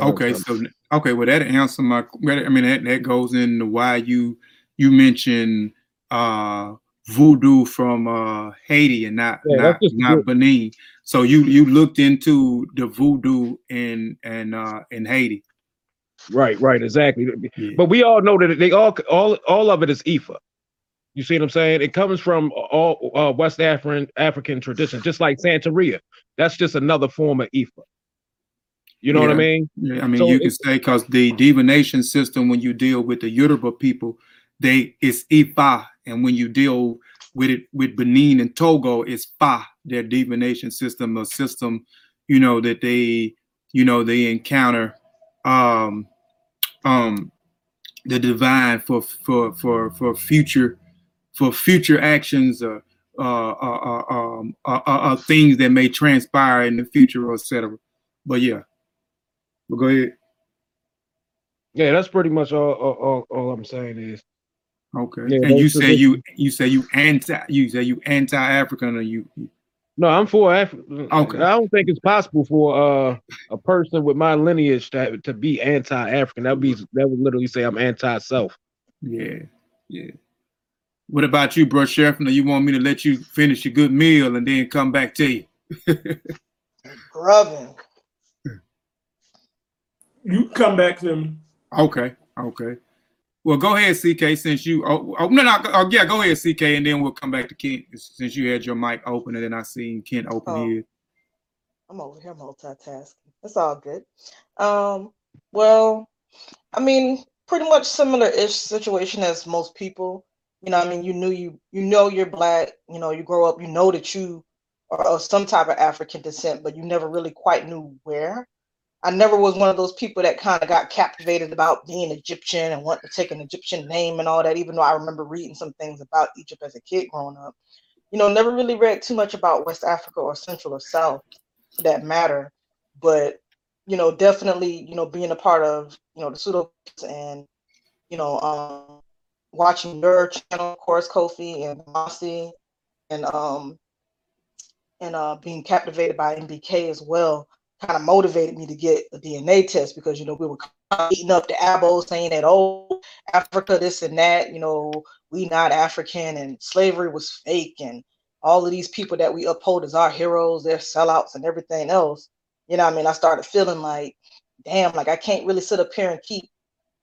Speaker 1: okay so okay well that answer my i mean that, that goes into why you you mentioned uh voodoo from uh haiti and not
Speaker 7: Yeah,
Speaker 1: not not
Speaker 7: good.
Speaker 1: benin so you you looked into the voodoo in and uh in haiti
Speaker 7: Right, right, exactly. But we all know that they all all all of it is Ifa. You see what I'm saying? It comes from all uh, West African African tradition, just like Santeria. That's just another form of Ifa. You know what I mean?
Speaker 1: Yeah, I mean,
Speaker 7: So
Speaker 1: you can say because the divination system, when you deal with the Yoruba people, they it's Ifa, and when you deal with it with Benin and Togo, it's Fa. Their divination system, a system, you know, that they, you know, they encounter, um, um, the divine for for for for future, for future actions, uh, uh, uh, uh, um, uh, uh, uh, things that may transpire in the future, etc. But yeah. But go ahead.
Speaker 7: Yeah, that's pretty much all all, all, all I'm saying is
Speaker 1: Okay.
Speaker 7: Yeah,
Speaker 1: and you say you you say you anti you say you anti African or you
Speaker 7: No, I'm for Africa.
Speaker 1: Okay.
Speaker 7: I don't think it's possible for uh, a person with my lineage to to be anti-African. That would be that would literally say I'm anti-self.
Speaker 1: yeah yeah. What about you, bro Sheriff? you want me to let you finish your good meal and then come back to you?
Speaker 11: Grubbing.
Speaker 8: You come back to me.
Speaker 1: Okay, okay. Well, go ahead, CK. Since you, oh, oh no, no, oh, yeah, go ahead, CK, and then we'll come back to Kent since you had your mic open, and then I seen Kent open
Speaker 11: Oh.
Speaker 1: his.
Speaker 11: I'm over here multitasking. It's all good. Um, well, I mean, pretty much similar-ish situation as most people. You know, I mean, you knew you you know you're black. You know, you grow up, you know that you are of some type of African descent, but you never really quite knew where. I never was one of those people that kind of got captivated about being Egyptian and wanting to take an Egyptian name and all that, even though I remember reading some things about Egypt as a kid growing up. You know, never really read too much about West Africa or Central or South for that matter. But, you know, definitely, you know, being a part of, you know, the pseudo and, you know, um, watching your channel, of course, Kofi and Mossy, and um, and uh, being captivated by MBK as well, kind of motivated me to get a DNA test because you know we were eating up the ADOS saying that oh Africa this and that, you know we not African and slavery was fake and all of these people that we uphold as our heroes, they're sellouts and everything else. You know, I mean, I started feeling like, damn, like I can't really sit up here and keep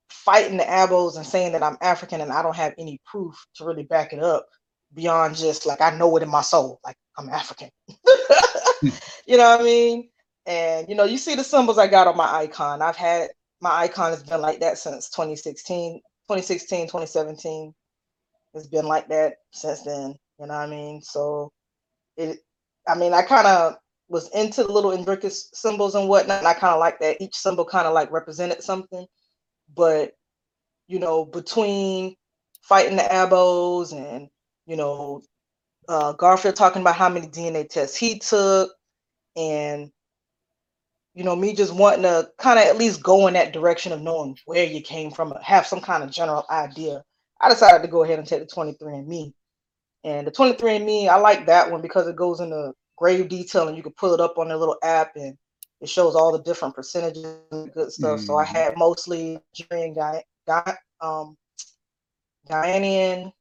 Speaker 11: fighting the ADOS and saying that I'm African and I don't have any proof to really back it up beyond just like I know it in my soul, like I'm African. you know what I mean? And you know, you see the symbols I got on my icon. I've had my icon has been like that since 2016, 2016, 2017. It's been like that since then. You know what I mean? So it I mean I kind of was into the little intricate symbols and whatnot. And I kind of like that each symbol kind of like represented something. But you know, between fighting the ADOS and you know, uh, Garfield talking about how many DNA tests he took, and you know, me just wanting to kind of at least go in that direction of knowing where you came from, have some kind of general idea. I decided to go ahead and take the 23andMe. And the 23andMe, I like that one because it goes into grave detail and you can pull it up on their little app and it shows all the different percentages and good stuff. Mm. So I had mostly Nigerian guy, guy um, Ghanaian,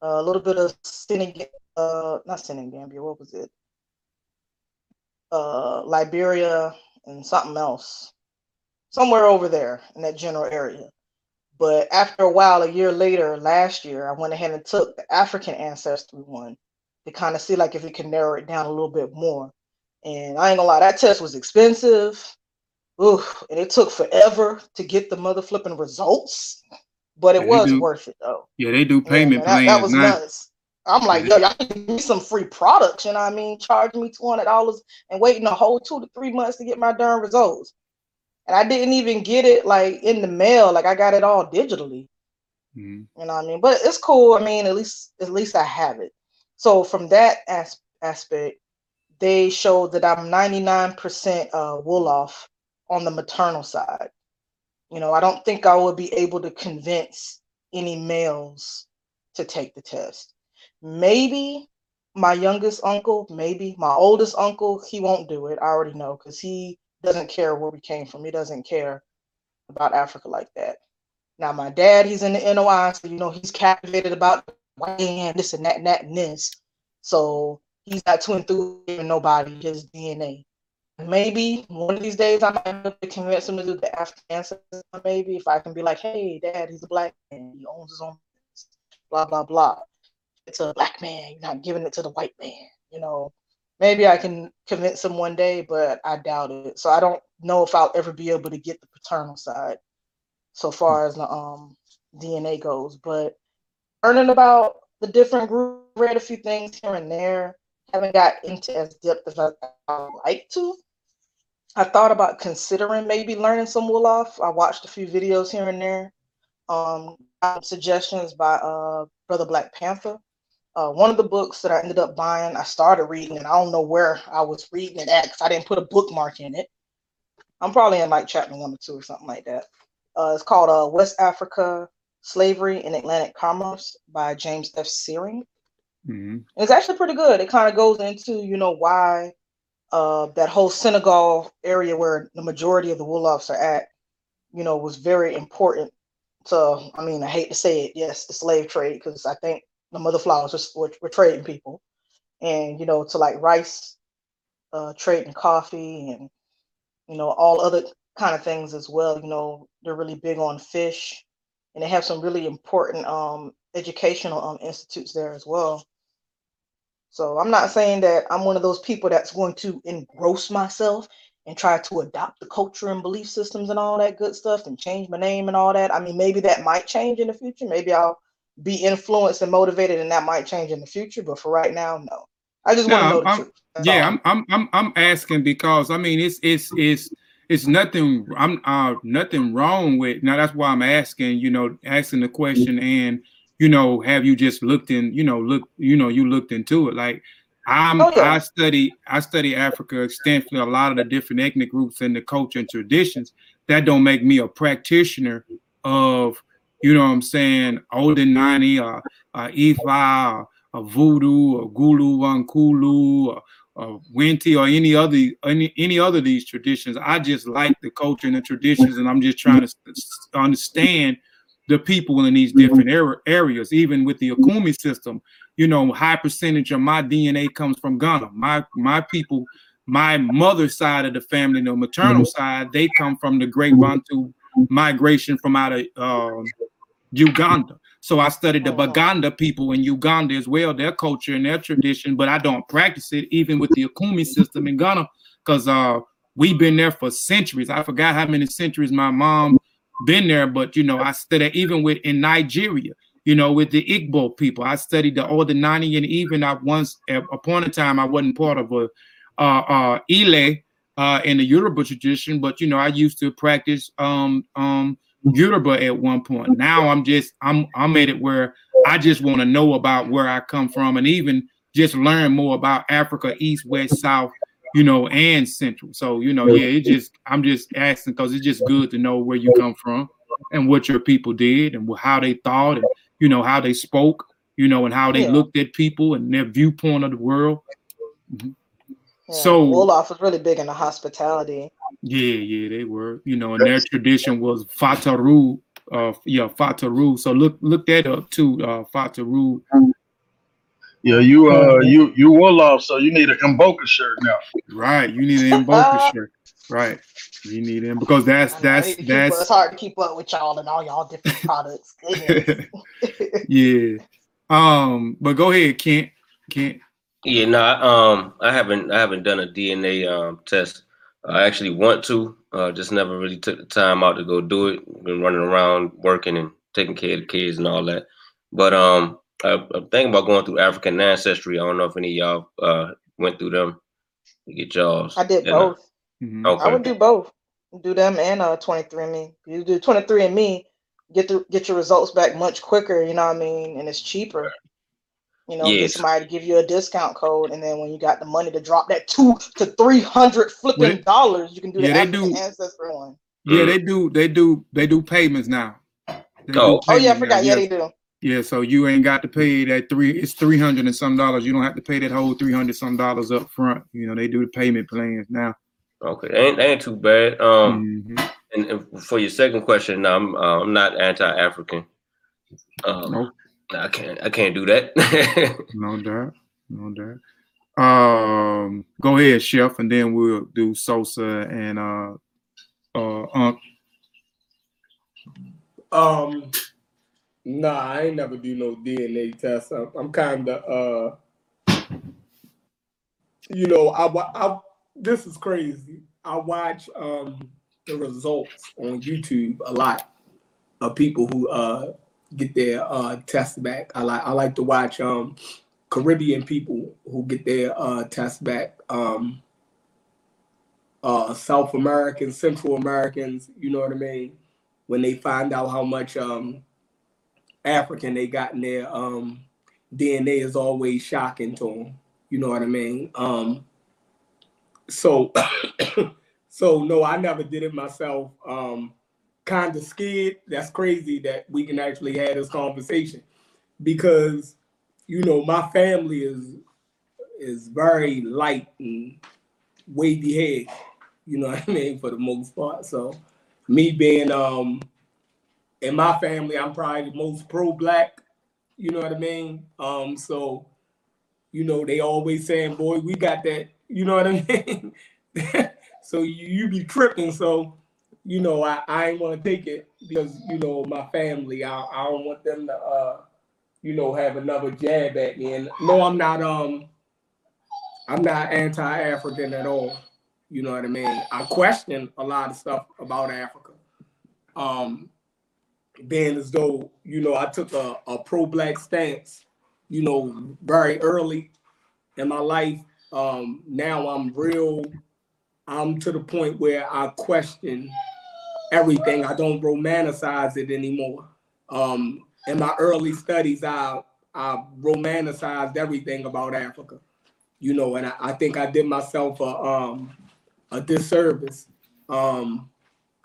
Speaker 11: a little bit of Senegal, uh, not Senegambia, what was it? Uh, Liberia and something else, somewhere over there in that general area. But after a while, a year later, last year, I went ahead and took the African ancestry one to kind of see like if it can narrow it down a little bit more. And I ain't gonna lie, that test was expensive. Ooh, and it took forever to get the mother flipping results, but it
Speaker 1: Yeah,
Speaker 11: was
Speaker 1: do.
Speaker 11: worth it though.
Speaker 1: Yeah, they do
Speaker 11: Yeah,
Speaker 1: payment
Speaker 11: man, that, that
Speaker 1: plans
Speaker 11: was
Speaker 1: now.
Speaker 11: nuts. I'm like, yo, y'all can give me some free products, you know what I mean? Charge me two hundred dollars and waiting a whole two to three months to get my darn results. And I didn't even get it like in the mail, like I got it all digitally.
Speaker 1: Mhm.
Speaker 11: You know what I mean? But it's cool. I mean, at least at least I have it. So from that as- aspect, they showed that I'm 99% uh, Wolof on the maternal side. You know, I don't think I would be able to convince any males to take the test. Maybe my youngest uncle, maybe my oldest uncle, he won't do it. I already know because he doesn't care where we came from. He doesn't care about Africa like that. Now, my dad, he's in the NOI, so you know he's captivated about man, this and that and that and this. So he's not too enthused giving nobody his DNA. Maybe one of these days I might convince him to do the African. Maybe if I can be like, hey, dad, he's a black man, he owns his own blah blah blah. It's a black man, you're not giving it to the white man, you know. Maybe I can convince him one day, but I doubt it. So I don't know if I'll ever be able to get the paternal side so far as the um DNA goes. But learning about the different groups, read a few things here and there. Haven't got into as depth as I, I like to. I thought about considering maybe learning some Wolof. I watched a few videos here and there. Um, suggestions by uh Brother Black Panther. Uh, one of the books that I ended up buying, I started reading, and I don't know where I was reading it at because I didn't put a bookmark in it. I'm probably in like chapter one or two or something like that. Uh, it's called uh, West Africa Slavery and Atlantic Commerce by James F. Searing.
Speaker 1: Mhm.
Speaker 11: It's actually pretty good. It kind of goes into, you know, why uh, that whole Senegal area where the majority of the Wolofs are at, you know, was very important to, I mean, I hate to say it, yes, the slave trade, because I think the mother flowers were, were, trading people. And, you know, to like rice, uh, trading coffee and, you know, all other kind of things as well. You know, they're really big on fish and they have some really important um, educational um, institutes there as well. So I'm not saying that I'm one of those people that's going to engross myself and try to adopt the culture and belief systems and all that good stuff and change my name and all that. I mean, maybe that might change in the future. Maybe I'll be influenced and motivated and that might change in the future. But for right now, no. I just want to know the
Speaker 1: I'm,
Speaker 11: truth. That's
Speaker 1: yeah,
Speaker 11: all.
Speaker 1: I'm, I'm, I'm asking because I mean, it's, it's, it's, it's nothing. I'm, uh, nothing wrong with. Now that's why I'm asking. You know, asking the question, and you know, have you just looked in? You know, look, you know, you looked into it. Like I'm,
Speaker 11: Oh, yeah.
Speaker 1: I study, I study Africa extensively. A lot of the different ethnic groups and the culture and traditions. That don't make me a practitioner of you know what I'm saying, Odinani or, or Ifa or, or Voodoo or Gulu Wankulu or, or Winti or any other any any other of these traditions. I just like the culture and the traditions, and I'm just trying to s- understand the people in these mm-hmm. different era- areas. Even with the Akumi system, you know, high percentage of my DNA comes from Ghana. My my people, my mother's side of the family, the maternal mm-hmm. side, they come from the Great Bantu migration from out of um, Uganda. So I studied the Baganda people in Uganda as well, their culture and their tradition, but I don't practice it even with the Akumi system in Ghana because uh, we've been there for centuries. I forgot how many centuries my mom been there, but you know, I studied even with in Nigeria, you know, with the Igbo people. I studied the Odinani and even I once upon a time I wasn't part of a uh uh Ile uh in the Yoruba tradition, but you know, I used to practice um um Yoruba at one point. Now I'm just I'm I'm at it where I just want to know about where I come from and even just learn more about Africa, East, West, South, you know, and Central. So you know, yeah, it just I'm just asking because it's just good to know where you come from and what your people did and how they thought and you know how they spoke, you know, and how they
Speaker 11: Yeah.
Speaker 1: looked at people and their viewpoint of the world. Mhm.
Speaker 11: Yeah.
Speaker 1: So
Speaker 11: Wolof was really big in the hospitality.
Speaker 1: yeah, yeah, they were. You know, and their tradition was Fataru. Uh, yeah, Fataru. So look, look that up too. Uh, Fataru.
Speaker 5: Yeah, you uh you you Wolof, so you need an Mboka shirt now.
Speaker 1: Right. You need an Mboka shirt. Right. You need him because that's
Speaker 11: I know,
Speaker 1: that's
Speaker 11: up- it's
Speaker 1: that's
Speaker 11: hard to keep up with y'all and all y'all different products.
Speaker 1: Yeah. Um, but go ahead, Kent. Kent.
Speaker 12: Yeah, no, I, um, I haven't, I haven't done a DNA um test. I actually want to, uh, just never really took the time out to go do it. Been running around working and taking care of the kids and all that. But um, I, I'm thinking about going through African ancestry. I don't know if any of y'all uh went through them to get y'all's.
Speaker 11: I did
Speaker 12: And,
Speaker 11: both.
Speaker 1: Mm-hmm.
Speaker 11: I would do both. Do them and uh 23andMe. You do 23andMe, get the get your results back much quicker, you know what I mean? And it's cheaper. You know, get somebody to give you a discount code, and then when you got the money to drop that two to three hundred flipping
Speaker 1: Well,
Speaker 11: dollars, you can do the
Speaker 1: yeah, they do.
Speaker 11: ancestry one.
Speaker 1: Yeah, they do. They do. They do payments now. They do
Speaker 12: Oh.
Speaker 11: Oh yeah, I
Speaker 1: payment now,
Speaker 11: forgot. Yeah, they do.
Speaker 1: Yeah, so you ain't got to pay that three. It's three hundred and some dollars. You don't have to pay that whole three hundred some dollars up front. You know, they do the payment plans now.
Speaker 12: Okay, ain't ain't too bad. Um,
Speaker 1: Mhm.
Speaker 12: and, and for your second question, no, I'm uh, I'm not anti-African. Um,
Speaker 1: Nope.
Speaker 12: I can't I can't do that.
Speaker 1: No doubt. No doubt. Um, go ahead, Chef, and then we'll do Sosa and uh, uh, Unc.
Speaker 8: Um, nah, I ain't never do no DNA test. I'm, I'm kind of, uh, you know, I, wa- I this is crazy. I watch um the results on YouTube a lot of people who uh get their uh tests back. I like I like to watch um Caribbean people who get their uh tests back. Um, uh, South Americans, Central Americans, you know what I mean? When they find out how much um, African they got in their um, DNA is always shocking to them. You know what I mean? Um, so, so no, I never did it myself. Um, kind of scared. That's crazy that we can actually have this conversation because you know my family is is very light and wavy head. You know what I mean for the most part. So me being um in my family, I'm probably the most pro black. You know what I mean? Um, so you know they always saying, "Boy, we got that." You know what I mean? so you, you be tripping. So you know I I ain't want to take it because you know my family. I I don't want them to uh you know have another jab at me. And no, I'm not um I'm not anti-African at all. You know what I mean? I question a lot of stuff about Africa. Um, being as though, you know, I took a, a pro-black stance, you know, very early in my life. Um, now I'm real, I'm to the point where I question everything. I don't romanticize it anymore. Um, in my early studies, I I romanticized everything about Africa you know, and I, I think I did myself a um a disservice. Um,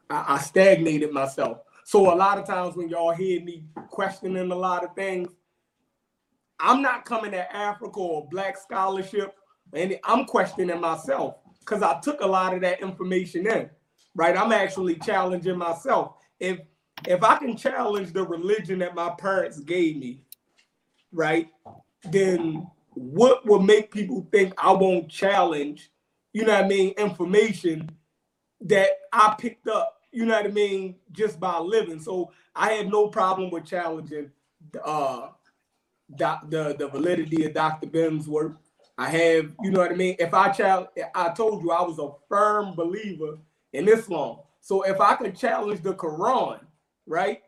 Speaker 8: I, I stagnated myself. So a lot of times when y'all hear me questioning a lot of things, I'm not coming at Africa or Black scholarship, and I'm questioning myself because I took a lot of that information in. Right, I'm actually challenging myself. If if I can challenge the religion that my parents gave me, right, then what will make people think I won't challenge, you know what I mean, information that I picked up, you know what I mean, just by living. So I had no problem with challenging uh doc, the, the validity of Dr. Ben's work. I have, you know what I mean? If I challenge, I told you I was a firm believer in Islam. So if I could challenge the Quran, right,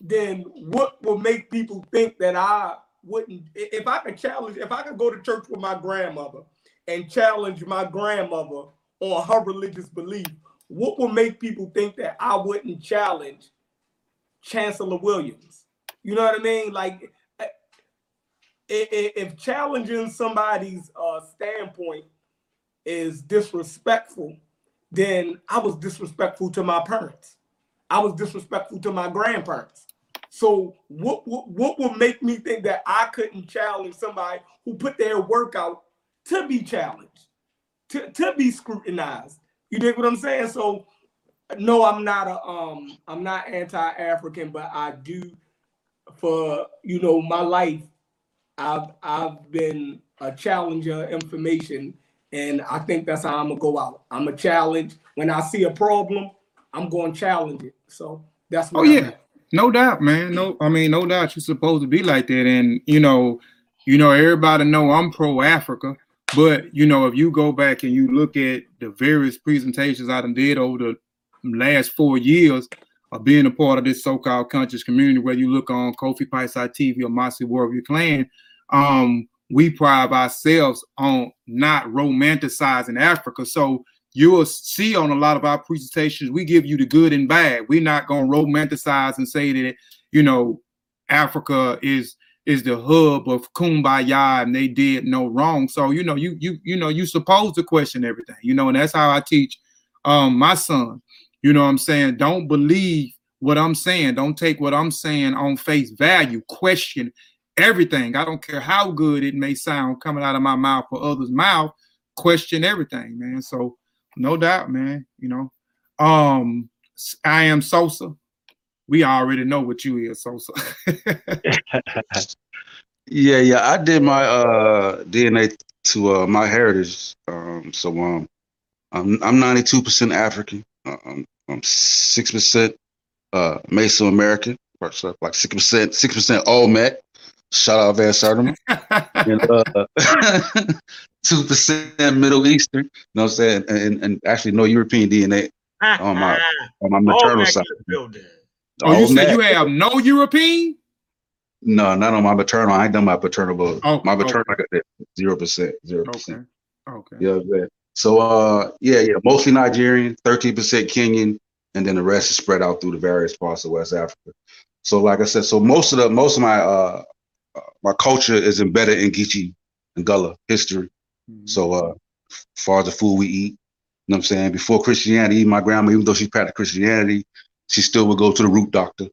Speaker 8: then what will make people think that I wouldn't? If I could challenge, if I could go to church with my grandmother and challenge my grandmother on her religious belief, what will make people think that I wouldn't challenge Chancellor Williams? You know what I mean? Like, if challenging somebody's uh, standpoint is disrespectful, then I was disrespectful to my parents. I was disrespectful to my grandparents. So what, what what would make me think that I couldn't challenge somebody who put their work out to be challenged, to, to be scrutinized? You dig what I'm saying? So no, I'm not a um I'm not anti-African, but I do for you know my life, I've I've been a challenger information and I think that's how I'm gonna go out. I'm a challenge. When I see a problem, I'm going to challenge it. So that's.
Speaker 1: Oh yeah, no doubt, man. No, I mean, no doubt. You're supposed to be like that, and you know, you know, everybody know I'm pro Africa. But you know, if you go back and you look at the various presentations I done did over the last four years of being a part of this so-called conscious community, whether you look on Kofi Piesie TV or Mossy Warrior Clan, um, we pride ourselves on not romanticizing Africa. So you will see on a lot of our presentations, we give you the good and bad. We're not going to romanticize and say that, you know, Africa is is the hub of kumbaya and they did no wrong. So, you know, you you you know, you supposed to question everything, you know, and that's how I teach um my son. You know I'm saying? Don't believe what I'm saying. Don't take what I'm saying on face value. Question everything. I don't care how good it may sound coming out of my mouth or others' mouth. Question everything, man. So no doubt, man. You know, um, I am Sosa. We already know what you is, Sosa.
Speaker 9: yeah, yeah. I did my uh DNA to uh MyHeritage. Um, so um, I'm I'm 92% African. Uh, I'm six percent uh Mesoamerican, like six percent six percent Olmec. Shout out Van Sertima. and uh, two percent Middle Eastern. You know what I'm saying? And, and actually no European DNA on my on my maternal side.
Speaker 1: Oh, you said you have no European?
Speaker 9: No, not on my maternal. I ain't done my paternal, but oh, my maternal okay. I got zero percent, zero percent.
Speaker 1: Okay.
Speaker 9: Yeah. You know so uh, yeah, yeah, mostly Nigerian, thirteen percent Kenyan, and then the rest is spread out through the various parts of West Africa. So, like I said, so most of the most of my uh my culture is embedded in Geechee and Gullah history. Mm-hmm. So, uh, as far as the food we eat, you know what I'm saying? Before Christianity, my grandma, even though she practiced Christianity, she still would go to the root doctor.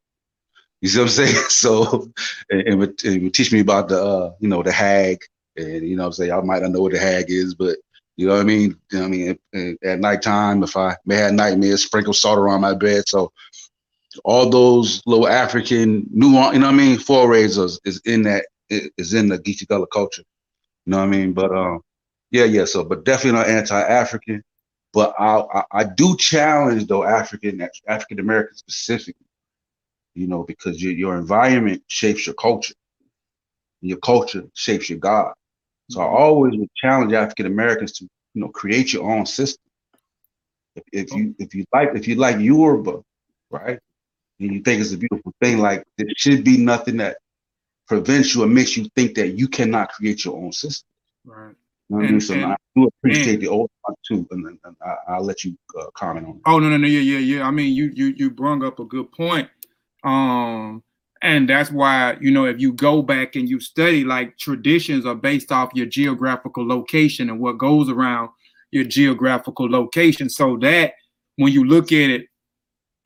Speaker 9: You see what I'm saying? So, and, and, would, and would teach me about the, uh, you know, the hag. And, you know what I'm saying? I might not know what the hag is, but, you know what I mean? You know what I mean? At, at nighttime, if I may have nightmares, sprinkle salt around my bed. So, all those little African nuance, you know what I mean? Forays is, is in that, is in the Geechee Gullah culture. You know what I mean? But um, yeah, yeah. So, but definitely not anti-African. But I, I, I do challenge though African African American specifically. You know, because your your environment shapes your culture. Your culture shapes your God. So mm-hmm. I always would challenge African Americans to you know create your own system. If, if you if you like if you like Yoruba, right, and you think it's a beautiful thing, like there should be nothing that prevents you or makes you think that you cannot create your own system.
Speaker 1: Right.
Speaker 9: You know and, I mean? So and, I do appreciate and, the old one too, and, then I, will let you uh, comment on. It.
Speaker 1: Oh no no no yeah yeah yeah. I mean you you you brung up a good point, um, and that's why you know if you go back and you study like traditions are based off your geographical location and what goes around your geographical location, so that when you look at it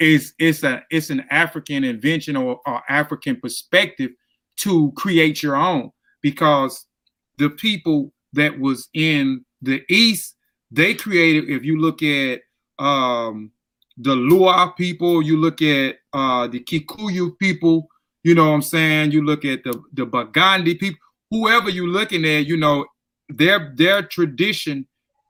Speaker 1: is it's a it's an African invention or, or African perspective to create your own because the people that was in the east they created if you look at um the Luo people you look at uh the Kikuyu people you know what I'm saying? You look at the the Baganda people whoever you're looking at you know their their tradition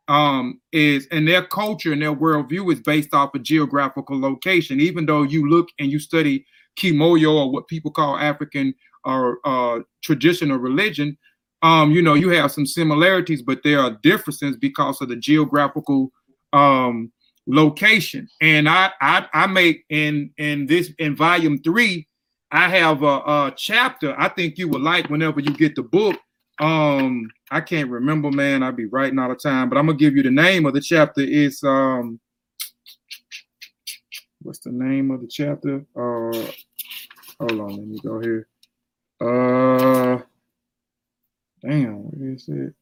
Speaker 1: um is and their culture and their worldview is based off of geographical location. Even though you look and you study kimoyo or what people call african or uh traditional religion um you know you have some similarities but there are differences because of the geographical um location. And i i, I make in in this in volume three i have a, a chapter. I think you would like whenever you get the book um I can't remember, man. I'll be writing all the time, but I'm gonna give you the name of the chapter. It's um what's the name of the chapter? Uh hold on, let me go here. Uh damn, where is it?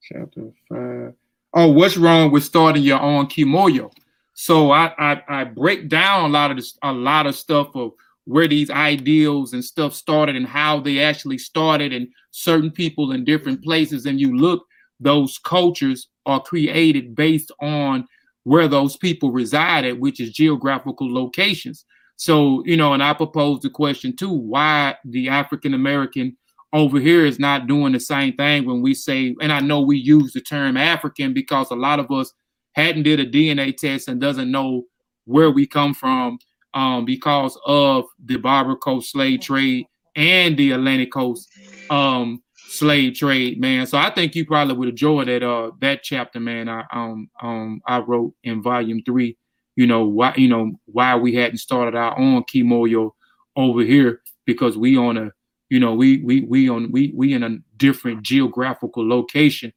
Speaker 1: Chapter five. Oh, what's wrong with starting your own kimoyo? So I I, I break down a lot of this, a lot of stuff of where these ideals and stuff started and how they actually started and certain people in different places. And you look those cultures are created based on where those people resided which is geographical locations. So you know and i propose the question too why the african american over here is not doing the same thing when we say and i know we use the term african because a lot of us hadn't did a dna test and doesn't know where we come from um, because of the Barbary Coast slave trade and the Atlantic Coast um, slave trade, man. So I think you probably would enjoy that uh that chapter, man. I um um I wrote in volume three. You know why you know why we hadn't started our own Kimoyo over here because we on a you know we we we on we we in a different geographical location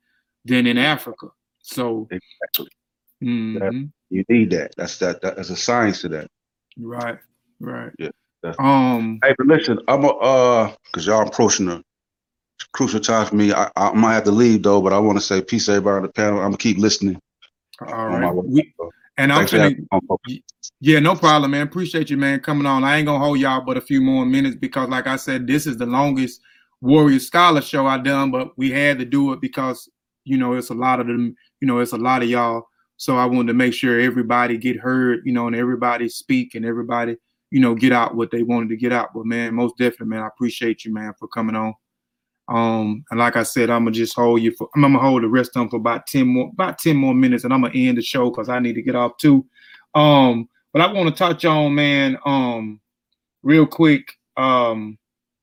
Speaker 1: than in Africa. So
Speaker 9: exactly.
Speaker 1: mhm.
Speaker 9: You need that. That's that. that there's a science to that.
Speaker 1: Right, right.
Speaker 9: Yeah.
Speaker 1: Um,
Speaker 9: hey, but listen, I'm a uh, cause y'all approaching a crucial time for me. I, I might have to leave though, but I want to say peace everybody on the panel. I'm gonna keep listening.
Speaker 1: all right. We, and I'm
Speaker 9: Thanks for
Speaker 1: finna,
Speaker 9: having me on, folks.
Speaker 1: Yeah, no problem, man. Appreciate you, man, coming on. I ain't gonna hold y'all but a few more minutes because, like I said, this is the longest Warrior Scholar show I done, but we had to do it because you know it's a lot of them. You know, it's a lot of y'all. So I wanted to make sure everybody get heard, you know, and everybody speak and everybody, you know, get out what they wanted to get out. But man, most definitely, man, I appreciate you, man, for coming on. Um, and like I said, I'm gonna just hold you for I'm gonna hold the rest of them for about 10 more about 10 more minutes and I'm gonna end the show because I need to get off too. Um, but I want to touch on, man, um, real quick. Um,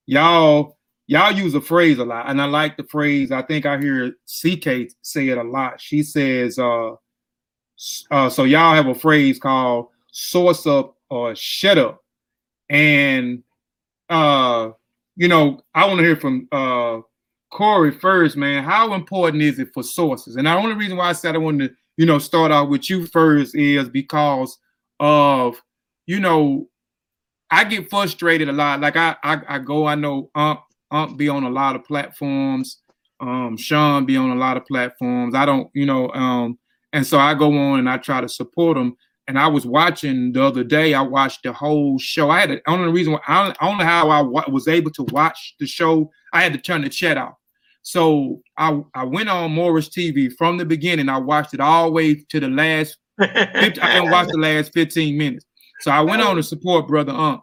Speaker 1: y'all, y'all use a phrase a lot, and I like the phrase. I think I hear CK say it a lot. She says, uh, uh, so y'all have a phrase called source up or shut up. And uh, you know, I want to hear from uh Corey first, man. How important is it for sources? And the only reason why I said I wanted to, you know, start out with you first is because of, you know, I get frustrated a lot. Like I I, I go, I know Ump Ump be on a lot of platforms. Um, Sean be on a lot of platforms. I don't, you know, um, and so I go on and I try to support them. And I was watching the other day. I watched the whole show. I had to, only reason why I know how I wa- was able to watch the show. I had to turn the chat off. So I I went on Morris TV from the beginning. I watched it all the way to the last. 50, I didn't watch the last 15 minutes. So I went on to support Brother Ump.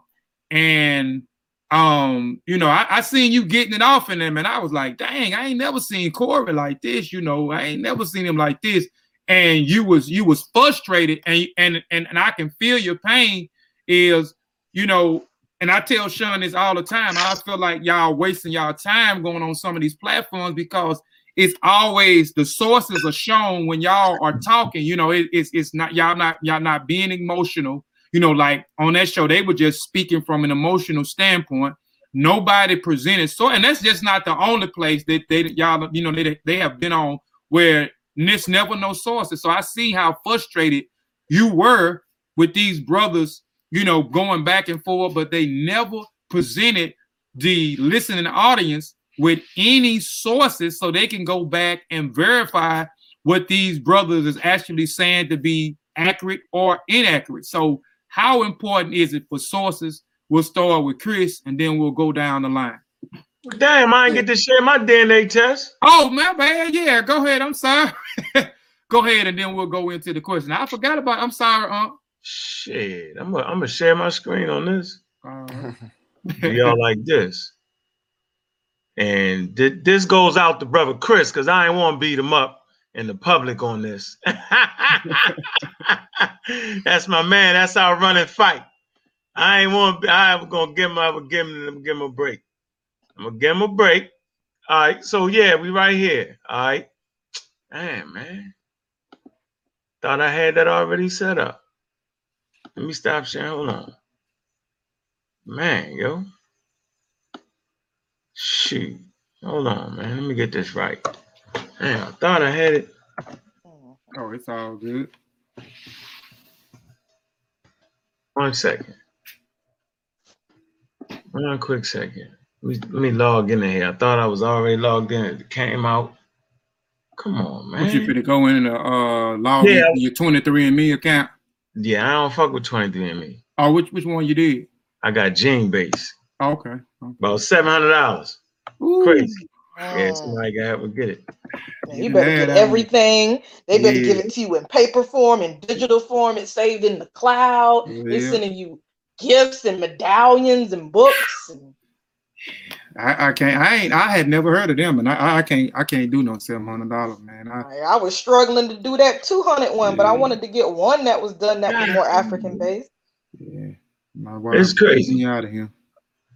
Speaker 1: And um, you know, I, I seen you getting it off in them, and I was like, dang, I ain't never seen Corey like this, you know, I ain't never seen him like this. And you was you was frustrated, and and and, and I can feel your pain is, you know, and I tell Sean this all the time. I feel like y'all wasting y'all time going on some of these platforms because it's always the sources are shown when y'all are talking. You know, it, it's it's not y'all not y'all not being emotional. You know, like on that show, they were just speaking from an emotional standpoint. Nobody presented so, and that's just not the only place that they y'all you know they they have been on where this never no sources. So I see how frustrated you were with these brothers, you know, going back and forth, but they never presented the listening audience with any sources so they can go back and verify what these brothers is actually saying to be accurate or inaccurate. So how important is it for sources? We'll start with Chris, and then we'll go down the line.
Speaker 13: Damn, I didn't get to share my DNA test.
Speaker 1: Oh my bad. Yeah, go ahead. I'm sorry. go ahead, and then we'll go into the question. I forgot about. I'm sorry, Unc.
Speaker 13: Shit, I'm gonna I'm gonna share my screen on this.
Speaker 1: Uh,
Speaker 13: Y'all like this. And th- this goes out to brother Chris because I ain't want to beat him up in the public on this. That's my man. That's our running fight. I ain't want. I'm gonna give him. I'm gonna give him. Give him a break. I'm gonna give him a break. All right. So yeah, we right here. All right. Damn man. Thought I had that already set up. Let me stop sharing. Hold on. Man, yo. Shoot. Hold on, man. Let me get this right. Man, I thought I had it.
Speaker 1: oh, it's all good.
Speaker 13: One second. One quick second. Let me, log in here. I thought I was already logged in. It came out. Come on, man.
Speaker 1: What you finna go in and uh, log
Speaker 13: Yeah.
Speaker 1: into your 23andMe account?
Speaker 13: Yeah, I don't fuck with 23andMe.
Speaker 1: Oh, which which one you did?
Speaker 13: I got Gene Base.
Speaker 1: Oh, okay.
Speaker 13: About seven hundred dollars.
Speaker 1: Ooh.
Speaker 13: Crazy. Yeah,
Speaker 11: Mm.
Speaker 13: somebody gotta have to get it.
Speaker 11: You better
Speaker 1: have
Speaker 11: get everything. They better give it to you in paper form, in digital form. It's saved in the cloud. They're sending you gifts and medallions and books. And
Speaker 1: I, I can't. I ain't. I had never heard of them, and I, I can't. I can't do no seven hundred dollars, man. I,
Speaker 11: I, I was struggling to do that 200 one, but I wanted to get one that was done that was more African based.
Speaker 1: yeah, my wife
Speaker 13: It's crazy.
Speaker 1: out of here.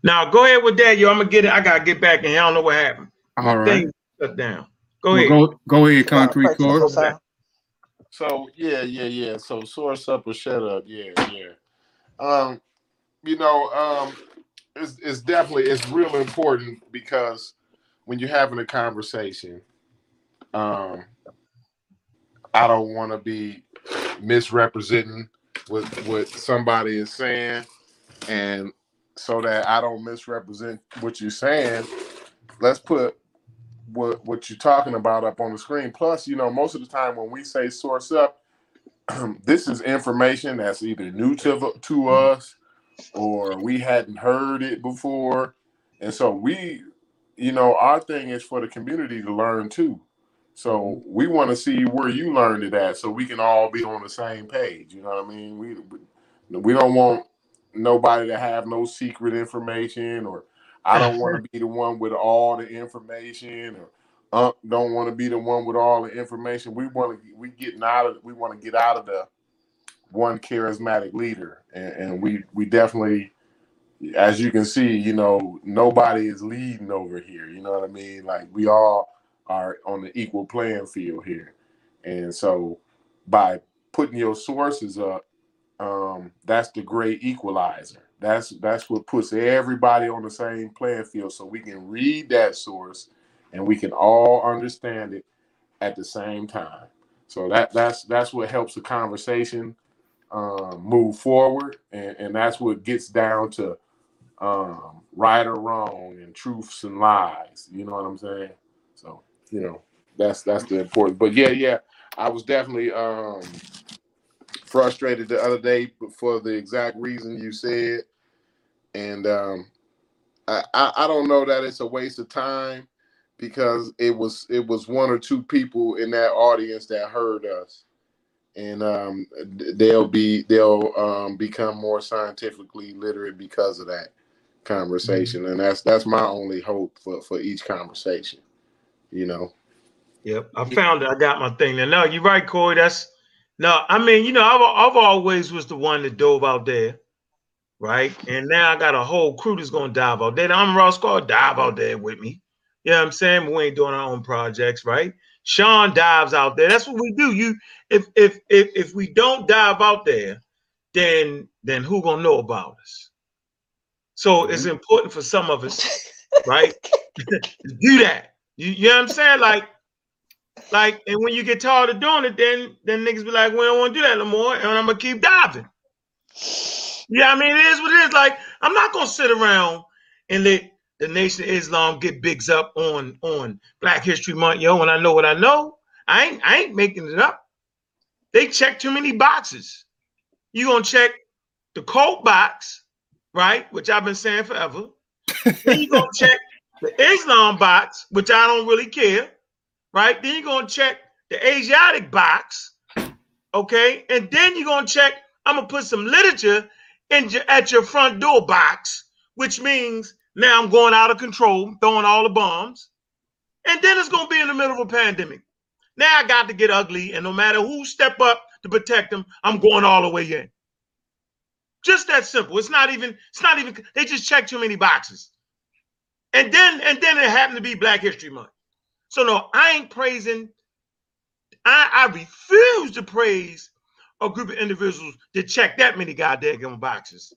Speaker 13: Now go ahead with that, yo. I'm gonna get it. I gotta get back in. here. I don't know what happened.
Speaker 1: All right.
Speaker 13: Thing shut down. Go
Speaker 1: Well,
Speaker 13: ahead.
Speaker 1: Go, go ahead, concrete court.
Speaker 6: So yeah, yeah, yeah. So source up or shut up. Yeah, yeah. Um, you know, um, it's it's definitely it's real important because when you're having a conversation, um, I don't want to be misrepresenting what what somebody is saying, and so that I don't misrepresent what you're saying. Let's put what what you're talking about up on the screen. Plus, you know, most of the time when we say source up, this is information that's either new to to us or we hadn't heard it before, and so we, you know, our thing is for the community to learn too. So mm-hmm. we want to see where you learned it at, so we can all be on the same page. You know what I mean? We we don't want nobody to have no secret information, or I don't want to be the one with all the information, or Unc don't want to be the one with all the information. We want to we getting out of we want to get out of the one charismatic leader, and, and we we definitely, as you can see, you know, nobody is leading over here. You know what I mean? Like we all are on the equal playing field here, and so by putting your sources up, um, that's the great equalizer. That's that's what puts everybody on the same playing field, so we can read that source and we can all understand it at the same time. So that that's that's what helps the conversation um, move forward, and, and that's what gets down to um, right or wrong and truths and lies. You know what I'm saying? So you know that's that's the important. But yeah, yeah, I was definitely um, frustrated the other day for the exact reason you said, and um, I, I I don't know that it's a waste of time because it was it was one or two people in that audience that heard us and um, they'll be they'll um, become more scientifically literate because of that conversation and that's that's my only hope for for each conversation you know
Speaker 13: Yep, I found it. I got my thing there. No, you're right, Corey. That's no. I mean, you know, I've, I've always was the one that dove out there, right? And now I got a whole crew that's gonna dive out there. I'm Ross Scar dive out there with me. You know what I'm saying? We ain't doing our own projects, right? Sean dives out there. That's what we do. You, if if if if we don't dive out there, then then who gonna know about us? So it's mm-hmm. important for some of us, right, do that. You, you know what I'm saying? Like, like, and when you get tired of doing it, then then niggas be like, we don't want to do that no more, and I'm gonna keep diving. Yeah, I mean, it is what it is. Like, I'm not gonna sit around and let the Nation of Islam get bigs up on on Black History Month, yo. When I know what I know, I ain't I ain't making it up. They check too many boxes. You gonna check the cult box, right, which I've been saying forever. then you're gonna check the Islam box, which I don't really care, right? Then you're gonna check the Asiatic box, okay, and then you're gonna check. I'm gonna put some literature in your, at your front door box, which means now I'm going out of control, throwing all the bombs, and then it's gonna be in the middle of a pandemic. Now I got to get ugly, and no matter who step up to protect them, I'm going all the way in. Just that simple. It's not even. It's not even. They just check too many boxes, and then and then it happened to be Black History Month. So no, I ain't praising. I, I refuse to praise a group of individuals that check that many goddamn boxes.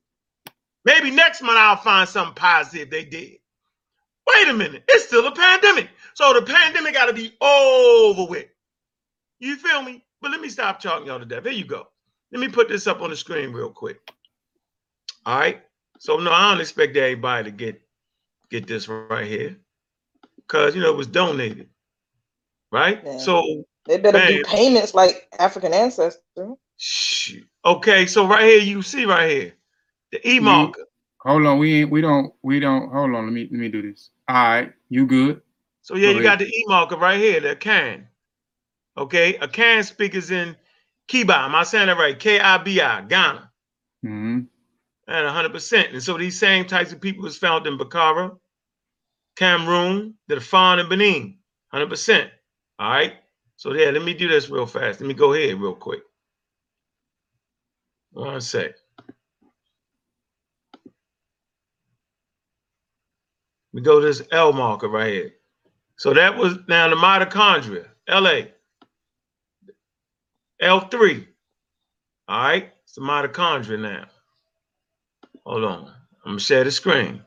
Speaker 13: Maybe next month I'll find something positive they did. Wait a minute, it's still a pandemic. So the pandemic got to be over with. You feel me? But let me stop talking y'all to death. Here you go. Let me put this up on the screen real quick. All right. So no, I don't expect everybody to get get this right here. Cause you know it was donated. Right?
Speaker 11: Yeah.
Speaker 13: So
Speaker 11: They better
Speaker 13: man,
Speaker 11: do payments like African ancestors.
Speaker 13: shoot. Okay, so right here you see right here the E
Speaker 1: You-
Speaker 13: marker.
Speaker 1: Hold on, we ain't we don't we don't hold on. Let me let me do this. All right, you good?
Speaker 13: So yeah,
Speaker 1: Go
Speaker 13: you got the E marker right here, the can. Okay, Akan speakers in Kiba. Am I saying that right? K-I-B-I, Ghana.
Speaker 1: hmm
Speaker 13: And 100%. And so these same types of people was found in Bakara, Cameroon, the Fon, and Benin. 100%. All right. So yeah, let me do this real fast. Let me go ahead real quick. One sec. We go to this L marker right here. So that was now the mitochondria, LA. L3. All right. It's the mitochondria now. Hold on. I'm gonna share the screen.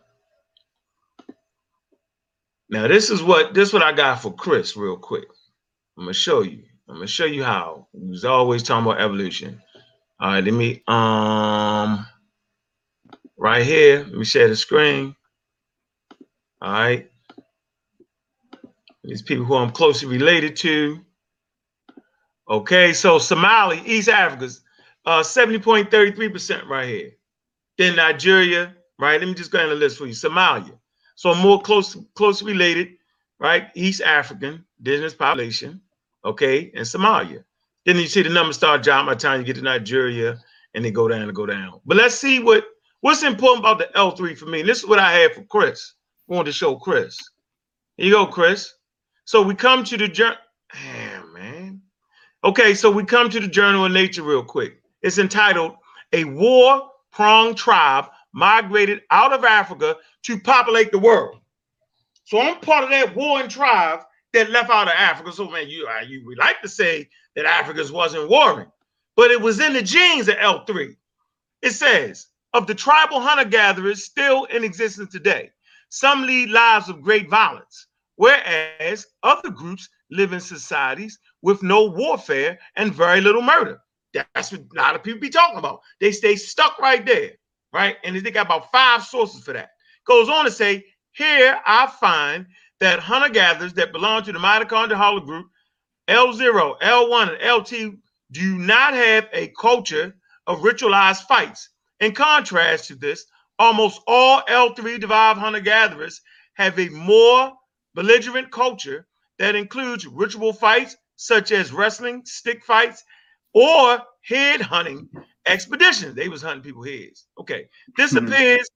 Speaker 13: Now this is what this what I got for Chris real quick. I'm gonna show you. I'm gonna show you how. He's always talking about evolution. All right, let me um right here. Let me share the screen. All right. These people who I'm closely related to. Okay, so Somali, East Africa's uh 70.33% right here. Then Nigeria, right? Let me just go down the list for you. Somalia. So more close, closely related, right? East African, indigenous population, okay, and Somalia. Then you see the numbers start dropping by the time you get to Nigeria and they go down and go down. But let's see what what's important about the L3 for me. This is what I had for Chris. I wanted to show Chris. Here you go, Chris. So we come to the journal. Man. Okay, so we come to the Journal of Nature real quick. It's entitled A War Pronged Tribe Migrated Out of Africa to Populate the World. So I'm part of that warring tribe that left out of Africa. So, man, you, you would like to say that Africans wasn't warring, but it was in the genes of L3. It says, of the tribal hunter gatherers still in existence today, some lead lives of great violence, whereas other groups live in societies with no warfare and very little murder. That's what a lot of people be talking about. They stay stuck right there, right? And they got about five sources for that. Goes on to say, here I find that hunter gatherers that belong to the mitochondrial group L0, L1, and L2 do not have a culture of ritualized fights. In contrast to this, almost all L3 derived hunter gatherers have a more belligerent culture that includes ritual fights such as wrestling, stick fights, or head hunting expeditions. They was hunting people heads. Okay, this
Speaker 1: Mhm.
Speaker 13: appears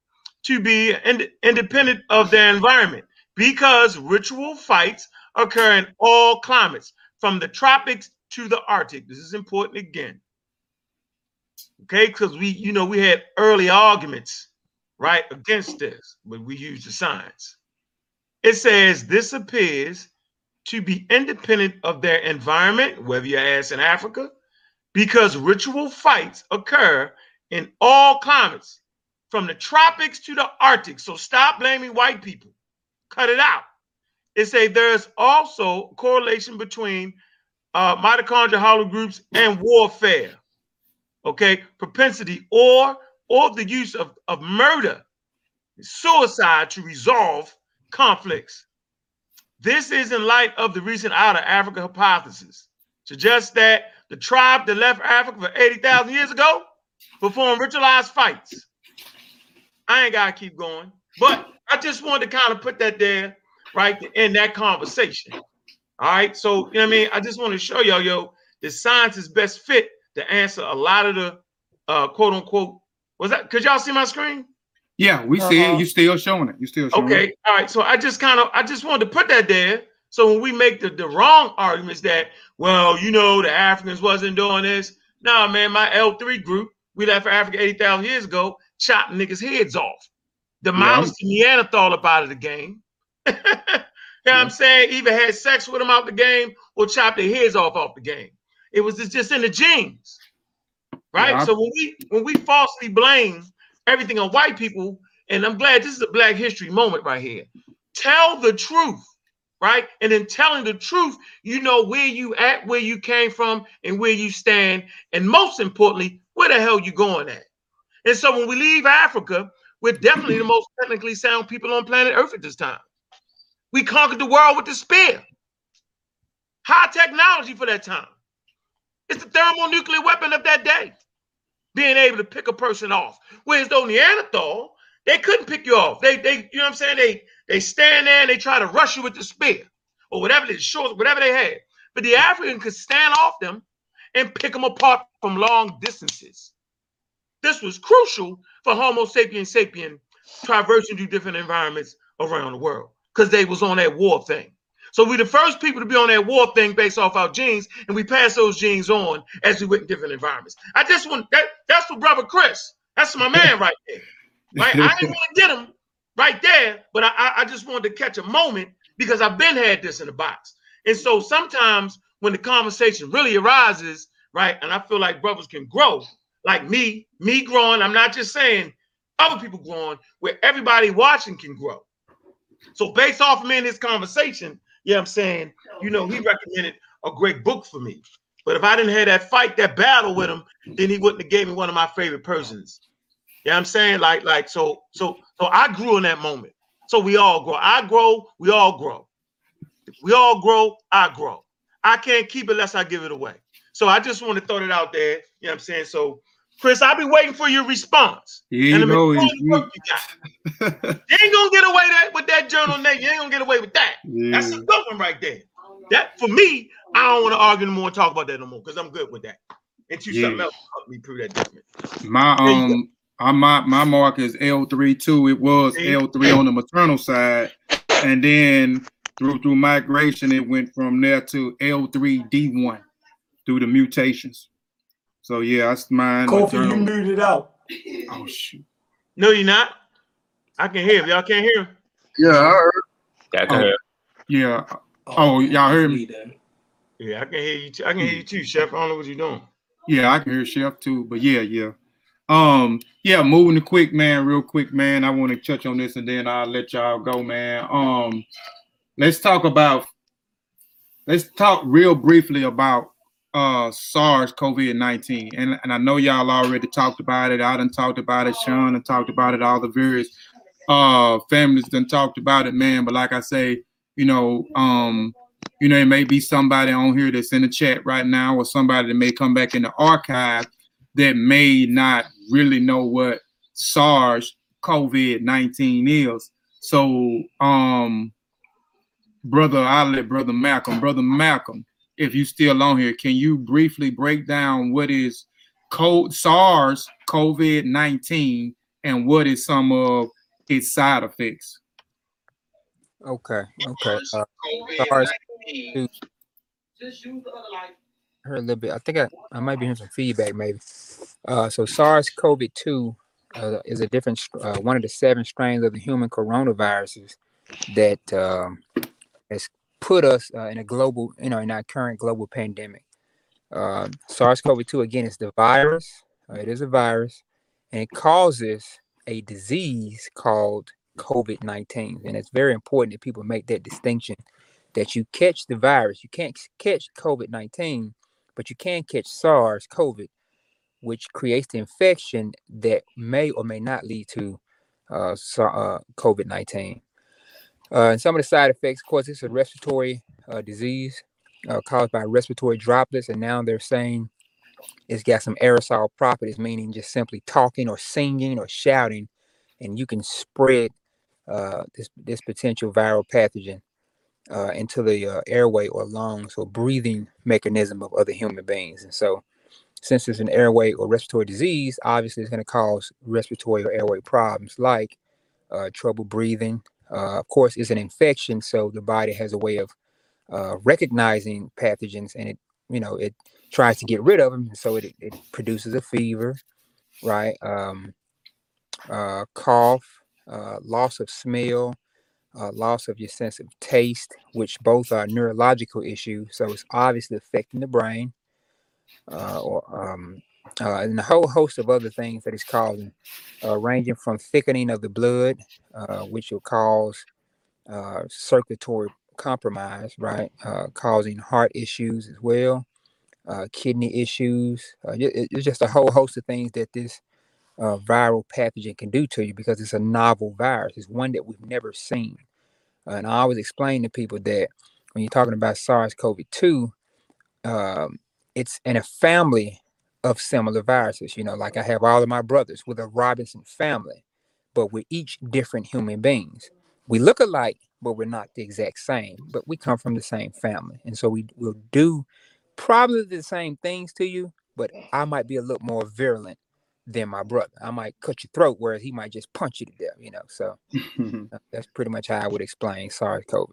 Speaker 13: to be ind- independent of their environment because ritual fights occur in all climates, from the tropics to the Arctic. This is important again. Okay, because we, you know, we had early arguments, right, against this, but we used the science. It says this appears to be independent of their environment, whether you're ass in Africa, because ritual fights occur in all climates, from the tropics to the Arctic. So stop blaming white people. Cut it out. It say there's also correlation between uh, mitochondrial haplogroups and warfare. Okay, propensity or or the use of, of murder, suicide to resolve conflicts. This is in light of the recent out of Africa hypothesis, suggests that the tribe that left Africa for 80,000 years ago performed ritualized fights. I ain't gotta keep going, but I just wanted to kind of put that there, right, to end that conversation. All right, so you know what I mean. I just want to show y'all, yo, the science is best fit to answer a lot of the uh, quote unquote. Was that? Could y'all see my screen?
Speaker 1: Yeah, we see
Speaker 13: Uh-huh.
Speaker 1: it. You still showing it. You still showing it.
Speaker 13: Okay,
Speaker 1: it.
Speaker 13: all right. So I just kind of I just wanted to put that there. So when we make the, the wrong arguments that, well, you know, the Africans wasn't doing this. Nah, man, my L3 group, we left for Africa 80,000 years ago, chopped niggas' heads off. The Neanderthal up out of the game. you know what I'm saying? Either had sex with them out the game or chopped their heads off off the game. It was just, just in the genes. Right?
Speaker 1: Yeah.
Speaker 13: So when we when we falsely blame everything on white people, and I'm glad this is a black history moment right here. Tell the truth, right? And in telling the truth, you know where you at, where you came from, and where you stand, and most importantly, where the hell you going at. And so when we leave Africa, we're definitely the most technically sound people on planet Earth at this time. We conquered the world with the spear. High technology for that time. It's the thermonuclear weapon of that day. Being able to pick a person off. Whereas though Neanderthal, they couldn't pick you off. They, they, you know what I'm saying? They they stand there and they try to rush you with the spear or whatever they short, whatever they had. But the African could stand off them and pick them apart from long distances. This was crucial for Homo sapiens sapien traversing through different environments around the world because they was on that war thing. So we the first people to be on that war thing based off our genes, and we pass those genes on as we went in different environments. I just want that. That's for brother Chris. That's my man right there. Right? I didn't want to get him right there, but I, I just wanted to catch a moment because I've been had this in the box. And so sometimes when the conversation really arises, right, and I feel like brothers can grow, like me, me growing. I'm not just saying other people growing, where everybody watching can grow. So based off of me in this conversation, yeah, I'm saying, you know, he recommended a great book for me. But if I didn't have that fight, that battle with him, then he wouldn't have gave me one of my favorite persons. Yeah, I'm saying like, like, so, so, so I grew in that moment. So we all grow. I grow, we all grow. We all grow, I grow. I can't keep it unless I give it away. So I just want to throw that out there. You know what I'm saying? So, Chris, I'll be waiting for your response.
Speaker 1: You
Speaker 13: And majority
Speaker 1: You-
Speaker 13: you. You ain't gonna get away that with that journal name. You ain't gonna get away with that. That's a good one right there. That for me, I don't want to argue no more and talk about that no more because I'm good with that. And you something else help me prove that different.
Speaker 1: My um, I, my my mark is L three too. It was L three on the maternal side, and then through through migration, it went from there to L three D one through the mutations. So yeah, that's mine.
Speaker 8: Kofi, you
Speaker 1: maternal.
Speaker 8: muted out.
Speaker 1: Oh shoot.
Speaker 13: No, you're not. I can hear him. Y'all can't hear him.
Speaker 5: Yeah, I heard.
Speaker 12: Yeah, I can
Speaker 1: Oh,
Speaker 12: hear.
Speaker 1: yeah. Oh, y'all heard me?
Speaker 13: Yeah, I can hear you. Too. I can hear you too, Chef. I don't know what you're doing.
Speaker 1: Yeah, I can hear Chef too, but yeah, yeah. Um, yeah, moving to quick, man, real quick, man. I want to touch on this and then I'll let y'all go, man. Um, let's talk about let's talk real briefly about uh SARS COVID-19. And, and I know y'all already talked about it. I done talked about it, Sean and talked about it, all the various uh families done talked about it, man. But like I say, you know, um, you know, it may be somebody on here that's in the chat right now, or somebody that may come back in the archive that may not really know what SARS COVID 19 is. So, um, brother, I'll let brother Malcolm, brother Malcolm, if you still on here, can you briefly break down what is co- SARS COVID 19 and what is some of its side effects?
Speaker 10: Okay, okay. Uh, SARS two. Heard a little bit. I think I, I might be hearing some feedback, maybe. Uh, so SARS-CoV-2 uh, is a different, uh, one of the seven strains of the human coronaviruses that um, has put us uh, in a global, you know, in our current global pandemic. Uh, SARS-CoV-2 again is the virus. uh, it is a virus, and it causes a disease called COVID-19, and it's very important that people make that distinction. That you catch the virus, you can't catch COVID-19, but you can catch SARS-CoV, which creates the infection that may or may not lead to uh, uh, COVID-19. Uh, and some of the side effects, of course, it's a respiratory uh, disease uh, caused by respiratory droplets, and now they're saying it's got some aerosol properties, meaning just simply talking or singing or shouting, and you can spread uh, this this potential viral pathogen uh, into the uh, airway or lungs or breathing mechanism of other human beings. And so, since it's an airway or respiratory disease, obviously it's going to cause respiratory or airway problems like trouble breathing. Uh, of course, it's an infection, so the body has a way of uh, recognizing pathogens, and it you know it tries to get rid of them, so it it produces a fever, right? Um, uh, cough, uh, loss of smell, uh, loss of your sense of taste, which both are neurological issues. So it's obviously affecting the brain, uh, or um, uh, and a whole host of other things that it's causing, uh, ranging from thickening of the blood, uh, which will cause uh, circulatory compromise, right, uh, causing heart issues as well, uh, kidney issues. It- it's just a whole host of things that this viral pathogen can do to you because it's a novel virus. It's one that we've never seen. And I always explain to people that when you're talking about SARS-CoV-2, um, it's in a family of similar viruses. You know, like I have all of my brothers with a Robinson family, but we're each different human beings. We look alike, but we're not the exact same. But we come from the same family, and so we will do probably the same things to you. But I might be a little more virulent than my brother. I might cut your throat, whereas he might just punch you to death. You know, so uh, that's pretty much how I would explain SARS-CoV.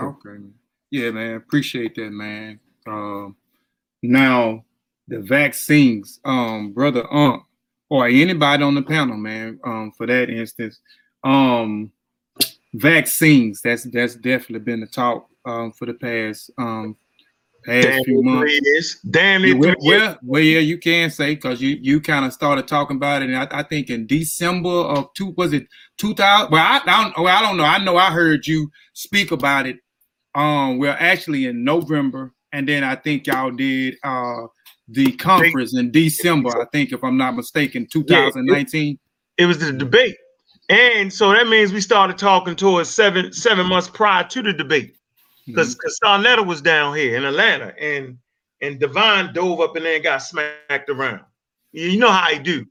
Speaker 1: Okay. Yeah, man. Appreciate that, man. Um, now the vaccines, um, brother, um, or anybody on the panel, man, um, for that instance, um, vaccines. That's that's definitely been the talk um for the past um past
Speaker 13: Damn
Speaker 1: few months.
Speaker 13: Damn it,
Speaker 1: well, well, well, yeah, you can say because you you kind of started talking about it. And I, I think in December of two was it two thousand? Well, I, I don't. Well, I don't know. I know I heard you speak about it. Um, well, actually in November, and then I think y'all did uh the conference in December. I think if I'm not mistaken,
Speaker 13: Yeah, it-
Speaker 1: 2019.
Speaker 13: It was the debate. And so that means we started talking towards seven seven months prior to the debate. Because because Sarnetta was down here in Atlanta and and Devon dove up in there and got smacked around. You you know how I do.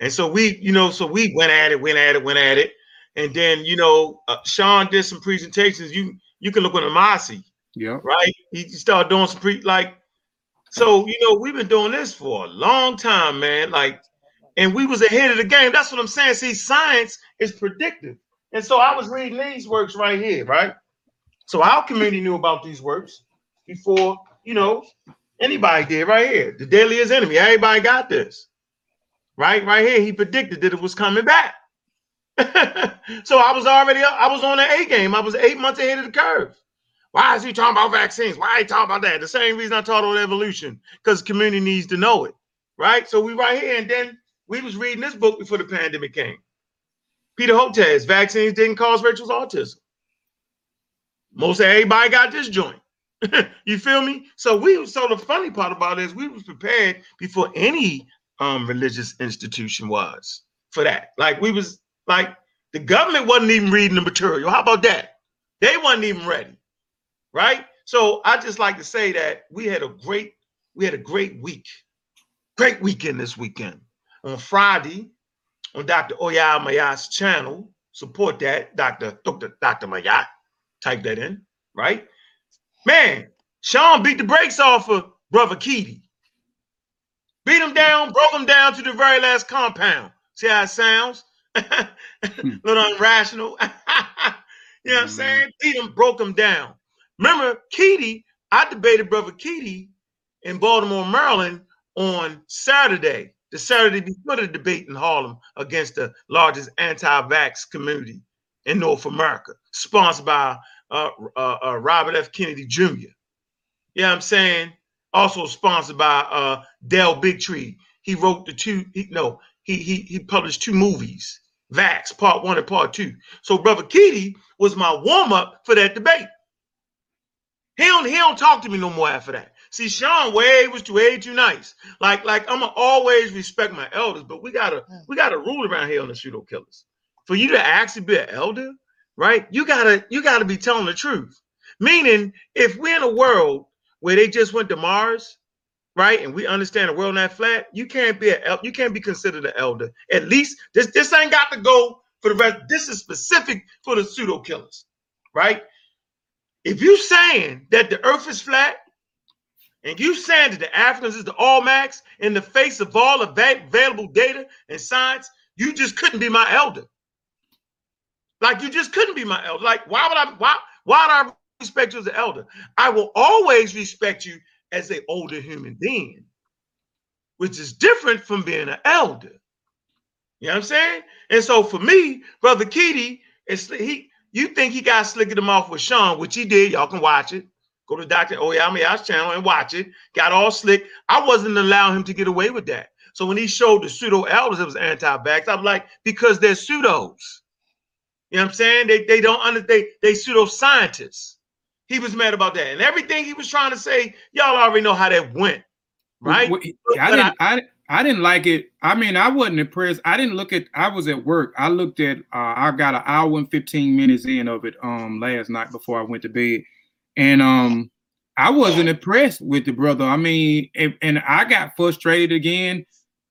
Speaker 13: And so we, you know, so we went at it, went at it, went at it. And then, you know, uh, Sean did some presentations. You you can look on Amasi.
Speaker 1: Yeah.
Speaker 13: right? He he started doing some pre like so, you know, we've been doing this for a long time, man. Like, and we was ahead of the game. That's what I'm saying. See, science is predictive. And so I was reading these works right here, right? So our community knew about these works before, you know, anybody did right here. The deadliest enemy. Everybody got this. Right? Right here, he predicted that it was coming back. so I was already up, I was on the A game. I was eight months ahead of the curve. Why is he talking about vaccines? Why he talking about that? The same reason I taught on evolution, because the community needs to know it. Right? So we right here, and then we was reading this book before the pandemic came. Peter Hotez, vaccines didn't cause Rachel's autism. Most everybody got this joint. you feel me? So we so the funny part about it is we was prepared before any um religious institution was for that. Like we was like the government wasn't even reading the material. How about that? They wasn't even ready. Right? So I just like to say that we had a great we had a great week. Great weekend this weekend. On Friday, on Dr. Oya Mayat's channel, support that, Dr. Dr. Dr. Mayat. Type that in, right? Man, Sean beat the brakes off of Brother Keedy. Beat him down, broke him down to the very last compound. See how it sounds? a little hmm. irrational. you know what I'm mm-hmm. saying? Beat him, broke him down. Remember, Keedy, I debated Brother Keedy in Baltimore, Maryland on Saturday, the Saturday before the debate in Harlem against the largest anti-vax community in North America, sponsored by uh, uh, uh, Robert F. Kennedy Jr. You know I'm saying? Also sponsored by uh, Del Bigtree. He wrote the two, he, no, he, he, he published two movies, Vaxxed, part one and part two. So Brother Keedy was my warm-up for that debate. He don't, he don't talk to me no more after that. See, Sean way was too way too nice. Like, like I'm gonna always respect my elders, but we gotta hmm. we gotta rule around here on the pseudo killers. For you to actually be an elder, right? You gotta you gotta be telling the truth. Meaning, if we're in a world where they just went to Mars right, and we understand the world not flat, you can't be a you can't be considered an elder. At least this this ain't got to go for the rest. This is specific for the pseudo killers, right? If you saying that the earth is flat, and you saying that the Africans is the Olmecs in the face of all available data and science, you just couldn't be my elder. Like you just couldn't be my elder. Like why would I why why would I respect you as an elder? I will always respect you as an older human being, which is different from being an elder. You know what I'm saying? And so for me, brother Keedy, it's he you think he got slicking him off with Sean, which he did. Y'all can watch it. Go to Dr. Oyameya's channel and watch it. Got all slick. I wasn't allowing him to get away with that. So when he showed the pseudo elders, it was anti-vax. I'm like, because they're pseudos. You know what I'm saying? They they don't under they they pseudo scientists. He was mad about that. And everything he was trying to say, y'all already know how that went. Right?
Speaker 1: I didn't I, I didn't like it. I mean, I wasn't impressed. I didn't look at. I was at work. I looked at. Uh, I got an hour and fifteen minutes in of it um last night before I went to bed, and um I wasn't impressed with the brother. I mean, and, and I got frustrated again.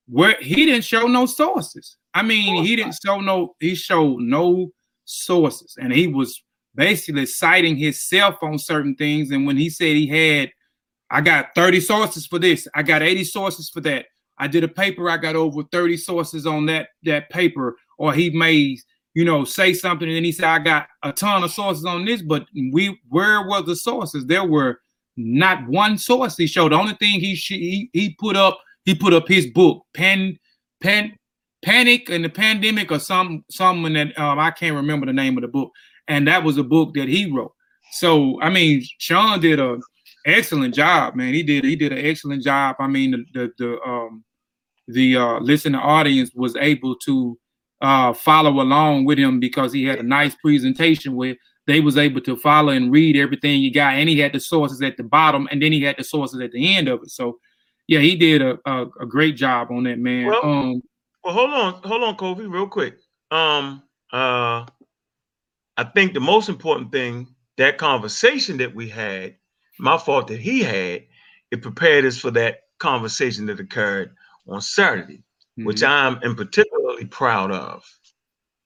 Speaker 1: Where he didn't show no sources. I mean, he didn't show no. He showed no sources, and he was basically citing himself on certain things. And when he said he had, I got 30 sources for this, I got 80 sources for that. I did a paper, I got over 30 sources on that that paper, or he may, you know, say something, and then he said, I got a ton of sources on this, but we where were the sources? There were not one source he showed. The only thing he he, he put up, he put up his book, Pen Panic and the Pandemic, or some someone that um, I can't remember the name of the book, and that was a book that he wrote. So I mean, Sean did a excellent job, man. He did he did an excellent job. I mean, the the, the um the uh listening audience was able to uh follow along with him because he had a nice presentation where they was able to follow and read everything you got, and he had the sources at the bottom, and then he had the sources at the end of it. So yeah, he did a a, a great job on that, man.
Speaker 13: Well,
Speaker 1: um
Speaker 13: well, hold on, hold on, Kofi, real quick. Um, uh, I think the most important thing that conversation that we had, my fault that he had, it prepared us for that conversation that occurred on Saturday, mm-hmm. which I'm in particularly proud of.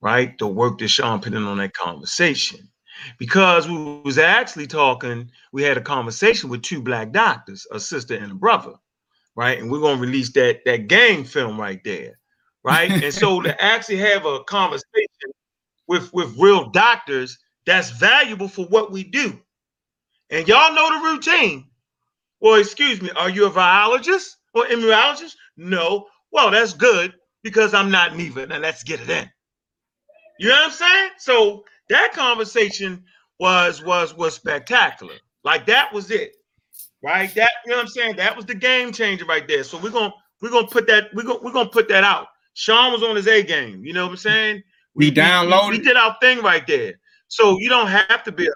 Speaker 13: Right, the work that Sean put in on that conversation, because we was actually talking. We had a conversation with two black doctors, a sister and a brother, right, and we're gonna release that that gang film right there right? and so to actually have a conversation with with real doctors, that's valuable for what we do. And y'all know the routine. Well, excuse me, are you a virologist or immunologist? No. Well, that's good because I'm not neither. Now let's get it in. You know what I'm saying? So that conversation was was was spectacular. Like that was it. Right? That you know what I'm saying? That was the game changer right there. So we're gonna we're gonna put that we're gonna we're gonna put that out. Sean was on his A game. You know what I'm saying?
Speaker 1: We, we downloaded.
Speaker 13: We, we, did our thing right there. So you don't have to be, a,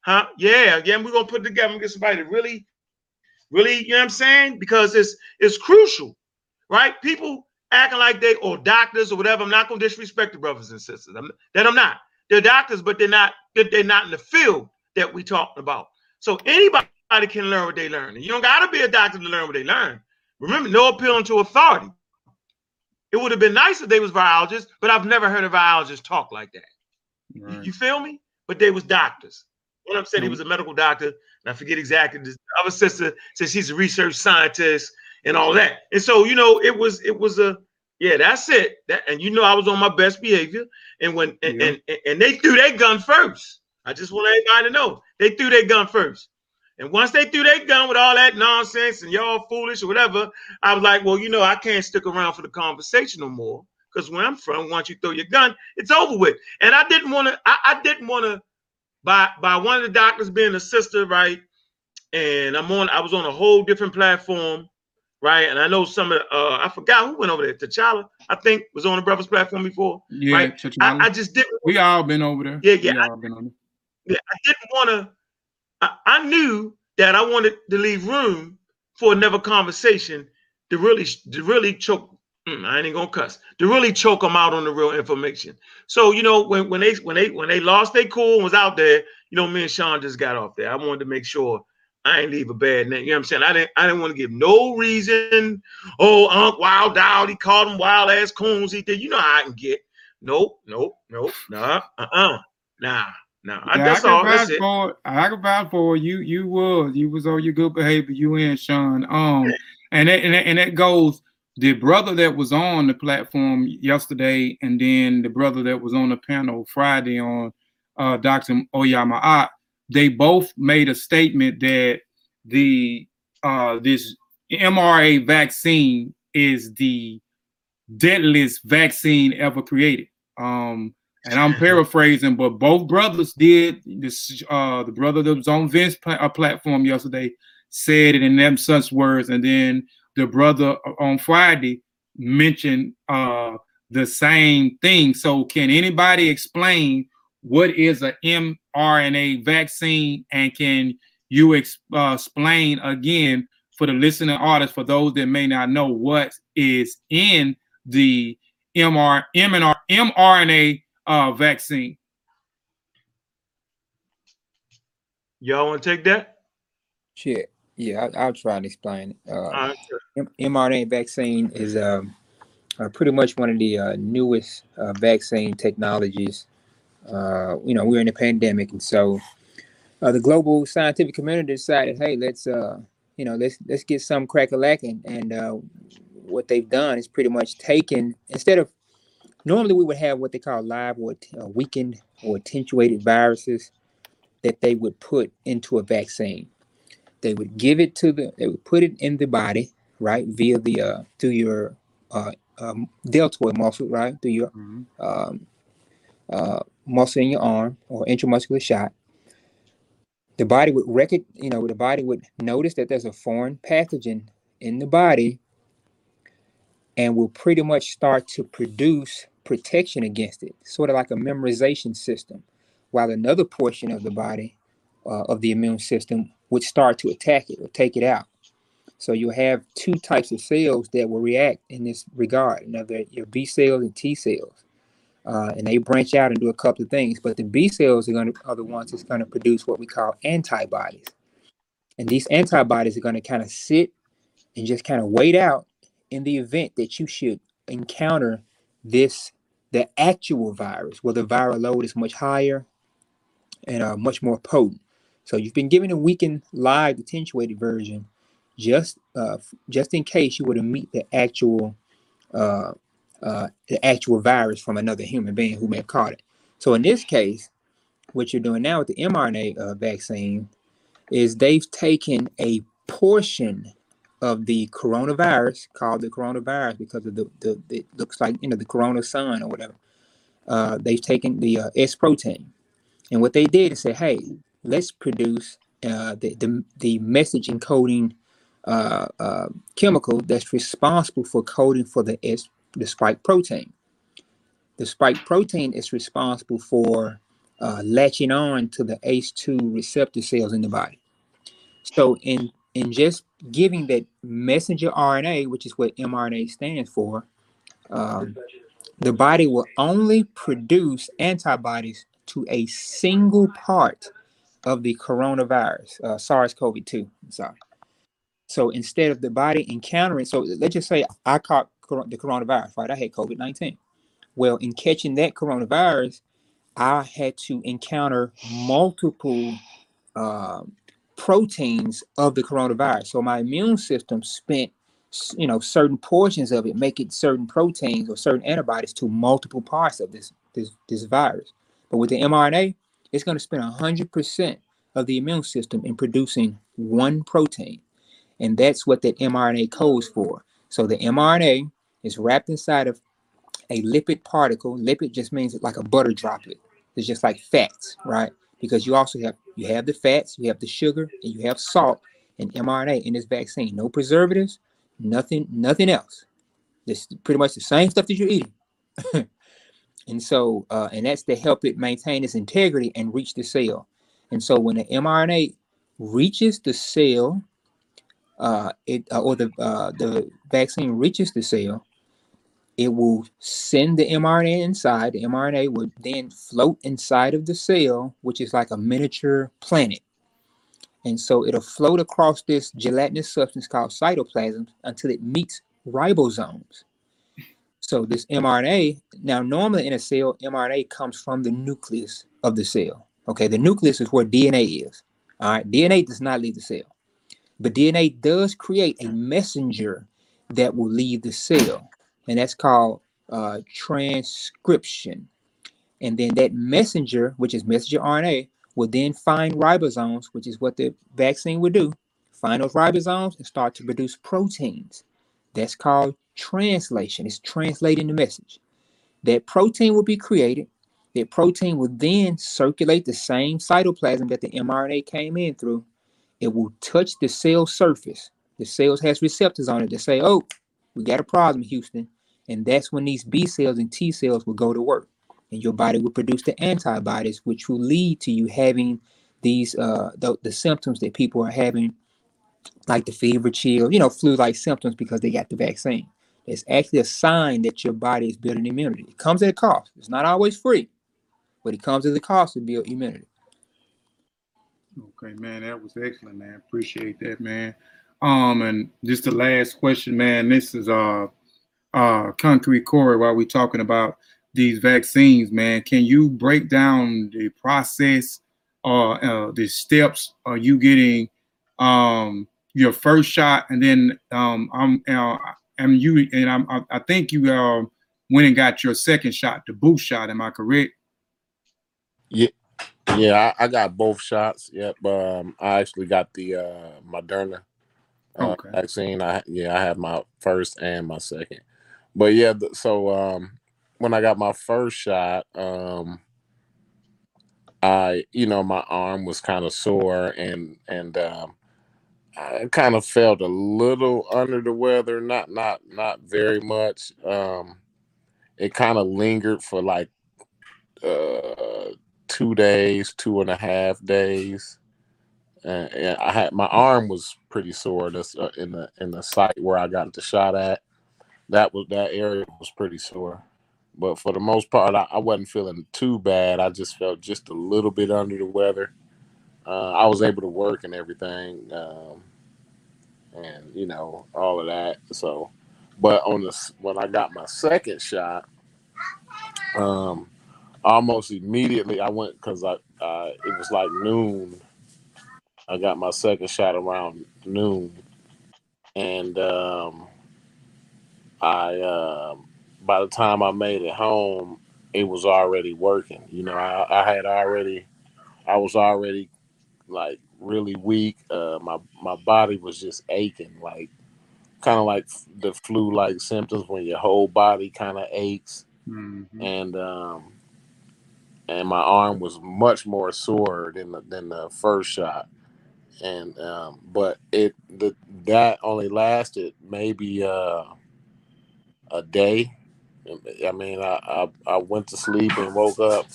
Speaker 13: huh? Yeah, yeah. We're gonna put together and get somebody to really, really. You know what I'm saying? Because it's it's crucial, right? People acting like they or doctors or whatever. I'm not gonna disrespect the brothers and sisters. I'm, that I'm not. They're doctors, but they're not. They're, they're not in the field that we talking about. So anybody can learn what they learn. You don't gotta be a doctor to learn what they learn. Remember, no appealing to authority. It would have been nice if they was virologists, but I've never heard a virologist talk like that. Right. You feel me? But they was doctors. One of them said he was a medical doctor, I forget exactly. The other sister says he's a research scientist and all that. And so, you know, it was it was a yeah, that's it. That and you know I was on my best behavior. And when and, yeah. and, and they threw their gun first. I just want everybody to know they threw their gun first. And once they threw their gun with all that nonsense and y'all foolish or whatever, I was like, well, you know, I can't stick around for the conversation no more. Because where I'm from, once you throw your gun, it's over with. And I didn't want to, I, I, didn't want to, by by one of the doctors being a sister, right? And I'm on, I was on a whole different platform, right? And I know some of the, uh, I forgot who went over there. T'Challa, I think, was on the Brothers platform before.
Speaker 1: Yeah,
Speaker 13: right? I, I, just didn't.
Speaker 1: We all been over there.
Speaker 13: Yeah, yeah.
Speaker 1: I,
Speaker 13: yeah, I didn't want to I, I knew that I wanted to leave room for another conversation to really to really choke. Mm, I ain't gonna cuss. To really choke them out on the real information. So you know when when they when they when they lost their cool and was out there, you know me and Sean just got off there. I wanted to make sure I ain't leave a bad name. You know what I'm saying? I didn't I didn't want to give no reason. Oh, Unc Wild Dog, he called him wild ass coons. He did. You know how I can get. Nope, nope, nope, nah, uh-uh, nah, nah. I,
Speaker 1: Yeah,
Speaker 13: that's
Speaker 1: I
Speaker 13: all.
Speaker 1: can
Speaker 13: That's
Speaker 1: vouch
Speaker 13: it.
Speaker 1: for it. I can vouch for you. You was you was on your good behavior. You and Sean. Um, and that, and that, and that goes the brother that was on the platform yesterday, and then the brother that was on the panel Friday on uh, Dr. Oyama. They both made a statement that the uh, this MRA vaccine is the deadliest vaccine ever created. Um, and I'm paraphrasing, but both brothers did this. Uh, the brother that was on Vince's pla- uh, platform yesterday said it in them such words, and then the brother on Friday mentioned uh, the same thing. So, can anybody explain what is a mRNA vaccine, and can you ex- uh, explain again for the listening audience, for those that may not know what is in the MR, MNR, mRNA uh, vaccine?
Speaker 13: Y'all want to take that?
Speaker 10: Shit. Yeah, I, I'll try and explain. it. Uh, M- mRNA vaccine is um, uh, pretty much one of the uh, newest uh, vaccine technologies. Uh, you know, we're in a pandemic, and so uh, the global scientific community decided, hey, let's uh, you know, let's let's get some crack a lacking. And uh, what they've done is pretty much taken instead of normally we would have what they call live or uh, weakened or attenuated viruses that they would put into a vaccine. They would give it to the, they would put it in the body, right, via the uh, through your uh, um, deltoid muscle, right, through your um, uh, muscle in your arm or intramuscular shot. The body would record, you know, the body would notice that there's a foreign pathogen in the body and will pretty much start to produce protection against it, sort of like a memorization system, while another portion of the body, uh, of the immune system, would start to attack it or take it out. So you have two types of cells that will react in this regard. They're your B cells and T cells, uh, and they branch out and do a couple of things. But the B cells are going to are the ones that's going to produce what we call antibodies, and these antibodies are going to kind of sit and just kind of wait out in the event that you should encounter this the actual virus where the viral load is much higher and uh, much more potent so you've been given a weakened live attenuated version just uh, just in case you were to meet the actual uh, uh, the actual virus from another human being who may have caught it. So in this case what you're doing now with the mRNA uh, vaccine is they've taken a portion of the coronavirus called the coronavirus because of the, the it looks like you know the corona sun or whatever. Uh, they've taken the uh, s protein. And what they did is say hey let's produce uh, the, the the message encoding uh, uh, chemical that's responsible for coding for the s the spike protein the spike protein is responsible for uh, latching on to the ACE2 receptor cells in the body. So in in just giving that messenger RNA, which is what mRNA stands for, um, the body will only produce antibodies to a single part of the coronavirus, uh, SARS-CoV-2. Sorry. So instead of the body encountering, so let's just say I caught the coronavirus, right? I had COVID-19. Well, in catching that coronavirus, I had to encounter multiple um proteins of the coronavirus. So my immune system spent, you know, certain portions of it, making certain proteins or certain antibodies to multiple parts of this this this virus. But with the mRNA, it's going to spend hundred percent of the immune system in producing one protein, and that's what that mRNA codes for. So the mRNA is wrapped inside of a lipid particle. Lipid just means like a butter droplet. It's just like fats, right? Because you also have you have the fats, you have the sugar, and you have salt and mRNA in this vaccine. No preservatives, nothing, nothing else. This is pretty much the same stuff that you're eating. and so, uh, and that's to help it maintain its integrity and reach the cell. And so, when the mRNA reaches the cell, uh, it uh, or the uh, the vaccine reaches the cell, it will send the mRNA inside. The mRNA will then float inside of the cell, which is like a miniature planet. And so it'll float across this gelatinous substance called cytoplasm until it meets ribosomes. So this mRNA, now normally in a cell, mRNA comes from the nucleus of the cell. Okay, the nucleus is where DNA is. All right, DNA does not leave the cell, but DNA does create a messenger that will leave the cell, and that's called uh, transcription. And then that messenger, which is messenger RNA, will then find ribosomes, which is what the vaccine would do, find those ribosomes and start to produce proteins. That's called translation. It's translating the message. That protein will be created. That protein will then circulate the same cytoplasm that the mRNA came in through. It will touch the cell surface. The cells has receptors on it that say, "Oh, we got a problem, Houston," and that's when these B cells and T cells will go to work, and your body will produce the antibodies, which will lead to you having these uh the, the symptoms that people are having, like the fever, chill, you know, flu-like symptoms because they got the vaccine. It's actually a sign that your body is building immunity. It comes at a cost. It's not always free, but it comes at a cost to build immunity.
Speaker 1: Okay, man, that was excellent, man. Appreciate that, man. Um, and just the last question, man. This is uh uh concrete Corey while we're talking about these vaccines, man. Can you break down the process or uh, uh, the steps? Are you getting um your first shot and then um I'm uh, and you and I'm, I, I think you uh, went and got your second shot, the boost shot. Am I correct?
Speaker 6: Yeah, yeah, I, I got both shots. Yep, um, I actually got the uh, Moderna uh,
Speaker 1: Okay.
Speaker 6: vaccine. I yeah, I had my first and my second. But yeah, th- so um, when I got my first shot, um, I you know my arm was kind of sore and and um, I kind of felt a little under the weather, not not not very much. Um, it kind of lingered for like uh, two days, two and a half days. And, and I had my arm was pretty sore. That's uh, in the in the site where I got the shot at. That was that area was pretty sore. But for the most part, I, I wasn't feeling too bad. I just felt just a little bit under the weather. Uh, I was able to work and everything, um, and you know all of that. So, but on the when I got my second shot, um, almost immediately I went because I uh, it was like noon. I got my second shot around noon, and um, I um by the time I made it home, it was already working. You know, I, I had already, I was already like really weak. Uh, my my body was just aching, like kind of like the flu like symptoms when your whole body kind of aches
Speaker 1: Mhm.
Speaker 6: and um and my arm was much more sore than the, than the first shot and um but it the that only lasted maybe uh a day i mean i i, I went to sleep and woke up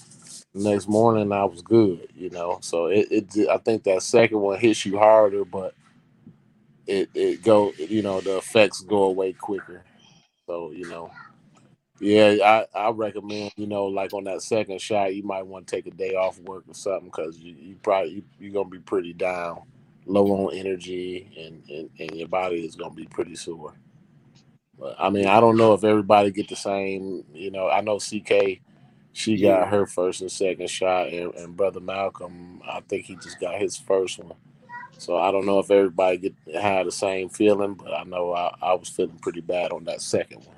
Speaker 6: next morning I was good, you know. So it, it I think that second one hits you harder, but it it go you know the effects go away quicker. So you know, yeah, I I recommend you know like on that second shot you might want to take a day off work or something because you, you probably you, you're gonna be pretty down, low on energy, and, and and your body is gonna be pretty sore. But I mean I don't know if everybody get the same. You know I know CK she got her first and second shot, and, and brother Malcolm, I think he just got his first one. So I don't know if everybody get had the same feeling, but I know I, I was feeling pretty bad on that second one.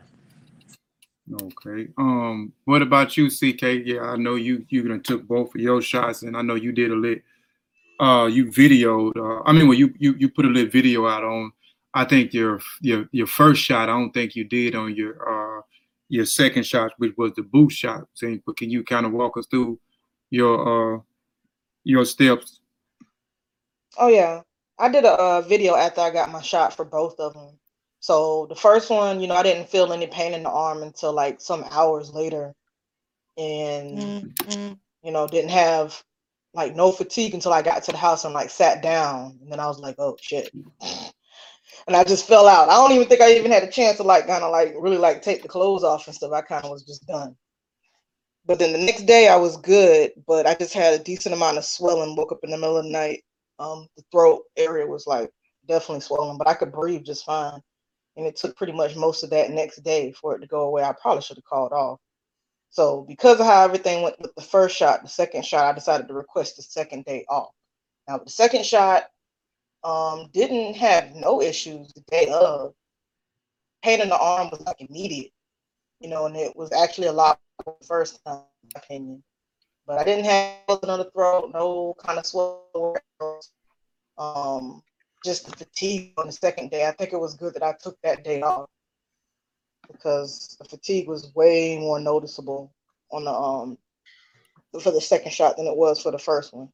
Speaker 1: Okay. Um, what about you, CK? Yeah, I know you you done took both of your shots, and I know you did a lit. Uh, you videoed. Uh, I mean, well, you you you put a lit video out on. I think your your your first shot. I don't think you did on your uh your second shot, which was the boost shot. Saying, but can you kind of walk us through your uh your steps?
Speaker 11: Oh yeah, I did a, uh video after I got my shot for both of them. So the first one, you know, I didn't feel any pain in the arm until like some hours later, and you know, didn't have like no fatigue until I got to the house and like sat down, and then I was like, oh shit, and I just fell out. I don't even think I even had a chance to like kind of like really like take the clothes off and stuff. I kind of was just done. But then the next day I was good, but I just had a decent amount of swelling. Woke up in the middle of the night Um, the throat area was like definitely swollen, but I could breathe just fine. And it took pretty much most of that next day for it to go away. I probably should have called off. So because of how everything went with the first shot, the second shot, I decided to request the second day off. Now the second shot um, didn't have no issues the day of. Pain in the arm was like immediate, you know, and it was actually a lot the first time, my opinion. But I didn't have nothing on the throat, no kind of swelling. Um, just the fatigue on the second day. I think it was good that I took that day off because the fatigue was way more noticeable on the um for the second shot than it was for the first one.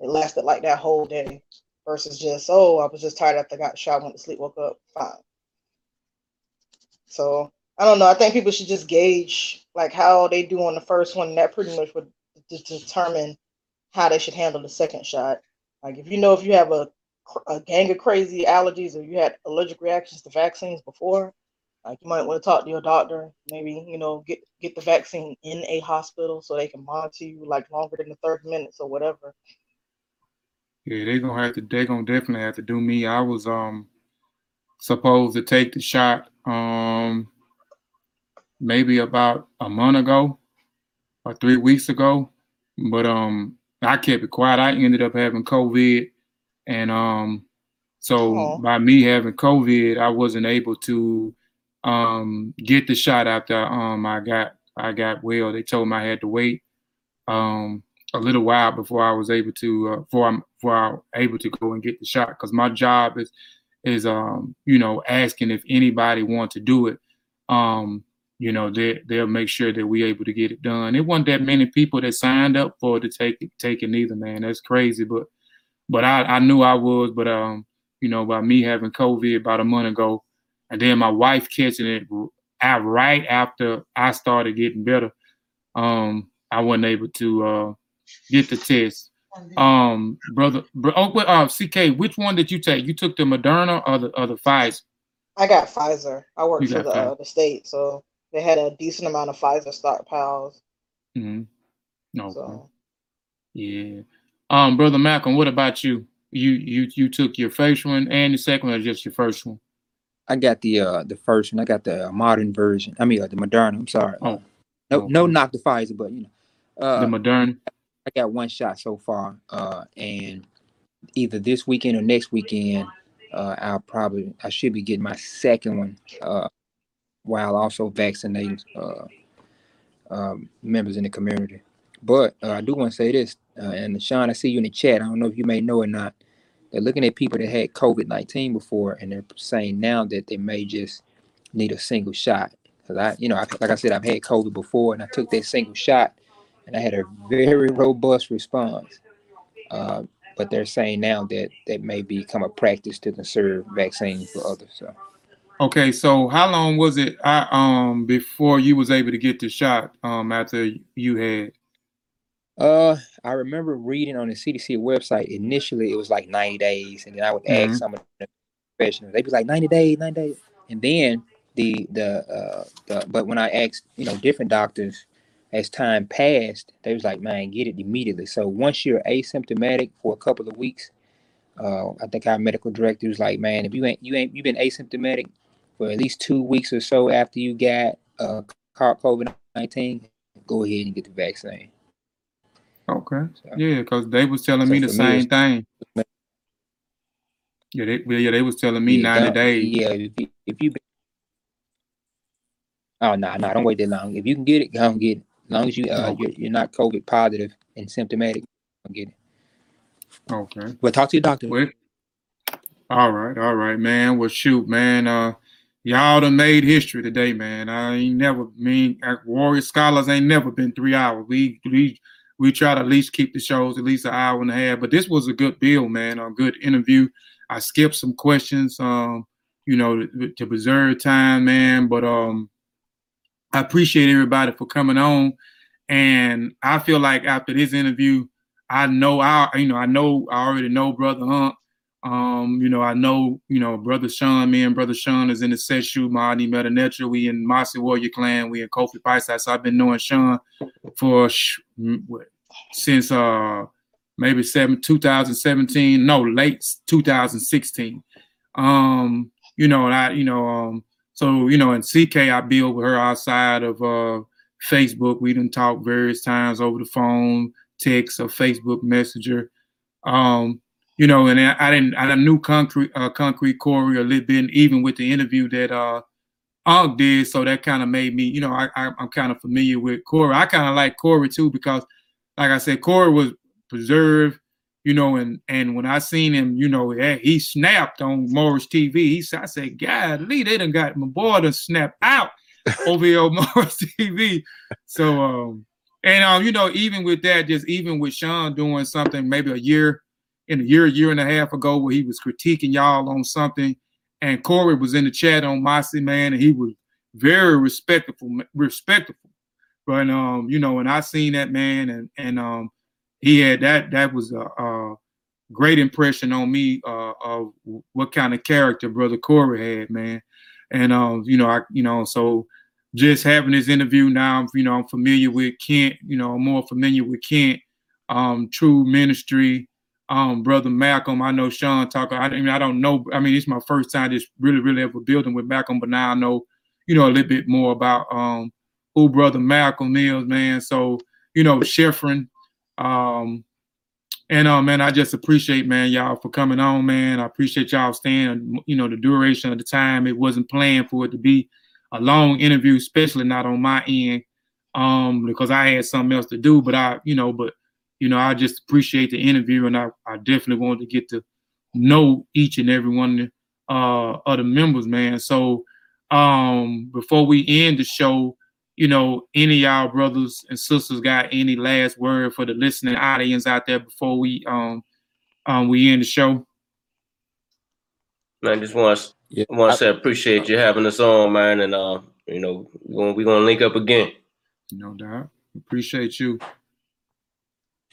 Speaker 11: It lasted like that whole day versus just oh I was just tired after I got shot, went to sleep, woke up fine. So I don't know. I think people should just gauge like how they do on the first one. That pretty much would de- determine how they should handle the second shot. Like if you know if you have a, a gang of crazy allergies or you had allergic reactions to vaccines before, like you might want to talk to your doctor. Maybe you know get get the vaccine in a hospital so they can monitor you like longer than the thirty minutes or whatever.
Speaker 1: Yeah, they're gonna have to. They're gonna definitely have to do me. I was um supposed to take the shot um maybe about a month ago or three weeks ago, but um I kept it quiet. I ended up having COVID, and um so
Speaker 11: Oh.
Speaker 1: by me having COVID, I wasn't able to um get the shot after um I got I got well. They told me I had to wait um a little while before I was able to uh, before I'm before I was able to go and get the shot because my job is is um you know asking if anybody want to do it. Um you know they they'll make sure that we're able to get it done. It wasn't that many people that signed up for to take it take it neither man. That's crazy but but I, I knew I was but um you know by me having COVID about a month ago and then my wife catching it right after I started getting better um I wasn't able to uh get the test um brother bro, oh wait, uh CK which one did you take you took the Moderna or the or the Pfizer
Speaker 11: I got Pfizer. I work for the uh, the state, so they had a decent amount of Pfizer stockpiles.
Speaker 1: mm-hmm. no
Speaker 11: So
Speaker 1: yeah um brother Malcolm what about you you you you took your first one and the second one or just your first one
Speaker 10: I got the uh the first one. I got the uh, modern version. I mean, uh, the Moderna. I'm sorry.
Speaker 1: oh
Speaker 10: No, no, not the Pfizer, but you know,
Speaker 1: the
Speaker 10: uh,
Speaker 1: Moderna
Speaker 10: I got one shot so far. Uh, and either this weekend or next weekend, uh, I'll probably I should be getting my second one. Uh, while also vaccinating uh, um, members in the community. But uh, I do want to say this, uh, and Sean, I see you in the chat. I don't know if you may know or not. They're looking at people that had COVID nineteen before, and they're saying now that they may just need a single shot. Because I, you know, I, like I said, I've had COVID before, and I took that single shot, and I had a very robust response. Uh, but they're saying now that that may become a practice to conserve vaccines for others. So.
Speaker 1: okay so how long was it I um before you was able to get the shot um after you had
Speaker 10: Uh, I remember reading on the CDC website initially it was like 90 days, and then I would ask
Speaker 1: Mhm.
Speaker 10: some of the professionals. They'd be like 90 days, 90 days, and then the the uh the, but when I asked you know different doctors as time passed, they was like, man, get it immediately. So once you're asymptomatic for a couple of weeks, uh, I think our medical director was like, man, if you ain't you ain't you've been asymptomatic for at least two weeks or so after you got uh COVID 19, go ahead and get the vaccine.
Speaker 1: Okay.
Speaker 10: So,
Speaker 1: Yeah, because they was telling
Speaker 10: so
Speaker 1: me the
Speaker 10: for me,
Speaker 1: same thing. Yeah, they yeah, they was telling me
Speaker 10: Yeah,
Speaker 1: 90 days.
Speaker 10: yeah. If you, if you, been- oh no, no, don't wait that long. If you can get it, go and get it. As long as you uh
Speaker 1: Okay.
Speaker 10: you're, you're not COVID positive and symptomatic, go get it.
Speaker 1: Okay.
Speaker 10: But talk to your doctor.
Speaker 1: Well, all right, all right, man. Well, shoot, man. Uh, y'all done made history today, man. I ain't never mean uh, Warrior Scholars ain't never been three hours. We we we try to at least keep the shows at least an hour and a half. But this was a good bill, man. A good interview. I skipped some questions, um, you know, to, to preserve time, man. But um, I appreciate everybody for coming on. And I feel like after this interview, I know I, you know, I know I already know Brother Hunt. Um, you know, I know, you know, Brother Sean, me and Brother Sean is in the set shoot, Mahdi Metanetra. We in Mossy Warrior Clan, we in Kofi Piesie. So I've been knowing Sean for since uh maybe seven 2017, no, late 2016. Um, you know, and I, you know, um, so you know, in CK, I build with her outside of uh Facebook. We didn't talk various times over the phone, text, or Facebook Messenger. Um, you know, and I, didn't, I knew concrete, uh, concrete Corey a little bit, even with the interview that uh Unc did. So that kind of made me, you know, I, I am kind of familiar with Corey. I kind of like Corey too because, like I said, Corey was preserved, you know, and and when I seen him, you know, he snapped on Morris TV. He said, I said, God, Lee, they done got my boy to snap out over here Morris TV. So um, and um, you know, even with that, just even with Sean doing something maybe a year in a year, year and a half ago where he was critiquing y'all on something, and Corey was in the chat on Mossy Man, and he was very respectful, respectful. But um, you know, and I seen that man, and and um, he had that that was a, a great impression on me uh, of what kind of character brother Corey had, man. And um, you know, I you know, so just having this interview now, you know, I'm familiar with Kent, you know, I'm more familiar with Kent, um, True Ministry, um, brother Malcolm. I know Sean talk. I, I mean, I don't know. I mean, it's my first time just really, really ever building with Malcolm, but now I know, you know, a little bit more about um who brother Malcolm is, man. So, you know, Sheffrin, um, and uh, man, I just appreciate, man, y'all for coming on, man. I appreciate y'all staying, you know, the duration of the time. It wasn't planned for it to be a long interview, especially not on my end, um, because I had something else to do. But I, you know, but you know, I just appreciate the interview, and I, I definitely wanted to get to know each and every one uh, of the members, man. So um, before we end the show, you know, any y'all brothers and sisters got any last word for the listening audience out there before we um um we end the show?
Speaker 12: Man, just want to yeah, want to say appreciate you having us on, man, and uh, you know, we're gonna, we gonna link up again.
Speaker 1: No doubt. Appreciate you.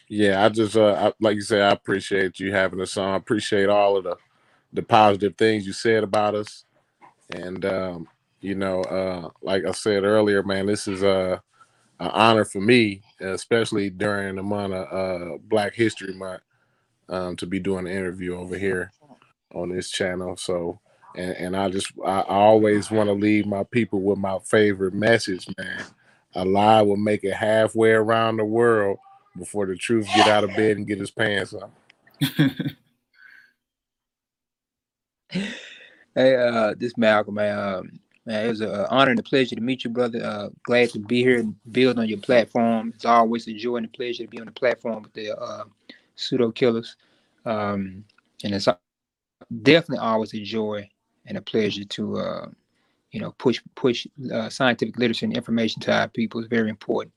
Speaker 6: Yeah, I just uh I, like you said, I appreciate you having us on. I appreciate all of the the positive things you said about us. And um you know, uh, like I said earlier, man, this is a, an honor for me, especially during the month of uh, Black History Month, um, to be doing an interview over here on this channel. So, and, and I just, I, I always want to leave my people with my favorite message, man. A lie will make it halfway around the world before the truth get out of bed and get his pants on.
Speaker 10: hey, uh, this Malcolm, man. Um, Man, it was an honor and a pleasure to meet you, brother. Uh, glad to be here and build on your platform. It's always a joy and a pleasure to be on the platform with the uh, pseudo killers. Um, and it's definitely always a joy and a pleasure to, uh, you know, push push uh, scientific literacy and information to our people. It's very important.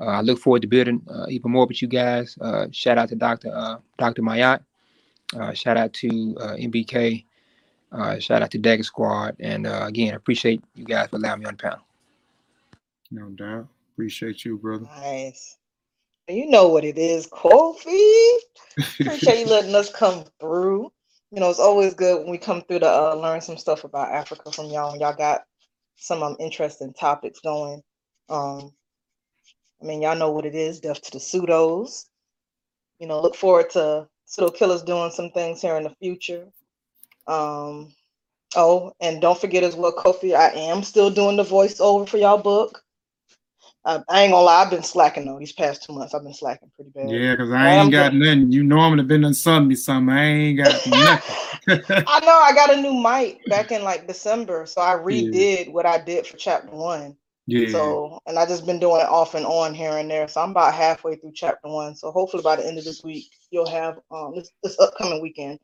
Speaker 10: Uh, I look forward to building uh, even more with you guys. shout out to Dr. Dr. Mayat. shout out to MBK uh, shout out to Dagger Squad. And uh, again, appreciate you guys for allowing me on the panel.
Speaker 1: No doubt. Appreciate you, brother.
Speaker 11: Nice. You know what it is, Kofi. Appreciate you letting us come through. You know, it's always good when we come through to uh, learn some stuff about Africa from y'all. And y'all got some um, interesting topics going. Um, I mean, y'all know what it is, death to the pseudos. You know, look forward to pseudo killers doing some things here in the future. Um, oh, and don't forget as well, Kofi, I am still doing the voiceover for y'all book. Uh, I ain't gonna lie, I've been slacking though. These past two months, I've been slacking pretty bad.
Speaker 1: Yeah, because I ain't got nothing. You normally have been on Sunday something. I ain't got
Speaker 11: nothing. I know I got a new mic back in like December, so I redid yeah. what I did for chapter one. Yeah. So, and I just been doing it off and on here and there. So I'm about halfway through chapter one. So hopefully by the end of this week, you'll have um this, this upcoming weekend,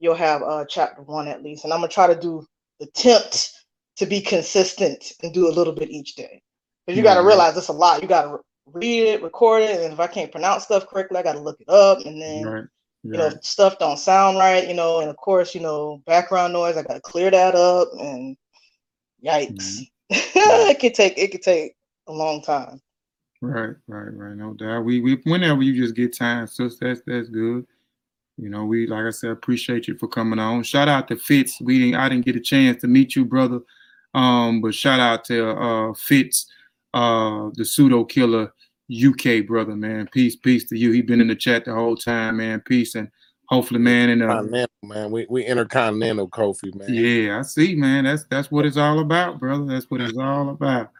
Speaker 11: you'll have uh, chapter one at least. And I'm gonna try to do the attempt to be consistent and do a little bit each day. Because you got to mm-hmm. realize it's a lot. You got to read it, record it, and if I can't pronounce stuff correctly, I got to look it up. And then right. you know stuff don't sound right, you know. And of course, you know background noise. I got to clear that up. And yikes, mm-hmm. it could take it could take a long time.
Speaker 1: Right, right, right. No doubt. We we whenever you just get time, so that's that's good. You know, we like I said, appreciate you for coming on. Shout out to Fitz. We didn't I didn't get a chance to meet you, brother. Um, but shout out to uh Fitz, uh, the pseudo killer. UK brother, man. Peace, peace to you. He been in the chat the whole time, man. Peace and hopefully, man. And uh,
Speaker 6: man. We we intercontinental Kofi, man.
Speaker 1: yeah, I see, man. That's that's what it's all about, brother. That's what it's all about.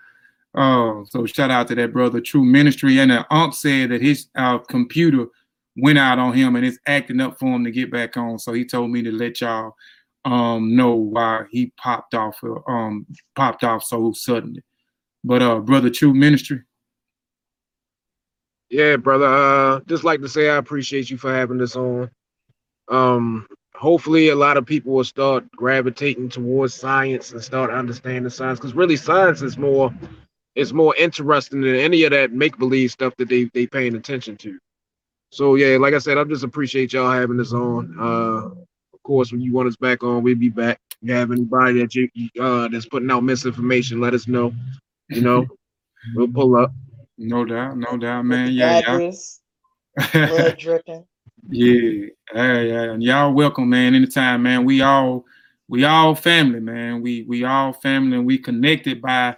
Speaker 1: Oh, so shout out to that brother, True Ministry. And the Unc said that his uh, computer went out on him and it's acting up for him to get back on. So he told me to let y'all um know why he popped off uh, um popped off so suddenly. But uh brother True Ministry.
Speaker 7: Yeah, brother. Uh, just like to say I appreciate you for having this on. Um, hopefully a lot of people will start gravitating towards science and start understanding science because really science is more it's more interesting than any of that make believe stuff that they they paying attention to. So yeah, like I said, I just appreciate y'all having this on. Uh, of course, when you want us back on, we'll be back. If you have anybody that you uh that's putting out misinformation, let us know. You know, we'll pull up.
Speaker 1: No doubt, no doubt, man. Yeah, yeah.
Speaker 11: Address, blood dripping.
Speaker 1: Yeah, yeah, yeah. And y'all welcome, man. Anytime, man. We all we all family, man. We we all family and we connected by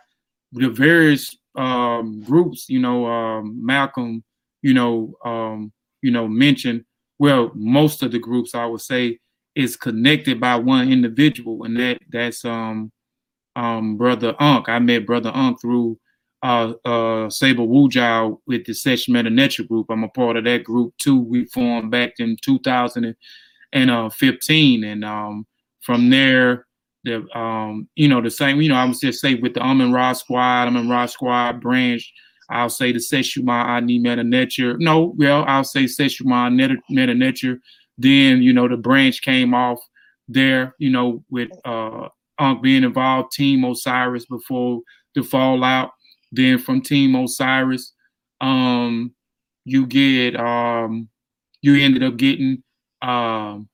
Speaker 1: the various um groups, you know, um Malcolm, you know, um, you know, mentioned, well, most of the groups I would say is connected by one individual, and that that's um um brother Unc. I met brother Unc through uh uh Saber Wujau with the Session Meta group. I'm a part of that group too. We formed back in 2015 and um from there the um you know the same you know I was just say with the Amin Ra squad, Amin Ra squad branch, I'll say the Seshuma Ani Meta Nature. No, well, I'll say Seshuma Meta Nature. Then, you know, the branch came off there, you know, with uh Unc being involved, Team Osiris before the fallout. Then from Team Osiris, um, you get um you ended up getting um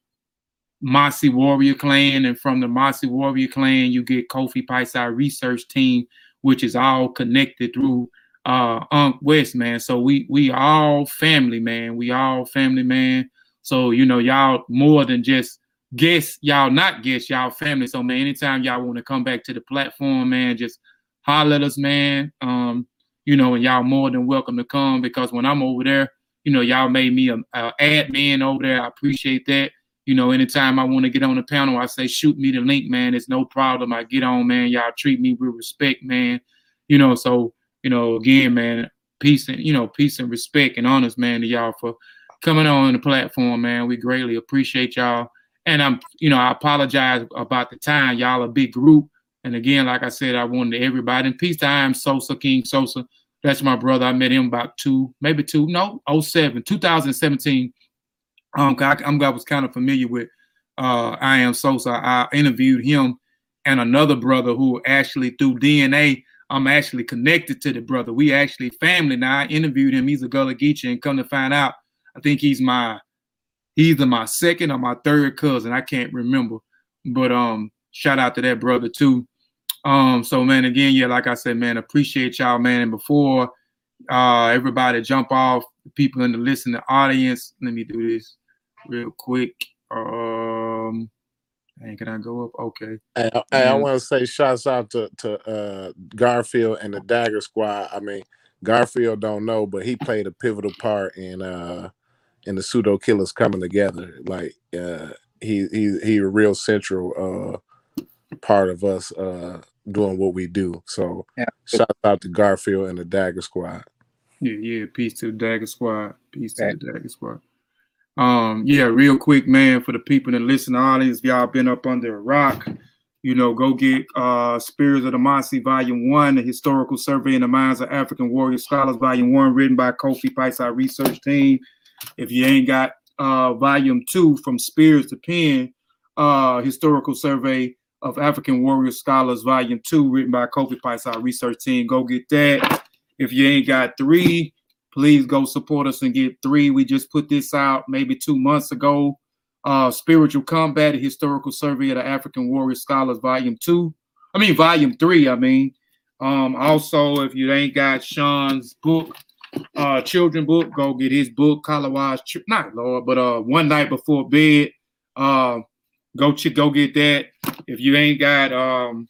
Speaker 1: Mossy Warrior Clan, and from the Mossy Warrior Clan, you get Kofi Piesie Research Team, which is all connected through uh Unc West, man. So we we all family, man. We all family, man. So you know, y'all more than just guests, y'all not guests, y'all family. So man, anytime y'all want to come back to the platform, man, just holler at us, man. Um, you know, and y'all more than welcome to come because when I'm over there, you know, y'all made me a, a admin over there. I appreciate that. You know, anytime I want to get on the panel, I say shoot me the link, man. It's no problem. I get on, man. Y'all treat me with respect, man. You know, so you know, again, man, peace and you know, peace and respect and honors, man, to y'all for coming on the platform, man. We greatly appreciate y'all. And I'm, you know, I apologize about the time. Y'all a big group. And again, like I said, I wanted everybody. And peace to I am Sosa, King Sosa. That's my brother. I met him about two, maybe two, no, 07, 2017. Um, I, I'm, I was kind of familiar with uh, I am Sosa. I interviewed him and another brother who actually through DNA, I'm actually connected to the brother. We actually family now. I interviewed him. He's a Gullah Geechee, and come to find out, I think he's my he's either my second or my third cousin. I can't remember. But um, shout out to that brother too. Um, so man, again, yeah, like I said, man, appreciate y'all, man. And before uh everybody jump off, people in the listening audience, let me do this real quick. Um and can I go up? Okay.
Speaker 6: Hey, I, hey, I want to say shouts out to to uh, Garfield and the Dagger Squad. I mean, Garfield don't know, but he played a pivotal part in uh in the pseudo killers coming together. Like uh he he he a real central uh part of us uh doing what we do. So
Speaker 10: Yeah.
Speaker 6: shout out to Garfield and the Dagger Squad.
Speaker 1: Yeah, yeah. Peace to the Dagger Squad. Peace to the Dagger Squad. Um, yeah, real quick, man, for the people that listen listening audience, y'all been up under a rock, you know, go get uh Spirits of the Mossy, Volume One, the historical survey in the minds of African warrior scholars, Volume One, written by Kofi Piesie Research Team. If you ain't got uh volume two from Spears to Pen, uh historical survey of African warrior scholars, volume two, written by Kofi Piesie Research Team. Go get that. If you ain't got three, please go support us and get three. We just put this out maybe two months ago. Uh Spiritual Combat, a historical survey of the African warrior scholars, volume two. I mean volume three, I mean. Um, also, if you ain't got Sean's book, uh children book, go get his book, Kalawaz, not Lord, but uh one night before bed. Uh go ch- go get that. If you ain't got um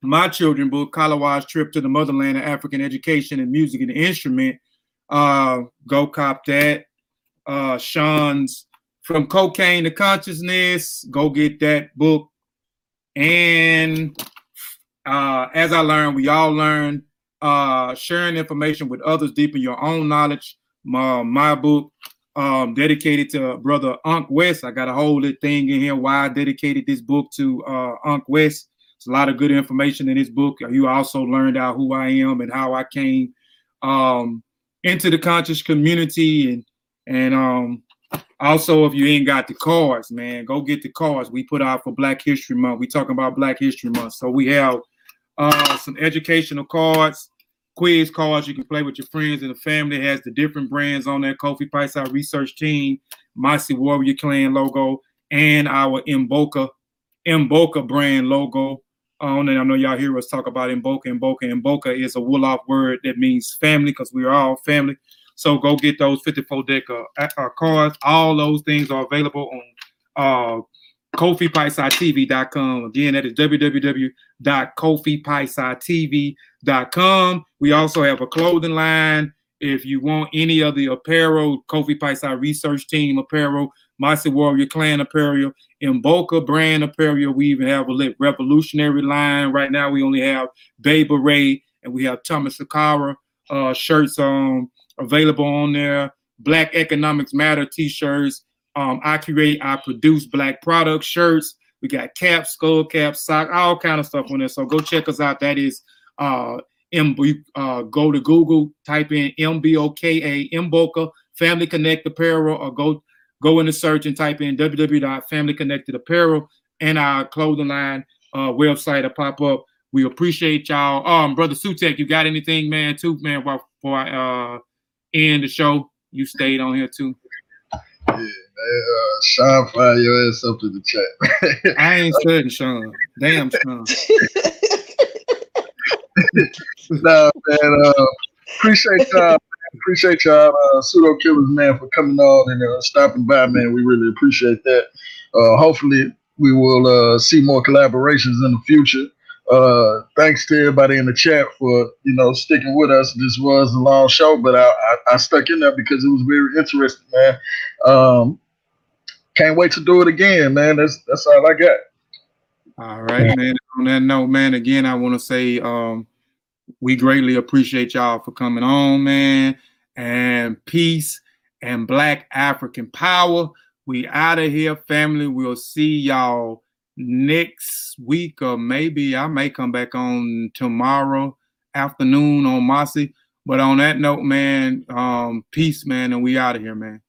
Speaker 1: my children book, Kalawa's Trip to the Motherland of African Education and Music and Instrument. Uh, go cop that. Uh, Sean's From Cocaine to Consciousness. Go get that book. And uh, as I learned, we all learn uh, sharing information with others, deepen your own knowledge. My, my book, um, dedicated to brother Unc West. I got a whole thing in here why I dedicated this book to uh, Unc West. It's a lot of good information in this book. You also learned out who I am and how I came um, into the conscious community and and um, also if you ain't got the cards, man, go get the cards we put out for Black History Month. We talking about Black History Month, so we have uh, some educational cards, quiz cards you can play with your friends and the family. It has the different brands on there. Kofi Piesie Research Team, Mossy Warrior Clan logo, and our Mboka Mboka brand logo on it. I know y'all hear us talk about Mboka. Mboka. Mboka is a Wolof word that means family because we are all family. So go get those 54 deck uh, uh, cards. All those things are available on uh, KofiPaisaTV.com. Again, that is www.KofiPaisaTV.com. We also have a clothing line. If you want any of the apparel, Kofi Piesie Research Team apparel, Mossy Warrior Clan apparel, Mboka brand apparel. We even have a revolutionary line. Right now, we only have Baby Ray and we have Thomas Sankara uh, shirts um, available on there. Black Economics Matter t-shirts. Um, I create, I produce black products, shirts. We got caps, skull caps, sock, all kind of stuff on there. So go check us out. That is uh, M. Uh, go to Google, type in M B O K A Mboka Family Connect Apparel, or go go in the search and type in www.familyconnectedapparel and our clothing line uh, website will pop up. We appreciate y'all. Um, brother Sutek, you got anything, man? Too, man. Before I uh, end the show, you stayed on here too.
Speaker 5: Yeah, man. Uh, Sean, fire your ass up in the chat.
Speaker 1: I ain't studying Sean. Damn, Sean.
Speaker 5: nah, man. Uh, appreciate y'all. Appreciate y'all, uh, pseudo killers, man, for coming on and uh, stopping by, man. We really appreciate that. Uh, hopefully, we will uh, see more collaborations in the future. Uh, thanks to everybody in the chat for you know sticking with us. This was a long show, but I, I, I stuck in there because it was very interesting, man. Um, can't wait to do it again, man. That's that's all I got.
Speaker 1: All right, man. On that note, man, again, I want to say um, we greatly appreciate y'all for coming on, man. And peace and black African power. We out of here, family. We'll see y'all next week, or maybe I may come back on tomorrow afternoon on Mossy. But on that note, man, um, peace, man, and we out of here, man.